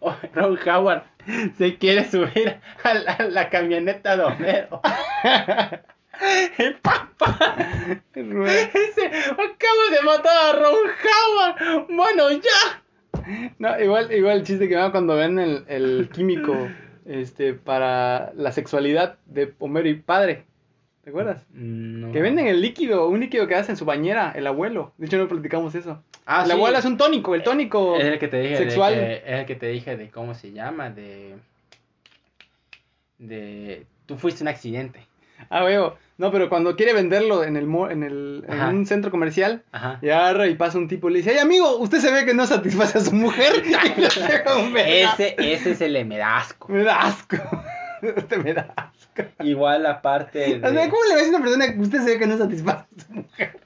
[SPEAKER 1] oh, Ron Howard se quiere subir a la, a la camioneta de Homero. El papá dice: Acabo de matar a Ron Howard. Bueno, ya.
[SPEAKER 2] No, igual, igual el chiste que me da cuando ven el, el químico este, para la sexualidad de Homero y padre. ¿Te acuerdas?
[SPEAKER 1] No.
[SPEAKER 2] Que venden el líquido, un líquido que hace en su bañera, el abuelo. De hecho, no platicamos eso.
[SPEAKER 1] Ah,
[SPEAKER 2] el
[SPEAKER 1] sí.
[SPEAKER 2] abuelo es un tónico, el tónico.
[SPEAKER 1] Es el que te dije
[SPEAKER 2] sexual.
[SPEAKER 1] de que, es el que te dije de cómo se llama, de de tú fuiste un accidente.
[SPEAKER 2] Ah, veo. No, pero cuando quiere venderlo en el mo- en el en un centro comercial,
[SPEAKER 1] Ajá.
[SPEAKER 2] y agarra y pasa un tipo y le dice, "Ay, amigo, usted se ve que no satisface a su mujer." Y le pega un.
[SPEAKER 1] Ese ese es el emedasco.
[SPEAKER 2] me Usted me da asco.
[SPEAKER 1] Igual la parte
[SPEAKER 2] O sea,
[SPEAKER 1] de
[SPEAKER 2] ¿cómo le va a decir a una persona que usted se ve que no satisface a su mujer?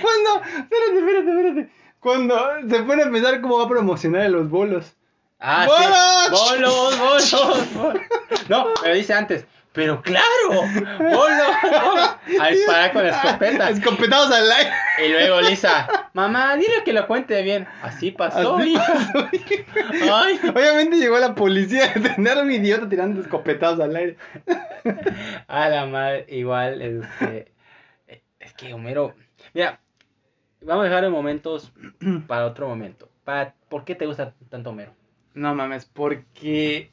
[SPEAKER 2] Cuando, espérate, espérate, espérate. Cuando se pone a pensar cómo va a promocionar en los bolos.
[SPEAKER 1] Ah,
[SPEAKER 2] ¡Bolos!
[SPEAKER 1] sí. bolos, bolos, bolos. No, pero dice antes, pero claro, bolos, bolos. A disparar con la escopeta.
[SPEAKER 2] Escopetados al aire.
[SPEAKER 1] Y luego Lisa, mamá, dile que lo cuente bien. Así pasó,
[SPEAKER 2] Así
[SPEAKER 1] hija.
[SPEAKER 2] pasó.
[SPEAKER 1] Ay.
[SPEAKER 2] Obviamente llegó la policía a detener a un idiota tirando escopetados al aire.
[SPEAKER 1] A la madre, igual, este, es que Homero, mira, vamos a dejar en momentos para otro momento. Para, ¿Por qué te gusta tanto Homero?
[SPEAKER 2] No mames, porque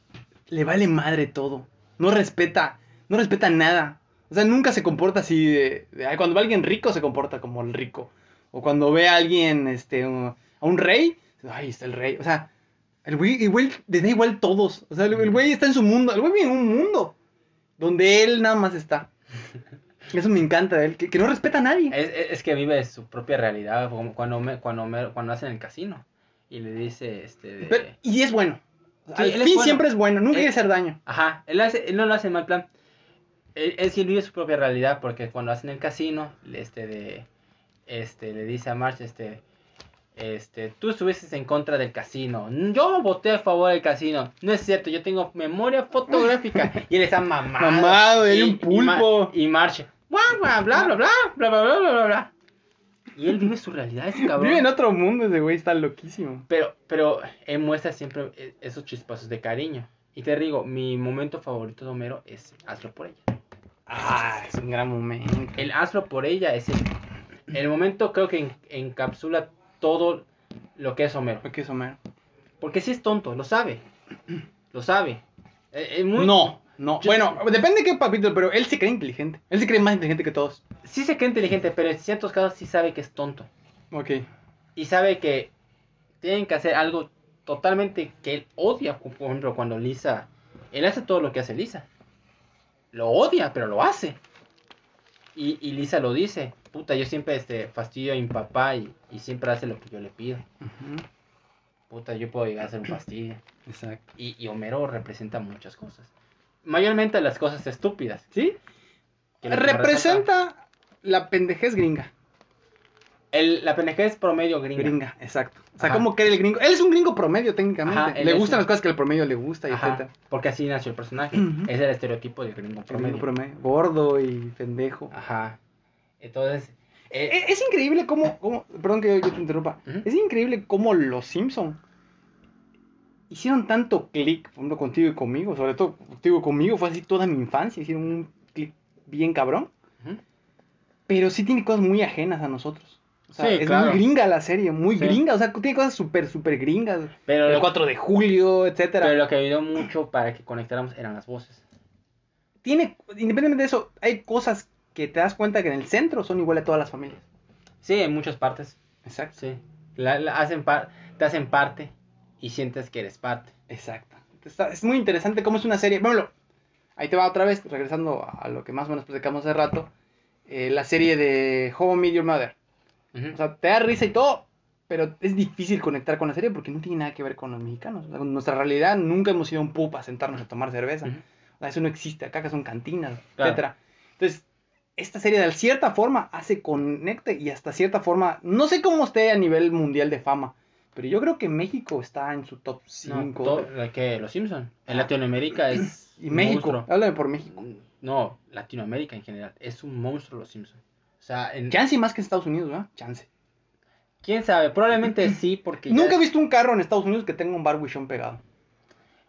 [SPEAKER 2] le vale madre todo. No respeta, no respeta nada. O sea, nunca se comporta así de, cuando ve a alguien rico se comporta como el rico. O cuando ve a alguien, este, uh, a un rey, ay, está el rey. O sea, el güey, el güey le da igual todos. O sea, el, güey está en su mundo. El güey vive en un mundo donde él nada más está. Eso me encanta de él, que, que no respeta a nadie.
[SPEAKER 1] Es, es- que vive su propia realidad, cuando, Homer- cuando, Homero- cuando hacen el casino y le dice, este, de-
[SPEAKER 2] Pero- y es bueno.
[SPEAKER 1] Sí,
[SPEAKER 2] Al
[SPEAKER 1] él es
[SPEAKER 2] fin
[SPEAKER 1] bueno.
[SPEAKER 2] siempre es bueno, nunca
[SPEAKER 1] Eh,
[SPEAKER 2] quiere hacer daño.
[SPEAKER 1] Ajá, él, hace, él no lo hace en mal plan. Él, él sí vive su propia realidad porque cuando hacen el casino, este de este le dice a Marge, este este, tú estuviste en contra del casino. Yo voté a favor del casino. No es cierto, yo tengo memoria fotográfica. y él está mamado.
[SPEAKER 2] Mamado, un pulpo.
[SPEAKER 1] Y, Marge, bla bla bla bla bla bla bla bla bla bla. Y él vive su realidad, ese cabrón.
[SPEAKER 2] Vive en otro mundo ese güey, está loquísimo.
[SPEAKER 1] Pero, pero él muestra siempre e- esos chispazos de cariño. Y te digo, mi momento favorito de Homero es hazlo por ella.
[SPEAKER 2] Ah, es un gran momento.
[SPEAKER 1] El hazlo por ella es el, el momento creo que en- encapsula todo lo que es Homero.
[SPEAKER 2] ¿Por qué es Homero?
[SPEAKER 1] Porque sí es tonto, lo sabe. Lo sabe. Eh, muy-
[SPEAKER 2] No, no.
[SPEAKER 1] Yo-
[SPEAKER 2] Bueno, depende de qué papito, pero él se cree inteligente. Él se cree más inteligente que todos.
[SPEAKER 1] Sí se cree inteligente, pero en ciertos casos sí sabe que es tonto.
[SPEAKER 2] Ok.
[SPEAKER 1] Y sabe que tienen que hacer algo totalmente que él odia. Por ejemplo, cuando Lisa... Él hace todo lo que hace Lisa. Lo odia, pero lo hace. Y, y Lisa lo dice. Puta, yo siempre este, fastidio a mi papá y, y siempre hace lo que yo le pido. Puta, yo puedo llegar a ser un fastidio.
[SPEAKER 2] Exacto.
[SPEAKER 1] Y, y Homero representa muchas cosas. Mayormente las cosas estúpidas.
[SPEAKER 2] ¿Sí? Representa la pendejez gringa.
[SPEAKER 1] El, la es promedio gringa.
[SPEAKER 2] Gringa, exacto. O sea,
[SPEAKER 1] Ajá.
[SPEAKER 2] ¿cómo cree el gringo? Él es un gringo promedio técnicamente.
[SPEAKER 1] Ajá,
[SPEAKER 2] le gustan
[SPEAKER 1] un-
[SPEAKER 2] las cosas que al promedio le gusta y etcétera.
[SPEAKER 1] porque así nació el personaje. Es el estereotipo del gringo
[SPEAKER 2] El
[SPEAKER 1] promedio.
[SPEAKER 2] gringo promedio. Gordo y pendejo.
[SPEAKER 1] Ajá. Entonces, eh,
[SPEAKER 2] Es, es increíble cómo, cómo- perdón que yo, te interrumpa, es increíble cómo los Simpson hicieron tanto clic, por ejemplo, contigo y conmigo, sobre todo contigo y conmigo, fue así toda mi infancia, hicieron un clic bien cabrón, pero sí tiene cosas muy ajenas a nosotros. O sea,
[SPEAKER 1] Sí,
[SPEAKER 2] es
[SPEAKER 1] claro.
[SPEAKER 2] muy gringa la serie, muy
[SPEAKER 1] Sí.
[SPEAKER 2] gringa, o sea, tiene cosas súper, súper gringas.
[SPEAKER 1] Pero
[SPEAKER 2] el
[SPEAKER 1] lo,
[SPEAKER 2] 4 de julio, etcétera.
[SPEAKER 1] pero lo que ayudó mucho para que conectáramos eran las voces.
[SPEAKER 2] Tiene, independientemente de eso, hay cosas que te das cuenta que en el centro son iguales a todas las familias.
[SPEAKER 1] Sí, en muchas partes.
[SPEAKER 2] Exacto.
[SPEAKER 1] Sí. La, la hacen par- te hacen parte y sientes que eres parte.
[SPEAKER 2] Exacto. Está- es muy interesante cómo es una serie. Bueno, ahí te va otra vez, regresando a lo que más o menos platicamos hace rato. eh, la serie de How I Met Your Mother. O sea, te da risa y todo, pero es difícil conectar con la serie porque no tiene nada que ver con los mexicanos. O sea, con nuestra realidad nunca hemos ido a un pub a sentarnos a tomar cerveza. O sea, eso no existe. Acá que son cantinas,
[SPEAKER 1] Claro.
[SPEAKER 2] etcétera. Entonces, esta serie de cierta forma hace conecte y hasta cierta forma, no sé cómo esté a nivel mundial de fama, pero yo creo que México está en su top
[SPEAKER 1] No,
[SPEAKER 2] 5.
[SPEAKER 1] to- la que Los Simpson. En Latinoamérica es
[SPEAKER 2] y México, háblame por México.
[SPEAKER 1] No, Latinoamérica en general es un monstruo Los Simpson. O sea, en-
[SPEAKER 2] Chance más que en Estados Unidos, ¿verdad? Chance.
[SPEAKER 1] quién sabe, probablemente sí porque ya
[SPEAKER 2] Nunca he visto un carro en Estados Unidos que tenga un barbuchón pegado.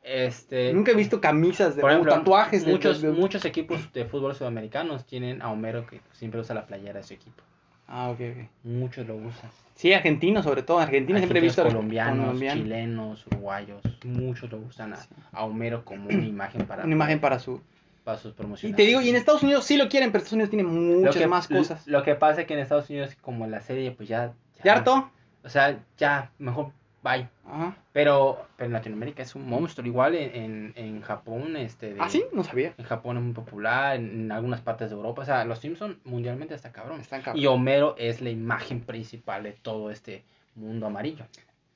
[SPEAKER 1] este
[SPEAKER 2] Nunca he visto camisas de
[SPEAKER 1] por
[SPEAKER 2] o
[SPEAKER 1] ejemplo,
[SPEAKER 2] tatuajes de
[SPEAKER 1] muchos
[SPEAKER 2] de- de-
[SPEAKER 1] muchos equipos de fútbol sudamericanos tienen a Homero que siempre usa la playera de su equipo.
[SPEAKER 2] Ah, ok, ok.
[SPEAKER 1] Muchos lo usan.
[SPEAKER 2] Sí, argentinos sobre todo. Argentina siempre he visto
[SPEAKER 1] Argentinos, colombianos,
[SPEAKER 2] colombiano.
[SPEAKER 1] chilenos, uruguayos, muchos lo usan a, a Homero como una imagen para,
[SPEAKER 2] Una imagen para su...
[SPEAKER 1] para sus
[SPEAKER 2] Y
[SPEAKER 1] promociones.
[SPEAKER 2] te digo, y en Estados Unidos sí lo quieren, pero Estados Unidos tiene muchas más cosas.
[SPEAKER 1] Lo, que pasa es que en Estados Unidos, como la serie, pues ya.
[SPEAKER 2] ¿Ya harto?
[SPEAKER 1] O sea, ya, mejor bye.
[SPEAKER 2] Ajá.
[SPEAKER 1] Pero, pero en Latinoamérica es un monstruo. Igual en, en, en Japón, este. de-
[SPEAKER 2] ¿Ah, sí? No sabía.
[SPEAKER 1] En Japón es muy popular, en, en algunas partes de Europa. O sea, los Simpsons mundialmente está cabrón.
[SPEAKER 2] Están cabrón.
[SPEAKER 1] Y Homero es la imagen principal de todo este mundo amarillo.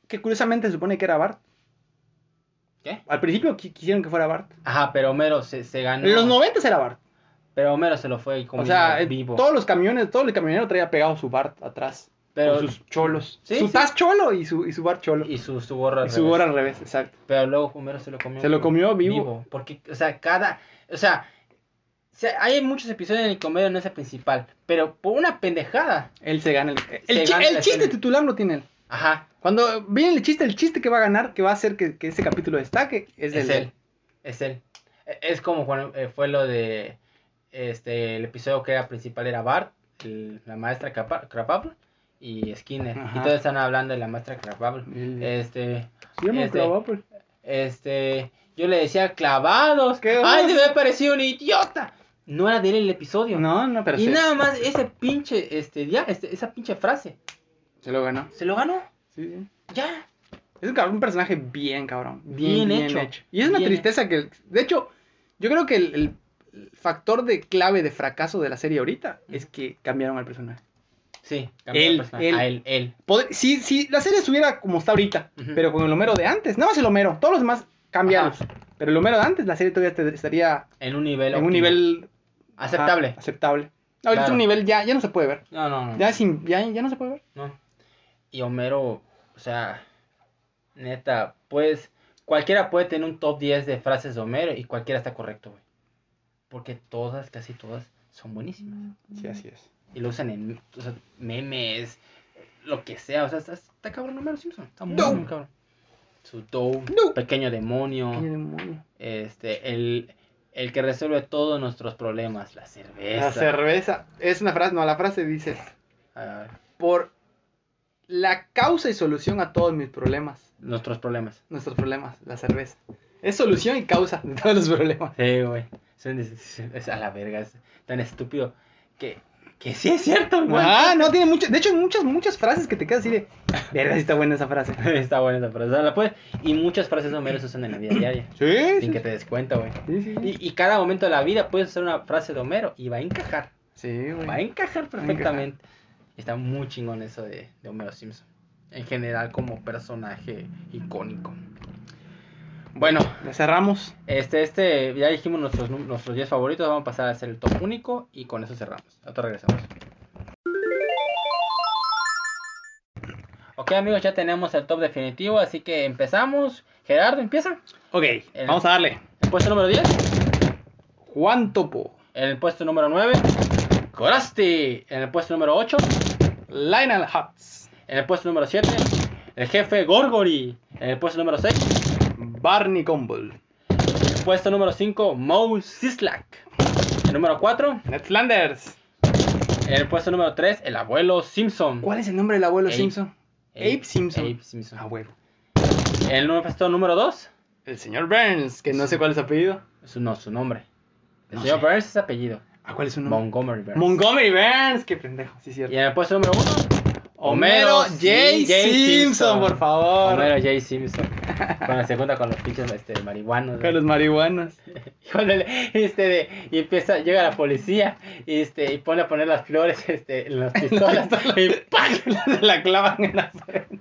[SPEAKER 2] Que curiosamente se supone que era Bart.
[SPEAKER 1] ¿Qué?
[SPEAKER 2] Al principio qui- quisieron que fuera Bart.
[SPEAKER 1] Ajá, pero Homero se, se ganó.
[SPEAKER 2] En los 90 era Bart.
[SPEAKER 1] Pero Homero se lo fue como
[SPEAKER 2] o sea, en
[SPEAKER 1] vivo.
[SPEAKER 2] todos los camiones, todo el camionero traía pegado su Bart atrás.
[SPEAKER 1] pero,
[SPEAKER 2] con sus cholos.
[SPEAKER 1] Sí,
[SPEAKER 2] su
[SPEAKER 1] sí.
[SPEAKER 2] Taz cholo y su, y su Bart cholo. Y,
[SPEAKER 1] y su, su gorra. al
[SPEAKER 2] su
[SPEAKER 1] revés.
[SPEAKER 2] gorra al revés, exacto.
[SPEAKER 1] Pero luego Homero se lo comió.
[SPEAKER 2] Se lo comió vivo.
[SPEAKER 1] Porque, o sea, cada. O sea, hay muchos episodios en el que Homero no es el principal. Pero por una pendejada.
[SPEAKER 2] Él se gana el. El,
[SPEAKER 1] Se
[SPEAKER 2] chi-
[SPEAKER 1] gana
[SPEAKER 2] el chiste titular lo tiene él.
[SPEAKER 1] Ajá.
[SPEAKER 2] Cuando viene el chiste, el chiste que va a ganar, que va a hacer que, que ese capítulo destaque, es,
[SPEAKER 1] Es,
[SPEAKER 2] del
[SPEAKER 1] él. Es él. E- Es como cuando eh, fue lo de. Este, el episodio que era principal era Bart, el- la maestra Crapa- Crapable y Skinner.
[SPEAKER 2] Ajá.
[SPEAKER 1] Y todos están hablando de la maestra Crapable. Este.
[SPEAKER 2] Llama
[SPEAKER 1] este. Este. Yo le decía clavados.
[SPEAKER 2] ¿Qué
[SPEAKER 1] ¡Ay, se me pareció un idiota! No era de él el episodio.
[SPEAKER 2] No, no, pero
[SPEAKER 1] y
[SPEAKER 2] sí,
[SPEAKER 1] nada más ese pinche, este, ya, este, esa pinche frase.
[SPEAKER 2] Se lo ganó.
[SPEAKER 1] Se lo ganó.
[SPEAKER 2] Sí, sí.
[SPEAKER 1] Ya.
[SPEAKER 2] Es un, cabrón, un personaje bien cabrón. Bien,
[SPEAKER 1] Bien
[SPEAKER 2] bien,
[SPEAKER 1] hecho.
[SPEAKER 2] hecho. Y es una
[SPEAKER 1] Bien
[SPEAKER 2] tristeza que. De hecho, yo creo que el, factor de clave de fracaso de la serie ahorita es que cambiaron al personaje.
[SPEAKER 1] Sí, cambió
[SPEAKER 2] Él,
[SPEAKER 1] el personaje.
[SPEAKER 2] él.
[SPEAKER 1] A él, él.
[SPEAKER 2] Poder- si, si la serie estuviera como está ahorita, pero con el Homero de antes, nada más el Homero, todos los demás cambiados. Pero el Homero de antes, la serie todavía estaría
[SPEAKER 1] En un nivel.
[SPEAKER 2] en un nivel
[SPEAKER 1] Aceptable.
[SPEAKER 2] ajá, aceptable. Ahorita
[SPEAKER 1] Claro.
[SPEAKER 2] un nivel ya, ya no se puede ver.
[SPEAKER 1] No, no, no.
[SPEAKER 2] Ya, sin, ya, ya no se puede ver.
[SPEAKER 1] No. Y Homero, o sea, neta, pues, cualquiera puede tener un top 10 de frases de Homero y cualquiera está correcto, güey. Porque todas, casi todas, son buenísimas.
[SPEAKER 2] Sí, así es.
[SPEAKER 1] Y lo usan en o sea, memes, lo que sea. O sea, está, está cabrón Homero Simpson. Está muy,
[SPEAKER 2] No.
[SPEAKER 1] muy cabrón. Su
[SPEAKER 2] No.
[SPEAKER 1] pequeño demonio,
[SPEAKER 2] Qué demonio.
[SPEAKER 1] este, el, el que resuelve todos nuestros problemas, la cerveza.
[SPEAKER 2] La cerveza. Es una frase, no, la frase dice: Por la causa y solución a todos mis problemas.
[SPEAKER 1] nuestros problemas.
[SPEAKER 2] Nuestros problemas, la cerveza. Es solución y causa de todos los problemas.
[SPEAKER 1] Sí, güey. Es, a la verga, es tan estúpido que, que sí es cierto, güey.
[SPEAKER 2] Ah, no, tiene mucho. De hecho, hay muchas, muchas frases que te quedas así de. Verga, sí está buena esa frase.
[SPEAKER 1] Está buena esa frase. o sea, la puedes- y muchas frases de Homero se usan en la vida diaria.
[SPEAKER 2] Sí,
[SPEAKER 1] Sin que te des cuenta, güey.
[SPEAKER 2] Sí, sí.
[SPEAKER 1] Y, y cada momento de la vida puedes hacer una frase de Homero y va a encajar.
[SPEAKER 2] Sí, güey.
[SPEAKER 1] Va a encajar perfectamente. Está muy chingón eso de, de Homero Simpson. En general como personaje icónico. Bueno,
[SPEAKER 2] cerramos.
[SPEAKER 1] este, este, ya dijimos nuestros, nu- nuestros 10 favoritos. Vamos a pasar a hacer el top único y con eso cerramos. Ahora regresamos. Ok amigos, ya tenemos el top definitivo, así que empezamos. Gerardo, empieza.
[SPEAKER 2] Ok,
[SPEAKER 1] El-
[SPEAKER 2] vamos a darle.
[SPEAKER 1] El puesto número 10.
[SPEAKER 2] Juan Topo.
[SPEAKER 1] El puesto número 9. Corasti. En el puesto número 8.
[SPEAKER 2] Lionel Hutz.
[SPEAKER 1] En el puesto número 7. El jefe Gorgory. En el puesto número 6.
[SPEAKER 2] Barney Gumble.
[SPEAKER 1] Puesto número 5, Moe Sislak. El número 4,
[SPEAKER 2] Ned Flanders.
[SPEAKER 1] en el puesto número 3, el abuelo Simpson.
[SPEAKER 2] ¿Cuál es el nombre del abuelo. Simpson? Abe Simpson.
[SPEAKER 1] Abe Simpson.
[SPEAKER 2] A huevo.
[SPEAKER 1] En el puesto número 2,
[SPEAKER 2] El señor Burns, que no sé cuál es su apellido.
[SPEAKER 1] su, no, su nombre. El
[SPEAKER 2] No
[SPEAKER 1] señor
[SPEAKER 2] sé.
[SPEAKER 1] Burns es apellido.
[SPEAKER 2] ¿A cuál es su nombre?
[SPEAKER 1] Montgomery Burns.
[SPEAKER 2] Montgomery Burns. Qué pendejo, sí,
[SPEAKER 1] y
[SPEAKER 2] cierto.
[SPEAKER 1] en el puesto número 1,
[SPEAKER 2] Homero J. Simpson, por favor.
[SPEAKER 1] Homero J. Simpson. Con la segunda con los pinches este, marihuanos.
[SPEAKER 2] Con los marihuanos.
[SPEAKER 1] Este de, y empieza, llega la policía y este y pone a poner las flores este, en las pistolas y ¡pac!
[SPEAKER 2] la clavan en la frente.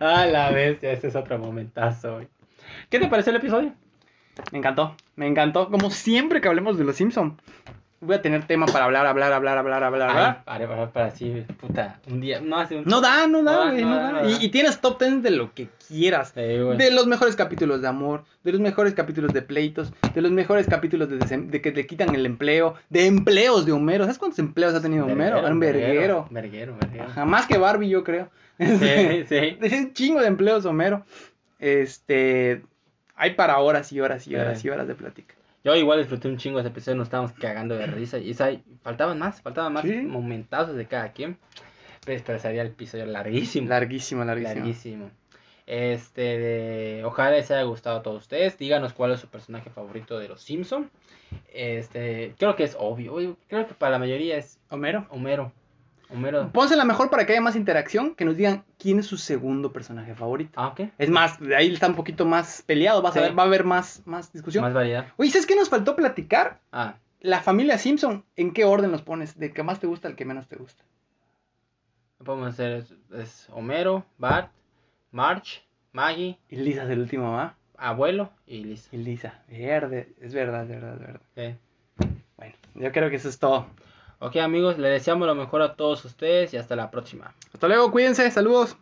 [SPEAKER 1] A la bestia, ese es otro momentazo. güey. ¿Qué te pareció el episodio?
[SPEAKER 2] Me encantó, me encantó. Como siempre que hablemos de los Simpson. Voy a tener tema para hablar, hablar, hablar, hablar, hablar, hablar.
[SPEAKER 1] para, para, para así, puta, un día, no hace un...
[SPEAKER 2] No da, no da, güey,
[SPEAKER 1] no
[SPEAKER 2] no
[SPEAKER 1] da,
[SPEAKER 2] da.
[SPEAKER 1] no da.
[SPEAKER 2] Y, y tienes top 10 de lo que quieras.
[SPEAKER 1] Sí.
[SPEAKER 2] De los mejores capítulos de amor, de los mejores capítulos de pleitos, de los mejores capítulos de, de que le quitan el empleo, de empleos de Homero. ¿Sabes cuántos empleos ha tenido Homero? Un verguero.
[SPEAKER 1] Verguero, verguero.
[SPEAKER 2] Ajá, más que Barbie, yo creo.
[SPEAKER 1] Sí, sí.
[SPEAKER 2] Es un chingo de empleos, Homero. Este. Hay para horas y horas y horas
[SPEAKER 1] Sí.
[SPEAKER 2] y horas de plática.
[SPEAKER 1] Yo igual disfruté un chingo ese episodio, nos estábamos cagando de risa. Y esa- faltaban más, faltaban más
[SPEAKER 2] Sí.
[SPEAKER 1] momentazos de cada quien. Pues, pero sería el episodio larguísimo.
[SPEAKER 2] Larguísimo, larguísimo.
[SPEAKER 1] Larguísimo. Este, de- ojalá les haya gustado a todos ustedes. Díganos cuál es su personaje favorito de los Simpson. Este, creo que es obvio. Creo que para la mayoría es
[SPEAKER 2] Homero.
[SPEAKER 1] Homero. Homero.
[SPEAKER 2] Pónsela mejor para que haya más interacción, que nos digan quién es su segundo personaje favorito.
[SPEAKER 1] Ah, ok.
[SPEAKER 2] Es más, de ahí está un poquito más peleado, vas a ver, va a haber más, más discusión.
[SPEAKER 1] Más variedad.
[SPEAKER 2] Oye, ¿sabes qué nos faltó platicar?
[SPEAKER 1] Ah,
[SPEAKER 2] La familia Simpson, ¿en qué orden los pones? ¿De que más te gusta al que menos te gusta?
[SPEAKER 1] podemos hacer es, es Homero, Bart, Marge, Maggie,
[SPEAKER 2] Y Lisa es el último, ¿va?
[SPEAKER 1] abuelo y Lisa.
[SPEAKER 2] Y Lisa, verde, es verdad, es verdad, es verdad.
[SPEAKER 1] Ok.
[SPEAKER 2] Bueno, yo creo que eso es todo.
[SPEAKER 1] Ok amigos, les deseamos lo mejor a todos ustedes y hasta la próxima.
[SPEAKER 2] Hasta luego, cuídense, saludos.